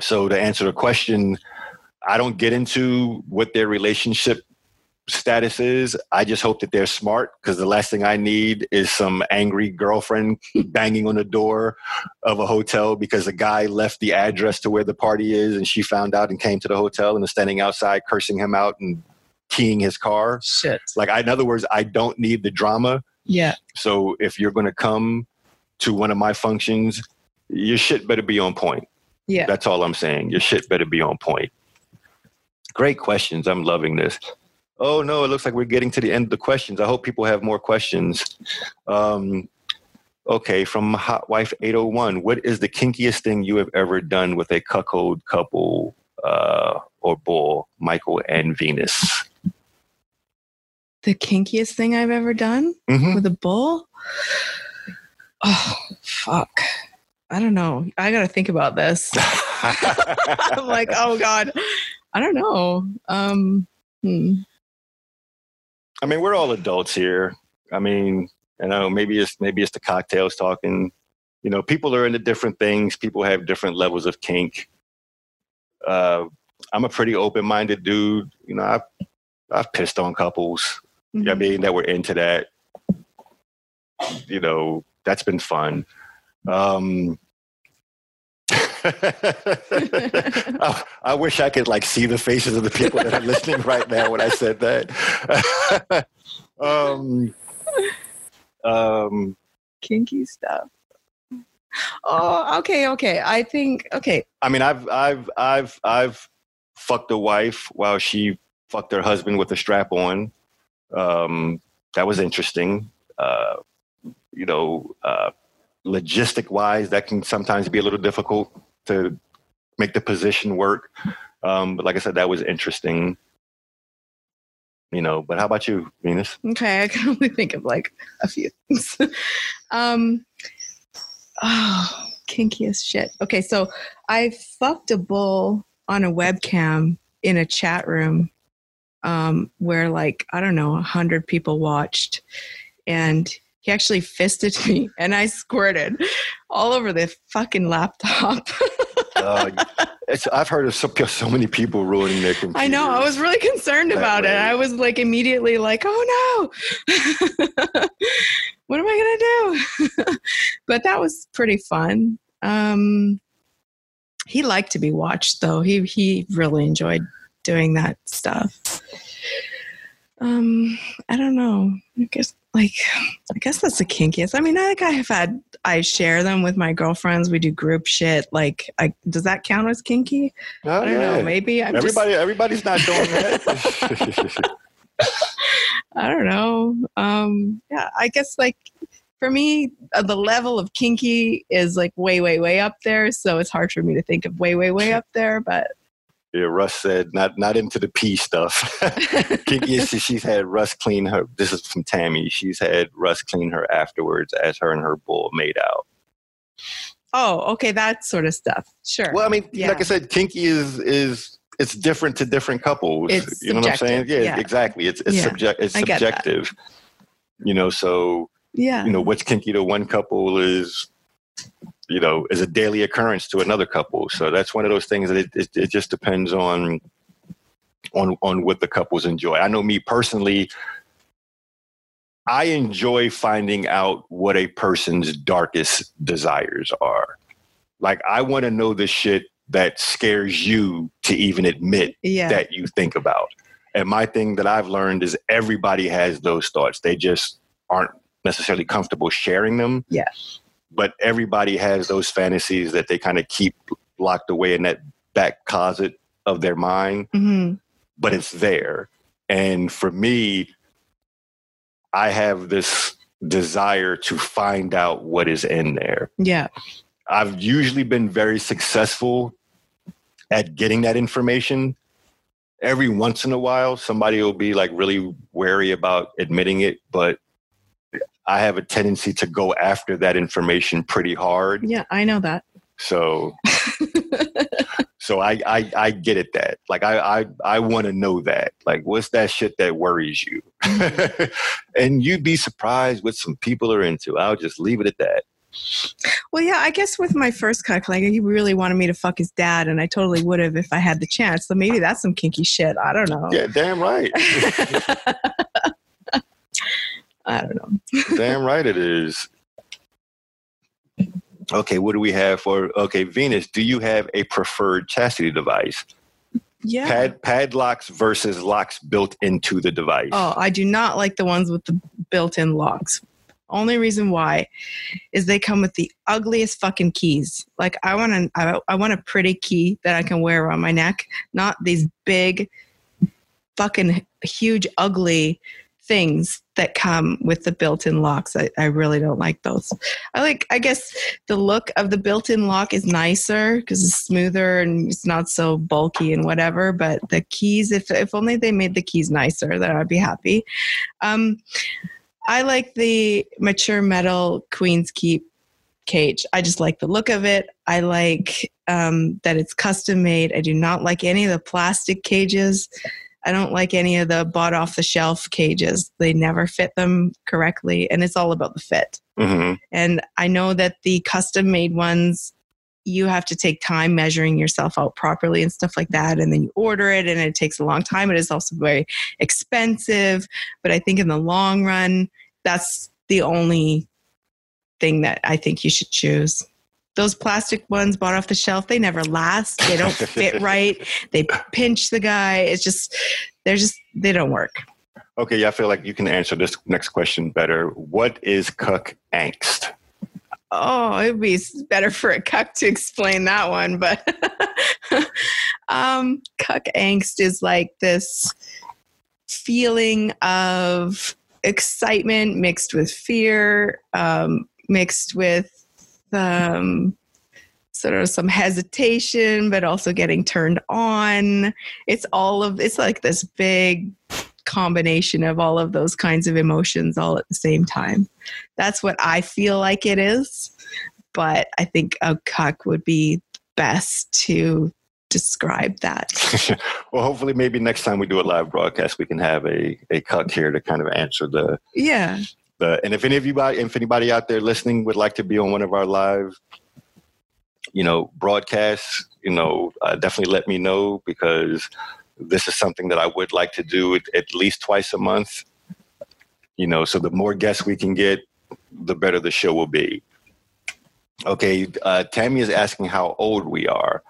Speaker 1: So to answer the question i don't get into what their relationship status is. I just hope that they're smart because the last thing I need is some angry girlfriend [LAUGHS] banging on the door of a hotel because a guy left the address to where the party is and she found out and came to the hotel and is standing outside cursing him out and keying his car.
Speaker 2: Shit.
Speaker 1: Like, I, in other words, I don't need the drama.
Speaker 2: Yeah.
Speaker 1: So if you're going to come to one of my functions, your shit better be on point.
Speaker 2: Yeah.
Speaker 1: That's all I'm saying. Your shit better be on point. Great questions. I'm loving this. Oh no, it looks like we're getting to the end of the questions. I hope people have more questions. Um, okay, from Hot Wife 801, what is the kinkiest thing you have ever done with a cuckold couple uh, or bull, Michael and Venus?
Speaker 2: The kinkiest thing I've ever done mm-hmm. with a bull? Oh, fuck. I don't know. I got to think about this. [LAUGHS] I'm like, oh God. I don't know. Um, hmm.
Speaker 1: I mean, we're all adults here. I mean, you know, maybe it's maybe it's the cocktails talking. You know, people are into different things. People have different levels of kink. Uh, I'm a pretty open-minded dude. You know, I've I've pissed on couples. Mm-hmm. I mean, that were into that. You know, that's been fun. Um, [LAUGHS] I, I, wish I could like see the faces of the people that are listening right now when I said that. [LAUGHS] um,
Speaker 2: um, Kinky stuff. Oh, okay, okay. I think okay.
Speaker 1: I mean, I've, I've, I've, I've fucked a wife while she fucked her husband with a strap on. Um, that was interesting. Uh, you know, uh, logistic wise, that can sometimes be a little difficult to make the position work. Um, but like I said, that was interesting. You know, but how about you, Venus?
Speaker 2: Okay, I can [LAUGHS] only think of like a few things. [LAUGHS] um, oh, kinkiest shit. Okay, so I fucked a bull on a webcam in a chat room um, where like I don't know, a hundred people watched, and he actually fisted me, [LAUGHS] and I squirted all over the fucking laptop. [LAUGHS]
Speaker 1: uh, I've heard of so, so, many people ruining their computers.
Speaker 2: I know. I was really concerned about way. it. I was like immediately like, "Oh no, [LAUGHS] what am I gonna do?" but that was pretty fun. Um, he liked to be watched, though. He he really enjoyed doing that stuff. Um, I don't know. I guess like I guess that's the kinkiest. I mean, I think I have had I share them with my girlfriends. We do group shit. Like, I, does that count as kinky? Oh, I don't yeah. know. Maybe
Speaker 1: I'm everybody. Just... Everybody's not doing that. [LAUGHS]
Speaker 2: I don't know. Um, yeah, I guess like for me, uh, the level of kinky is like way, way, way up there. So it's hard for me to think of way, way, way up there. But
Speaker 1: yeah, Russ said not not into the pee stuff. [LAUGHS] Kinky she's had Russ clean her. This is from Tammy. She's had Russ clean her afterwards as her and her bull made out.
Speaker 2: Oh, okay, that sort of stuff. Sure.
Speaker 1: Well, I mean, yeah. like I said, kinky is is it's different to different couples.
Speaker 2: It's
Speaker 1: you know
Speaker 2: subjective.
Speaker 1: what I'm saying? Yeah, yeah. exactly. It's it's yeah. subject it's subjective. You know, so
Speaker 2: yeah.
Speaker 1: You know, what's kinky to one couple is you know is a daily occurrence to another couple. So that's one of those things that it, it, it just depends on on on what the couples enjoy. I know me personally i enjoy finding out what a person's darkest desires are. Like i want to know the shit that scares you to even admit
Speaker 2: yeah.
Speaker 1: that you think about. And my thing that i've learned is everybody has those thoughts. They just aren't necessarily comfortable sharing them.
Speaker 2: Yeah
Speaker 1: but everybody has those fantasies that they kind of keep locked away in that back closet of their mind
Speaker 2: mm-hmm.
Speaker 1: but it's there. And for me i have this desire to find out what is in there.
Speaker 2: Yeah.
Speaker 1: I've usually been very successful at getting that information. Every once in a while somebody will be like really wary about admitting it but I have a tendency to go after that information pretty hard.
Speaker 2: Yeah, I know that.
Speaker 1: So, so I, I, I get it that like I, I, I want to know that like what's that shit that worries you, [LAUGHS] and you'd be surprised what some people are into. I'll just leave it at that.
Speaker 2: Well, yeah, I guess with my first cuck, like he really wanted me to fuck his dad, and I totally would have if I had the chance. So maybe that's some kinky shit. I don't know.
Speaker 1: Yeah, damn right. [LAUGHS] [LAUGHS]
Speaker 2: I don't know. [LAUGHS]
Speaker 1: Damn right it is. Okay, what do we have for? Okay, Venus, do you have a preferred chastity device?
Speaker 2: Yeah.
Speaker 1: Pad, padlocks versus locks built into the device.
Speaker 2: Oh, I do not like the ones with the built in locks. Only reason why is they come with the ugliest fucking keys. Like I want an I, I want a pretty key that I can wear around my neck, not these big fucking huge ugly things that come with the built-in locks. I, I really don't like those. I like I guess the look of the built-in lock is nicer because it's smoother and it's not so bulky and whatever. But the keys, if if only they made the keys nicer, then I'd be happy. Um, I like the mature metal Queen's Keep cage. I just like the look of it. I like um, that it's custom made. I do not like any of the plastic cages. I don't like any of the bought off the shelf cages. They never fit them correctly, and it's all about the fit.
Speaker 1: Mm-hmm.
Speaker 2: And I know that the custom made ones, you have to take time measuring yourself out properly and stuff like that. And then you order it, and it takes a long time. It is also very expensive. But I think in the long run, that's the only thing that I think you should choose those plastic ones bought off the shelf they never last. They don't [LAUGHS] fit right. They pinch the guy. It's just they're just they don't work.
Speaker 1: Okay yeah i feel like you can answer this next question better. What is cuck angst?
Speaker 2: Oh it'd be better for a cuck to explain that one but [LAUGHS] um cuck angst is like this feeling of excitement mixed with fear um, mixed with um, sort of some hesitation, but also getting turned on. It's all of it's like this big combination of all of those kinds of emotions all at the same time. That's what I feel like it is. But I think a cuck would be best to describe that. [LAUGHS]
Speaker 1: well, hopefully, maybe next time we do a live broadcast, we can have a a cuck here to kind of answer the
Speaker 2: yeah.
Speaker 1: The, and if if anybody out there listening would like to be on one of our live, you know, broadcasts, you know, uh, definitely let me know because this is something that I would like to do at, at least twice a month. You know, so the more guests we can get, the better the show will be. Okay, uh, Tammy is asking how old we are.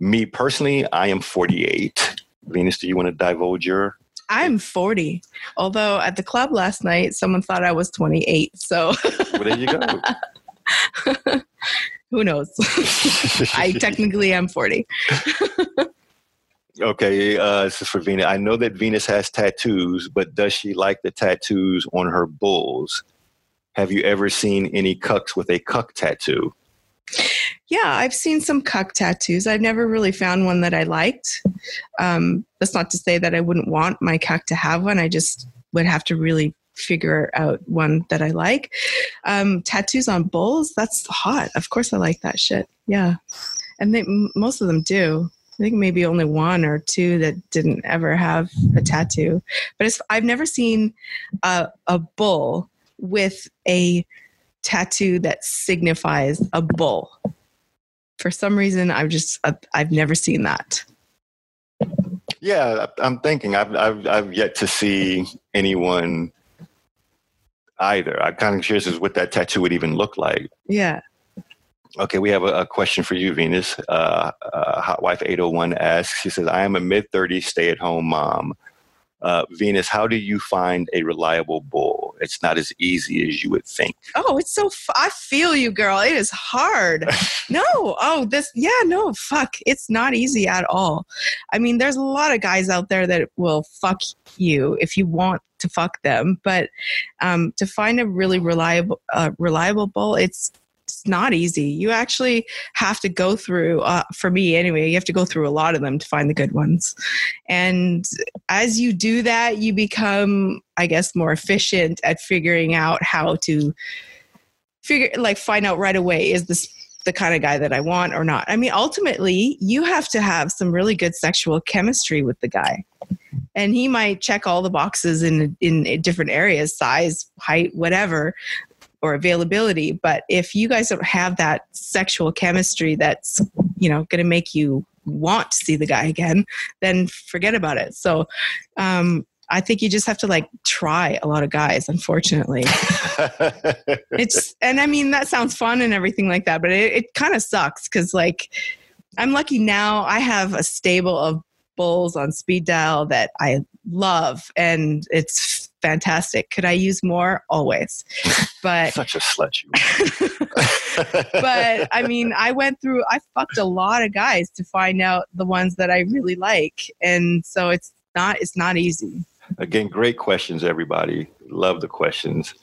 Speaker 1: Me personally, I am 48. Venus, do you want to divulge your?
Speaker 2: I'm 40. Although at the club last night, someone thought I was 28. So
Speaker 1: well, there you
Speaker 2: go. [LAUGHS] Who knows? [LAUGHS] I technically am 40. [LAUGHS]
Speaker 1: okay, uh, this is for Venus. I know that Venus has tattoos, but does she like the tattoos on her bulls? Have you ever seen any cucks with a cuck tattoo?
Speaker 2: Yeah, I've seen some cuck tattoos. I've never really found one that I liked. Um, that's not to say that I wouldn't want my cuck to have one. I just would have to really figure out one that I like. Um, tattoos on bulls, that's hot. Of course, I like that shit. Yeah. And they, most of them do. I think maybe only one or two that didn't ever have a tattoo. But I've never seen a, a bull with a tattoo that signifies a bull. For some reason, I've just I've never seen that.
Speaker 1: Yeah, I'm thinking I've I've I've yet to see anyone either. I'm kind of curious as what that tattoo would even look like.
Speaker 2: Yeah.
Speaker 1: Okay, we have a, a question for you, Venus. Uh, uh, Hot Wife 801 asks, she says, I am a mid 30s stay at home mom. Uh, Venus, how do you find a reliable bull? It's not as easy as you would think.
Speaker 2: Oh, it's so. F- I feel you, girl. It is hard. [LAUGHS] no. Oh, this. Yeah. No. Fuck. It's not easy at all. I mean, there's a lot of guys out there that will fuck you if you want to fuck them, but um, to find a really reliable, uh, reliable bull, it's not easy. You actually have to go through, uh, for me anyway, you have to go through a lot of them to find the good ones. And as you do that, you become, I guess, more efficient at figuring out how to figure, like, find out right away is this the kind of guy that I want or not. I mean, ultimately, you have to have some really good sexual chemistry with the guy. And he might check all the boxes in in different areas, size, height, whatever or availability. But if you guys don't have that sexual chemistry that's, you know, going to make you want to see the guy again, then forget about it. So, um, I think you just have to like try a lot of guys, unfortunately. [LAUGHS] it's, and I mean, that sounds fun and everything like that, but it, it kind of sucks because, like, I'm lucky now I have a stable of bulls on speed dial that I love, and it's fantastic. Could I use more? Always. [LAUGHS] But
Speaker 1: such a slut. [LAUGHS]
Speaker 2: but I mean, I went through. I fucked a lot of guys to find out the ones that I really like, and so it's not. It's not easy.
Speaker 1: Again, great questions, everybody. Love the questions.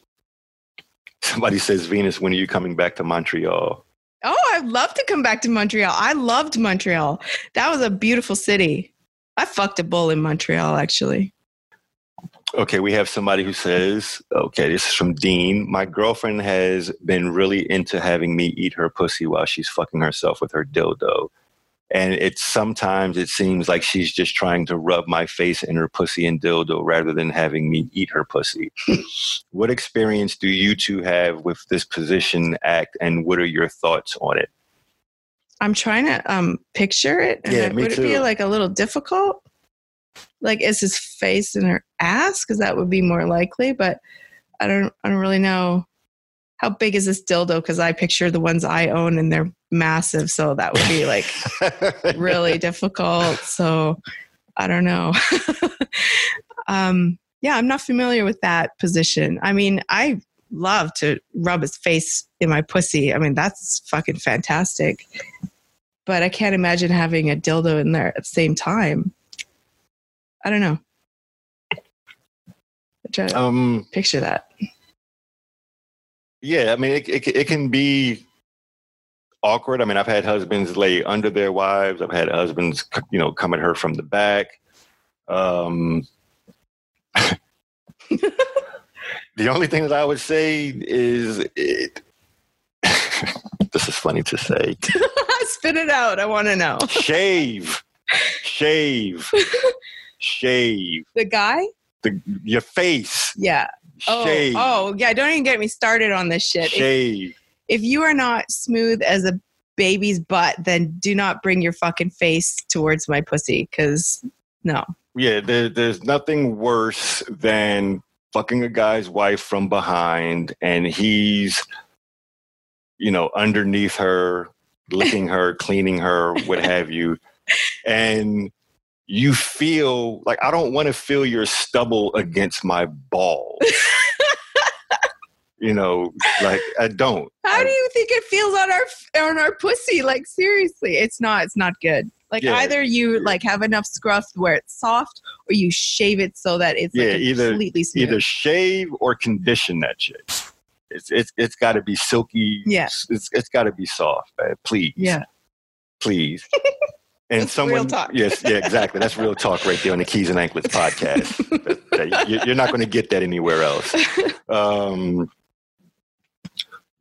Speaker 1: Somebody says, Venus, when are you coming back to Montreal?
Speaker 2: Oh, I'd love to come back to Montreal. I loved Montreal. That was a beautiful city. I fucked a bull in Montreal, actually.
Speaker 1: Okay, we have somebody who says, okay, this is from Dean. My girlfriend has been really into having me eat her pussy while she's fucking herself with her dildo. And it's sometimes it seems like she's just trying to rub my face in her pussy and dildo rather than having me eat her pussy. [LAUGHS] what experience do you two have with this position act and what are your thoughts on it?
Speaker 2: I'm trying to um, picture it.
Speaker 1: yeah, me
Speaker 2: would
Speaker 1: too.
Speaker 2: it be like a little difficult? Like is his face in her ass? Because that would be more likely but i don't i don't really know. How big is this dildo? Because i picture the ones i own and they're massive so that would be like [LAUGHS] really difficult so i don't know. [LAUGHS] Um yeah i'm not familiar with that position. I mean i love to rub his face in my pussy. I mean that's fucking fantastic. But i can't imagine having a dildo in there at the same time I don't know. I try to um, picture that.
Speaker 1: Yeah, I mean, it, it, it can be awkward. I mean, I've had husbands lay under their wives. I've had husbands, you know, come at her from the back. Um, [LAUGHS] the only thing that I would say is it. [LAUGHS] this is funny to say. [LAUGHS]
Speaker 2: Spit it out. I want to know.
Speaker 1: Shave, shave, shave.
Speaker 2: The guy?
Speaker 1: The your face.
Speaker 2: Yeah. Oh,
Speaker 1: Shave.
Speaker 2: oh, yeah. Don't even get me started on this shit. If,
Speaker 1: Shave.
Speaker 2: if you are not smooth as a baby's butt, then do not bring your fucking face towards my pussy. Because no.
Speaker 1: Yeah, there, there's nothing worse than fucking a guy's wife from behind and he's, you know, underneath her, licking her, cleaning her, what have you. [LAUGHS] And you feel like I don't want to feel your stubble against my balls. you know, like I don't.
Speaker 2: How
Speaker 1: I-
Speaker 2: do you think it feels on our on our pussy? Like seriously, it's not. It's not good. Like
Speaker 1: Yeah.
Speaker 2: either you like have enough scruff where it's soft, or you shave it so that it's like
Speaker 1: Yeah, either-
Speaker 2: completely smooth.
Speaker 1: either shave or condition that shit. It's it's it's got to be silky.
Speaker 2: Yeah.
Speaker 1: it's it's got to be soft, man. Please,
Speaker 2: yeah.
Speaker 1: please. [LAUGHS] And
Speaker 2: That's
Speaker 1: someone, yes, yeah, exactly. That's real talk right there on the Keys and Anklets podcast. That- that- you- You're not going to get that anywhere else. Um,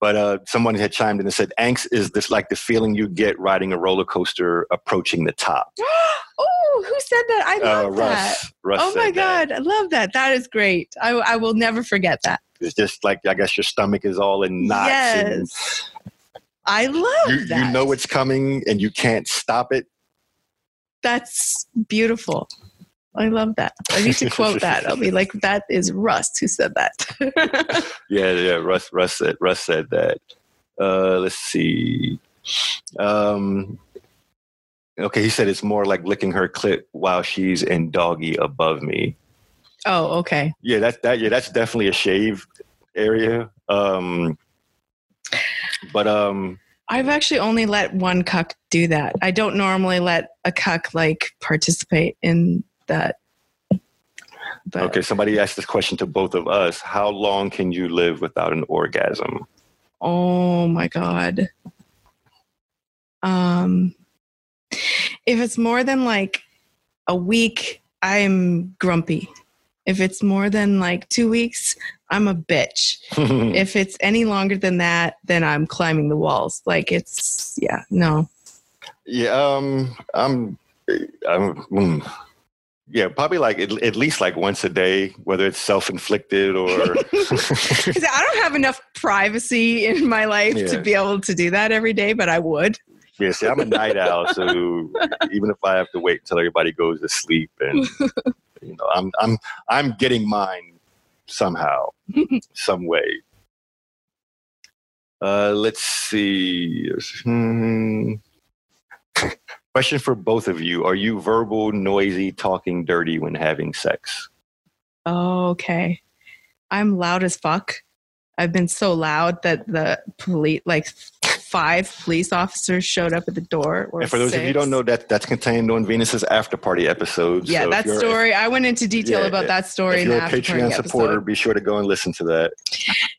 Speaker 1: but uh, someone had chimed in and said, "Angst is this like the feeling you get riding a roller coaster approaching the top." [GASPS]
Speaker 2: oh, who said that? I
Speaker 1: Uh,
Speaker 2: love that.
Speaker 1: Russ, Russ.
Speaker 2: Oh my
Speaker 1: said that.
Speaker 2: god, I love that. That is great. I, I will never forget that.
Speaker 1: It's just like I guess your stomach is all in knots, and
Speaker 2: Yes. I love
Speaker 1: you,
Speaker 2: that.
Speaker 1: you know it's coming, and you can't stop it.
Speaker 2: That's beautiful. I love that. I need to quote that. I'll be like, that is Russ who said that. [LAUGHS]
Speaker 1: Yeah, yeah. Russ, Russ said, Russ said that. Uh, let's see. Um, okay, he said it's more like licking her clit while she's in doggy above me.
Speaker 2: oh, okay.
Speaker 1: Yeah, that's that. Yeah, that's definitely a shave area. Um, but um,
Speaker 2: I've actually only let one cuck do that. I don't normally let a cuck like participate in that. But
Speaker 1: okay, somebody asked this question to both of us. How long can you live without an orgasm?
Speaker 2: oh my god. Um if it's more than like a week, I'm grumpy. If it's more than like 2 weeks, I'm a bitch. [LAUGHS] if it's any longer than that, then I'm climbing the walls. Like it's yeah, no.
Speaker 1: yeah, um, I'm, I'm. mm. Yeah, probably like at, at least like once a day, whether it's self-inflicted or [LAUGHS] [LAUGHS]
Speaker 2: 'Cause I don't have enough privacy in my life
Speaker 1: Yeah.
Speaker 2: to be able to do that every day, but I would.
Speaker 1: Yeah, see, I'm a night owl, so even if I have to wait until everybody goes to sleep, and you know, I'm I'm I'm getting mine somehow, [LAUGHS] some way. Uh, let's see. Hmm. [LAUGHS] Question for both of you: Are you verbal, noisy, talking dirty when having sex?
Speaker 2: Oh, okay. I'm loud as fuck. I've been so loud that the police, like five police officers, showed up at the door. Or
Speaker 1: and for those of you who don't know, that that's contained on Venus's after party episode.
Speaker 2: yeah,
Speaker 1: So
Speaker 2: that story. I went into detail
Speaker 1: Yeah,
Speaker 2: about that story
Speaker 1: If you're a Patreon supporter,
Speaker 2: episode.
Speaker 1: be sure to go and listen to that.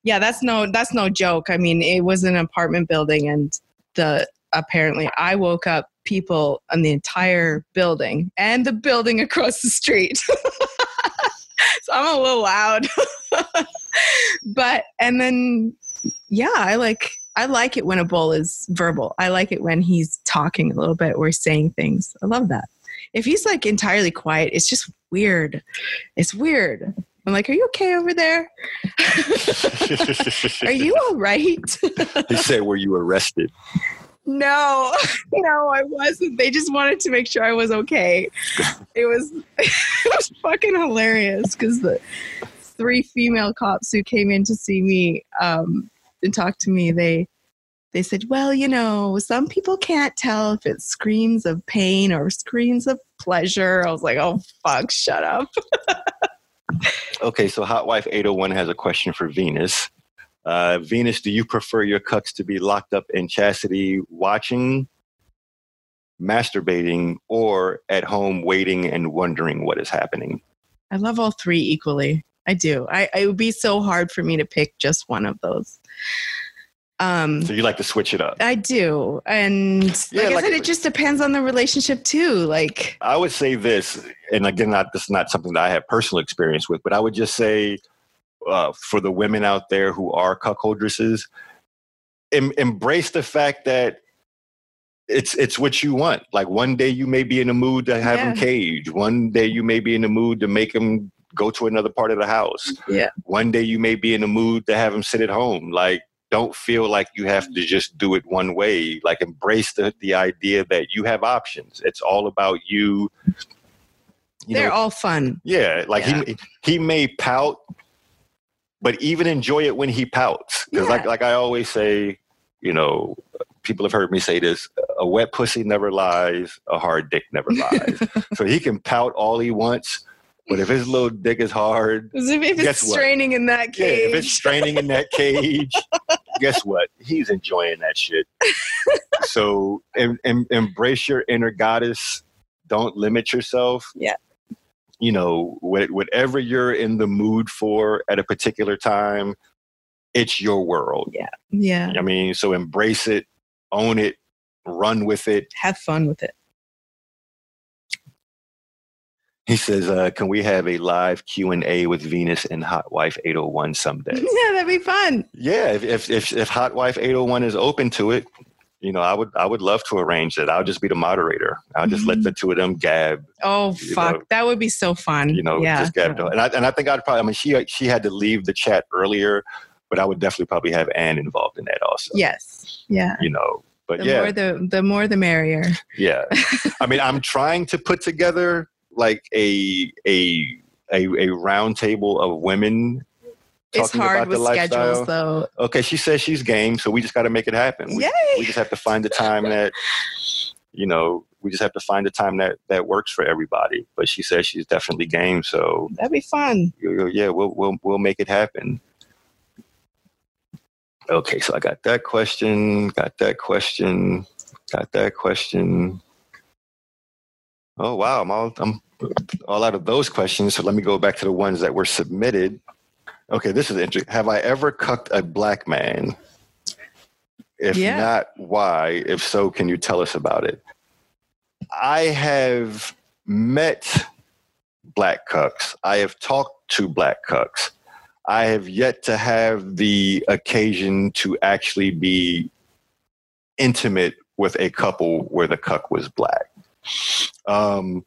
Speaker 2: Yeah, that's no, that's no joke. I mean, it was an apartment building, and the apparently I woke up people on the entire building and the building across the street. [LAUGHS] so I'm a little loud, [LAUGHS] but and then yeah, I like I like it when a bull is verbal. I like it when he's talking a little bit or saying things. I love that. If he's like entirely quiet, it's just weird. It's weird. I'm like, are you okay over there? [LAUGHS] Are you [LAUGHS] all right?
Speaker 1: they say, "Were you arrested?"
Speaker 2: no, [LAUGHS] no, I wasn't. They just wanted to make sure I was okay. It was, it was fucking hilarious because the three female cops who came in to see me um, and talk to me, they they said, well, you know, some people can't tell if it screams of pain or screams of pleasure. I was like, oh fuck, shut up. [LAUGHS]
Speaker 1: Okay, so Hot Wife 801 has a question for Venus. Uh, Venus, do you prefer your cucks to be locked up in chastity watching, masturbating, or at home waiting and wondering what is happening?
Speaker 2: I love all three equally. I do. I it would be so hard for me to pick just one of those. Um,
Speaker 1: So you like to switch it up.
Speaker 2: I do. And
Speaker 1: Yeah,
Speaker 2: like I
Speaker 1: like-
Speaker 2: said, it just depends on the relationship too. Like,
Speaker 1: I would say this, and again, not this is not something that I have personal experience with, but I would just say uh, for the women out there who are cuckoldresses, em- embrace the fact that it's it's what you want. Like one day you may be in the mood to have him
Speaker 2: Yeah.
Speaker 1: caged. One day you may be in the mood to make him go to another part of the house.
Speaker 2: yeah,
Speaker 1: One day you may be in the mood to have him sit at home. Like don't feel like you have to just do it one way. Like embrace the the idea that you have options. It's all about you. You
Speaker 2: they're
Speaker 1: know,
Speaker 2: all fun.
Speaker 1: yeah, like he he may pout, but even enjoy it when he pouts. Because like like I always say, you know, people have heard me say this: a wet pussy never lies, a hard dick never lies. [LAUGHS] so he can pout all he wants, but if his little dick is hard,
Speaker 2: As If if
Speaker 1: Guess
Speaker 2: it's
Speaker 1: what?
Speaker 2: straining in that
Speaker 1: yeah,
Speaker 2: cage.
Speaker 1: if it's straining in that cage, [LAUGHS] guess what? He's enjoying that shit. so em, em, embrace your inner goddess. Don't limit yourself.
Speaker 2: Yeah.
Speaker 1: You know, wha- whatever you're in the mood for at a particular time, it's your world.
Speaker 2: Yeah. Yeah.
Speaker 1: I mean, so embrace it, own it, run with it.
Speaker 2: Have fun with it.
Speaker 1: He says, uh, "Can we have a live Q and A with Venus and Hot Wife 801 someday?" [LAUGHS]
Speaker 2: Yeah, that'd be fun.
Speaker 1: Yeah, if, if if if Hot Wife 801 is open to it, you know, I would I would love to arrange that. I'll just be the moderator. I'll just let
Speaker 2: Mhm.
Speaker 1: the two of them gab,
Speaker 2: Oh fuck,
Speaker 1: know,
Speaker 2: that would be so fun.
Speaker 1: you know,
Speaker 2: yeah.
Speaker 1: just gab. And I and I think I'd probably I mean she she had to leave the chat earlier, but I would definitely probably have Anne involved in that also.
Speaker 2: Yes. Yeah.
Speaker 1: You know. But
Speaker 2: The
Speaker 1: yeah,
Speaker 2: more the the more the merrier.
Speaker 1: yeah. I mean, I'm [LAUGHS] trying to put together like a a a, a round table of women
Speaker 2: It's
Speaker 1: talking
Speaker 2: hard
Speaker 1: about the
Speaker 2: with schedules though.
Speaker 1: Okay, she says she's game, so we just got to make it happen. We,
Speaker 2: Yay!
Speaker 1: we just have to find the time that you know we just have to find the time that that works for everybody but she says she's definitely game so
Speaker 2: That'd be fun.
Speaker 1: yeah we'll we'll we'll make it happen okay so i got that question got that question got that question oh wow. I'm all i'm all out of those questions so let me go back to the ones that were submitted. Okay this is interesting. Have i ever cucked a black man? If
Speaker 2: Yeah.
Speaker 1: not why? If so can you tell us about it? I have met black cucks. I have talked to black cucks. I have yet to have the occasion to actually be intimate with a couple where the cuck was black um,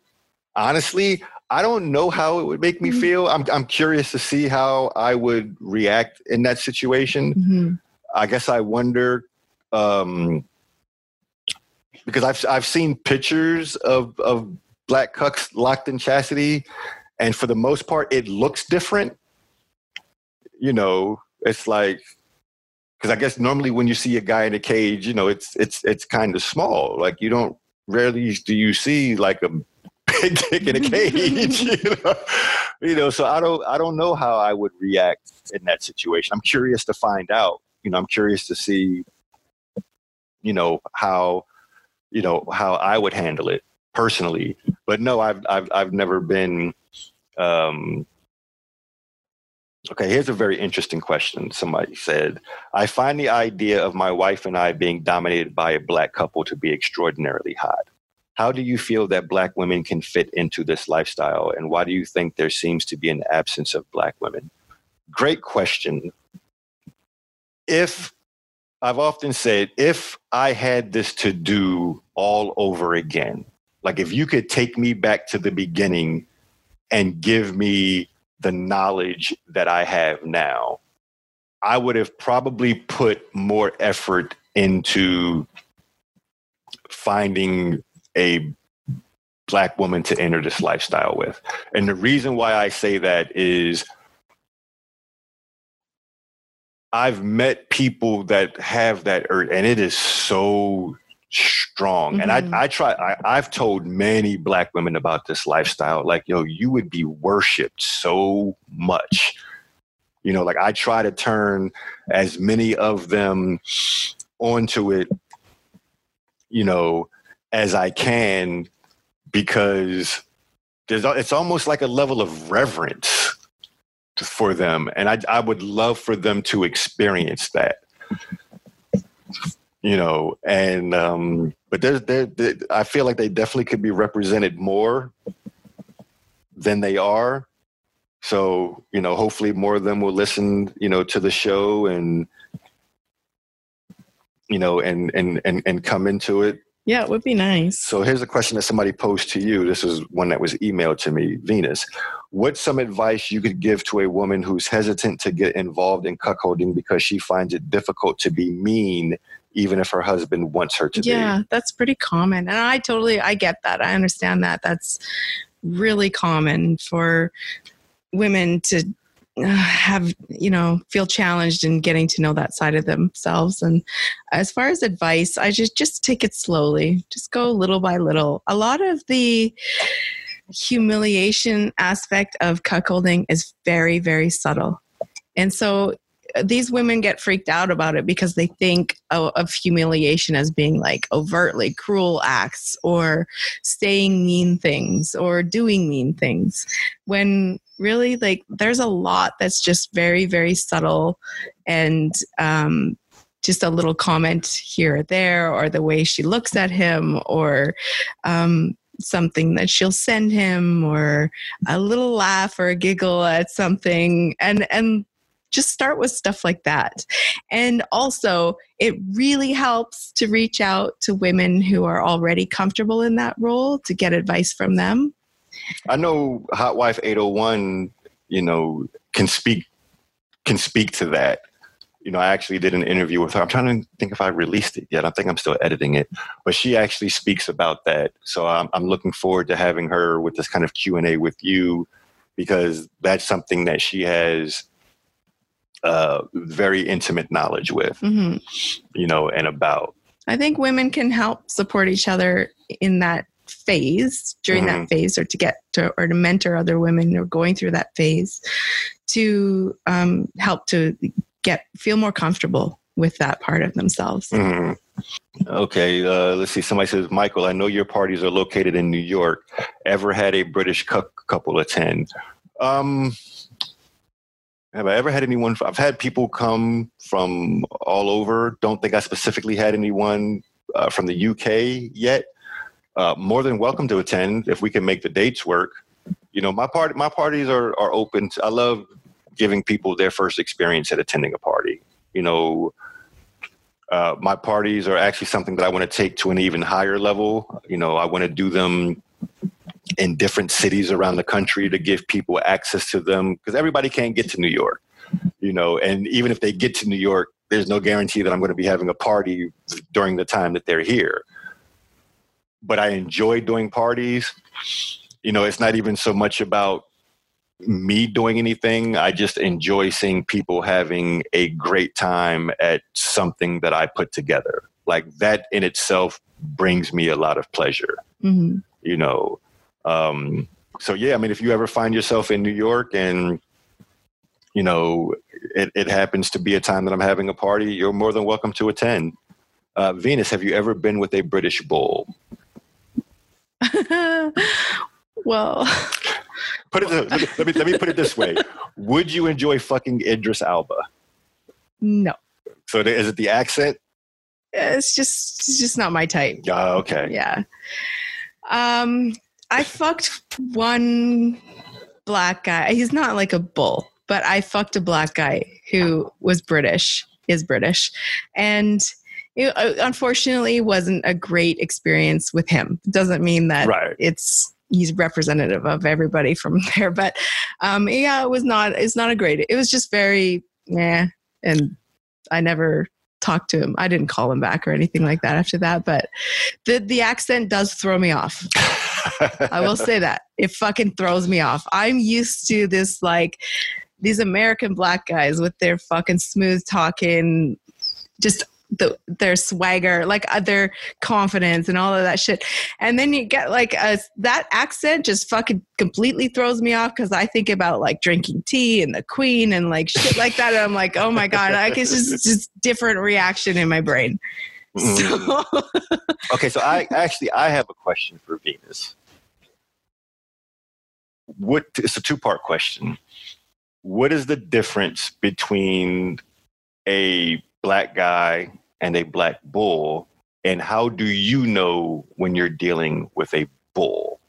Speaker 1: honestly, I don't know how it would make me
Speaker 2: Mhm.
Speaker 1: feel. I'm I'm curious to see how I would react in that situation.
Speaker 2: Mhm.
Speaker 1: I guess I wonder um, because I've I've seen pictures of of black cucks locked in chastity, and for the most part, it looks different. You know, it's like because I guess normally when you see a guy in a cage, you know, it's it's it's kind of small. Like you don't rarely do you see like a big [LAUGHS] dick in a cage. [LAUGHS] you, know? you know, so I don't I don't know how I would react in that situation. I'm curious to find out. You know, I'm curious to see, you know, how you know how I would handle it personally. But no, I've I've I've never been. Um, okay, here's a very interesting question. Somebody said, "I find the idea of my wife and I being dominated by a black couple to be extraordinarily hot." How do you feel that black women can fit into this lifestyle, and why do you think there seems to be an absence of black women? Great question. If I've often said, if I had this to do all over again, like if you could take me back to the beginning and give me the knowledge that I have now, I would have probably put more effort into finding a black woman to enter this lifestyle with. And the reason why I say that is I've met people that have that urge, and it is so strong. And
Speaker 2: Mhm.
Speaker 1: I, I try, I, I've told many black women about this lifestyle. Like, yo, you would be worshiped so much. You know, like I try to turn as many of them onto it, you know, as I can because there's it's almost like a level of reverence for them and I, I would love for them to experience that you know, and um, but there's there, there I feel like they definitely could be represented more than they are. So you know, hopefully more of them will listen, you know, to the show and you know, and and and and come into it.
Speaker 2: Yeah, it would be nice.
Speaker 1: So here's a question that somebody posed to you. This is one that was emailed to me, Venus. What's some advice you could give to a woman who's hesitant to get involved in cuckolding because she finds it difficult to be mean even if her husband wants her to
Speaker 2: yeah,
Speaker 1: be?
Speaker 2: that's pretty common. And I totally I get that. I understand that. That's really common for women to uh, have you know feel challenged in getting to know that side of themselves and as far as advice i just just take it slowly just go little by little a lot of the humiliation aspect of cuckolding is very very subtle and so these women get freaked out about it because they think of, of, humiliation as being like overtly cruel acts or saying mean things or doing mean things when really like there's a lot that's just very very subtle and um, just a little comment here or there or the way she looks at him or um, something that she'll send him or a little laugh or a giggle at something. And and just start with stuff like that and also it really helps to reach out to women who are already comfortable in that role to get advice from them
Speaker 1: i know hot wife 801 you know can speak can speak to that you know, I actually did an interview with her. I'm trying to think if I released it yet. I think I'm still editing it, but she actually speaks about that. So I'm, I'm looking forward to having her with this kind of Q and A with you, because that's something that she has uh, very intimate knowledge with, mm-hmm. you know, and about.
Speaker 2: I think women can help support each other in that phase during mm-hmm. that phase or to get to or to mentor other women who are going through that phase to um, help to get feel more comfortable with that part of themselves. Mm-hmm.
Speaker 1: Okay, uh, let's see. Somebody says, Michael, I know your parties are located in New York. Ever had a British cu- couple attend? Um, have I ever had anyone? I've had people come from all over. Don't think I specifically had anyone uh, from the UK yet. Uh, more than welcome to attend if we can make the dates work. You know, my part, my parties are are open. To, I love giving people their first experience at attending a party. You know, uh, my parties are actually something that I want to take to an even higher level. You know, I want to do them in different cities around the country to give people access to them because everybody can't get to New York. You know, and even if they get to New York, there's no guarantee that I'm going to be having a party during the time that they're here. But I enjoy doing parties. You know, it's not even so much about me doing anything. I just enjoy seeing people having a great time at something that I put together. Like that in itself brings me a lot of pleasure. Mm-hmm. You know, um, so yeah. I mean, if you ever find yourself in New York and you know it, it happens to be a time that I'm having a party, you're more than welcome to attend. Uh, Venus, have you ever been with a British bull? [LAUGHS]
Speaker 2: well, [LAUGHS]
Speaker 1: put it. Let me, let me let me put it this way: Would you enjoy fucking Idris Elba?
Speaker 2: No.
Speaker 1: So is it the accent?
Speaker 2: It's just it's just not my type.
Speaker 1: Uh, okay.
Speaker 2: Yeah. Um, I fucked one black guy. He's not like a bull, but I fucked a black guy who was British, is British, and it uh, unfortunately wasn't a great experience with him. Doesn't mean that
Speaker 1: right.
Speaker 2: it's he's representative of everybody from [LAUGHS] there. But um, yeah, it was not. It's not a great. It was just very yeah, and I never talked to him. I didn't call him back or anything like that after that. But the the accent does throw me off. I will say that it fucking throws me off. I'm used to this like these American black guys with their fucking smooth talking, just the, their swagger, like uh, their confidence and all of that shit. And then you get like a, that accent just fucking completely throws me off because I think about like drinking tea and the queen and like shit like that. And I'm like, oh my God, like it's just, just different reaction in my brain.
Speaker 1: So. [LAUGHS] okay, so I actually I have a question for Venus. What it's a two part question. What is the difference between a black guy and a black bull? And how do you know when you're dealing with a bull?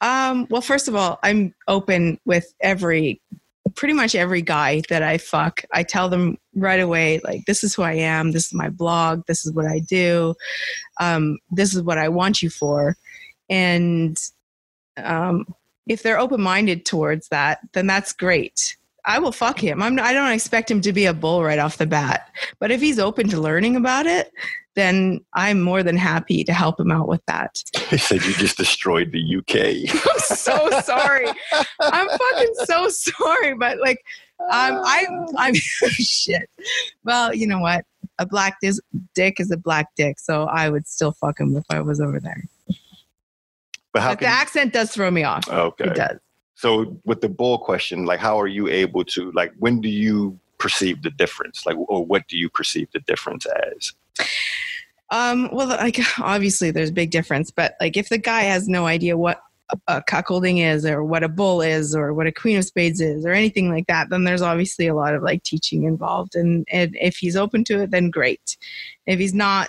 Speaker 2: Um, well, first of all, I'm open with every pretty much every guy that I fuck. I tell them right away, like, this is who I am, this is my blog, this is what I do, um, this is what I want you for. And um, if they're open minded towards that, then that's great. I will fuck him. I'm, I don't expect him to be a bull right off the bat. But if he's open to learning about it, then I'm more than happy to help him out with that.
Speaker 1: He said you just destroyed the UK. [LAUGHS]
Speaker 2: I'm so sorry. I'm fucking so sorry. But like, um, I, I'm [LAUGHS] shit. Well, you know what? A black dis- dick is a black dick, so I would still fuck him if I was over there.
Speaker 1: But how
Speaker 2: But the accent does throw me off.
Speaker 1: okay?
Speaker 2: It does.
Speaker 1: So with the bull question, like how are you able to like when do you perceive the difference? Like or what do you perceive the difference as?
Speaker 2: Um, well, like [LAUGHS] obviously there's a big difference, but like if the guy has no idea what a cuckolding is or what a bull is or what a queen of spades is or anything like that, then there's obviously a lot of like teaching involved. And, and if he's open to it, then great. If he's not,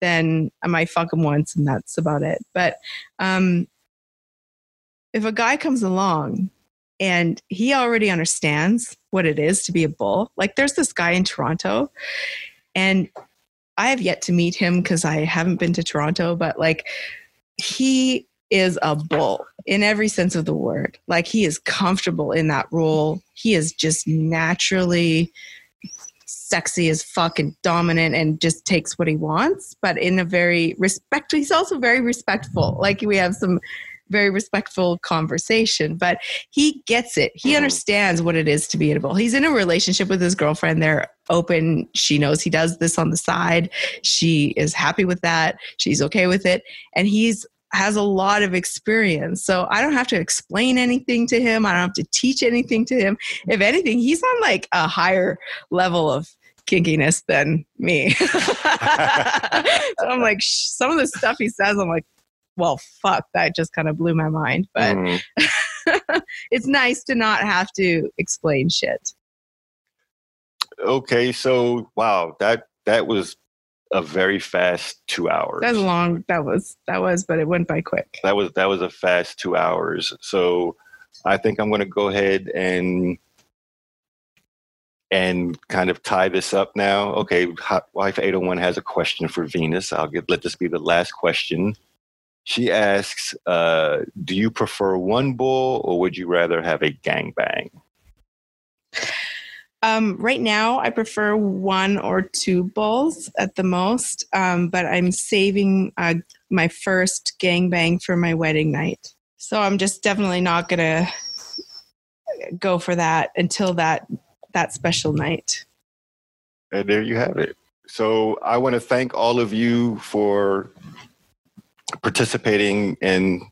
Speaker 2: then I might fuck him once and that's about it. But um, if a guy comes along and he already understands what it is to be a bull, like there's this guy in Toronto and I have yet to meet him because I haven't been to Toronto, but like he is a bull in every sense of the word. Like he is comfortable in that role. He is just naturally sexy as fuck and dominant and just takes what he wants, but in a very respect. He's also very respectful. Like we have some very respectful conversation, but he gets it. He
Speaker 1: Mhm.
Speaker 2: understands what it is to be a bull. He's in a relationship with his girlfriend. They're open. She knows he does this on the side. She is happy with that. She's okay with it. And he's has a lot of experience. So I don't have to explain anything to him. I don't have to teach anything to him. If anything, he's on like a higher level of kinkiness than me. [LAUGHS] so I'm like, some of the stuff he says, I'm like, well, fuck, that just kind of blew my mind. But
Speaker 1: Mhm. [LAUGHS]
Speaker 2: it's nice to not have to explain shit.
Speaker 1: Okay, so wow, that that was a very fast two hours.
Speaker 2: That was long. That was that was, but it went by quick.
Speaker 1: that was that was a fast two hours. So I think I'm going to go ahead and and kind of tie this up now. Okay, Hot Wife 801 has a question for Venus. I'll get let this be the last question. She asks, uh, "Do you prefer one bull, or would you rather have a gangbang?"
Speaker 2: Um, right now, I prefer one or two bulls at the most, um, but I'm saving uh, my first gangbang for my wedding night. So I'm just definitely not gonna go for that until that that special night.
Speaker 1: And there you have it. So I want to thank all of you for participating in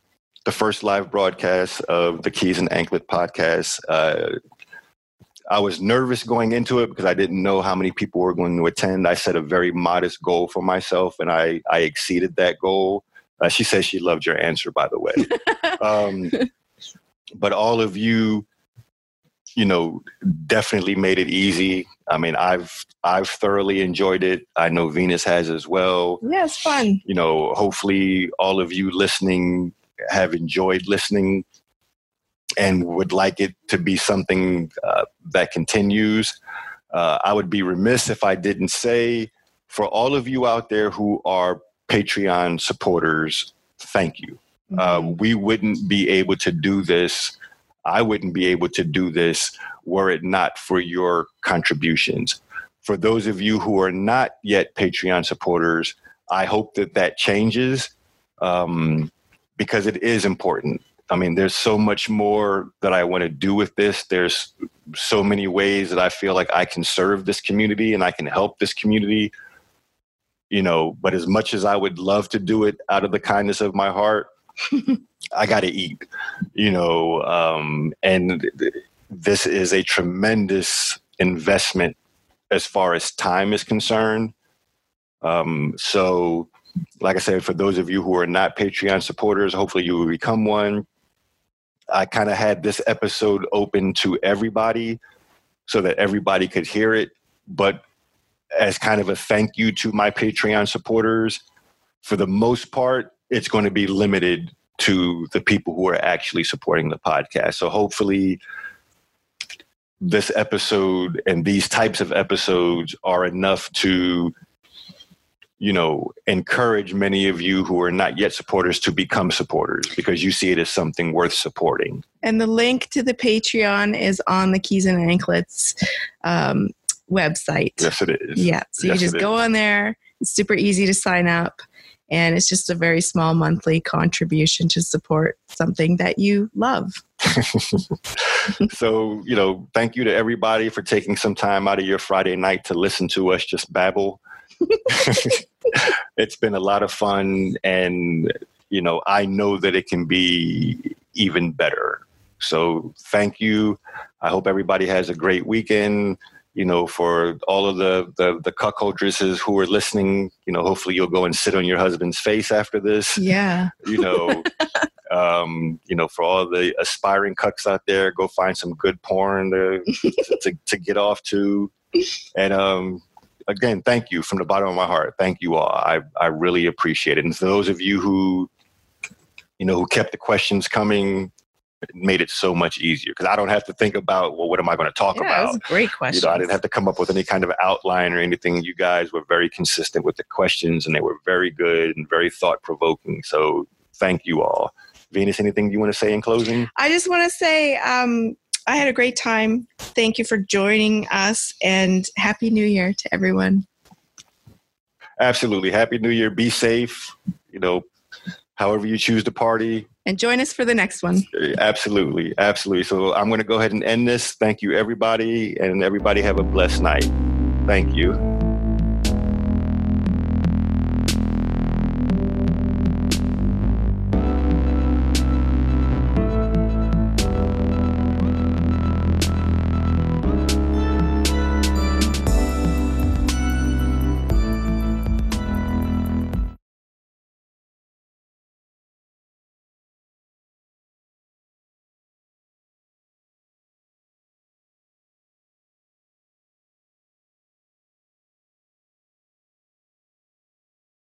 Speaker 1: the first live broadcast of the Keys and Anklet podcast. Uh, I was nervous going into it because I didn't know how many people were going to attend. I set a very modest goal for myself, and I, I exceeded that goal. Uh, she says she loved your answer, by the way. [LAUGHS] um, but all of you, you know, definitely made it easy. I mean, I've I've thoroughly enjoyed it. I know Venus has as well.
Speaker 2: Yeah, it's fun.
Speaker 1: You know, hopefully all of you listening have enjoyed listening and would like it to be something uh, that continues. Uh, I would be remiss if I didn't say for all of you out there who are Patreon supporters, thank you. Uh, we wouldn't be able to do this. I wouldn't be able to do this were it not for your contributions. For those of you who are not yet Patreon supporters, I hope that that changes um, because it is important. I mean, there's so much more that I want to do with this. There's so many ways that I feel like I can serve this community and I can help this community. You know, but as much as I would love to do it out of the kindness of my heart, I got to eat, you know, um, and th- this is a tremendous investment as far as time is concerned. Um, so, like I said, for those of you who are not Patreon supporters, hopefully you will become one. I kind of had this episode open to everybody so that everybody could hear it, but as kind of a thank you to my Patreon supporters, for the most part, it's going to be limited to the people who are actually supporting the podcast. So hopefully, this episode and these types of episodes are enough to you know encourage many of you who are not yet supporters to become supporters because you see it as something worth supporting.
Speaker 2: And the link to the patreon is on the keys and anklets um, website.
Speaker 1: Yes it is.
Speaker 2: Yeah so
Speaker 1: Yes,
Speaker 2: you just go
Speaker 1: is.
Speaker 2: on there. It's super easy to sign up and it's just a very small monthly contribution to support something that you love. [LAUGHS] [LAUGHS]
Speaker 1: So you know thank you to everybody for taking some time out of your friday night to listen to us just babble. [LAUGHS] It's been a lot of fun and you know i know that it can be even better. So thank you. I hope everybody has a great weekend you know for all of the the, the cuckoldresses who are listening you know hopefully you'll go and sit on your husband's face after this.
Speaker 2: Yeah.
Speaker 1: You know [LAUGHS] um, you know for all the aspiring cucks out there go find some good porn to, to, to get off to. And um, again thank you from the bottom of my heart. Thank you all. I, I really appreciate it. And for those of you who you know who kept the questions coming it made it so much easier because i don't have to think about well what am i going to talk
Speaker 2: yeah,
Speaker 1: about
Speaker 2: that was a great
Speaker 1: you
Speaker 2: question
Speaker 1: know, I didn't have to come up with any kind of outline or anything. You guys were very consistent with the questions and they were very good and very thought provoking. So thank you all. Venus, anything you want to say in closing?
Speaker 2: I just want to say um, I had a great time. Thank you for joining us and Happy New Year to everyone.
Speaker 1: Absolutely. Happy New Year. Be safe. You know, however you choose to party.
Speaker 2: And join us for the next one.
Speaker 1: Absolutely. Absolutely. So I'm going to go ahead and end this. Thank you, everybody. And everybody have a blessed night. Thank you.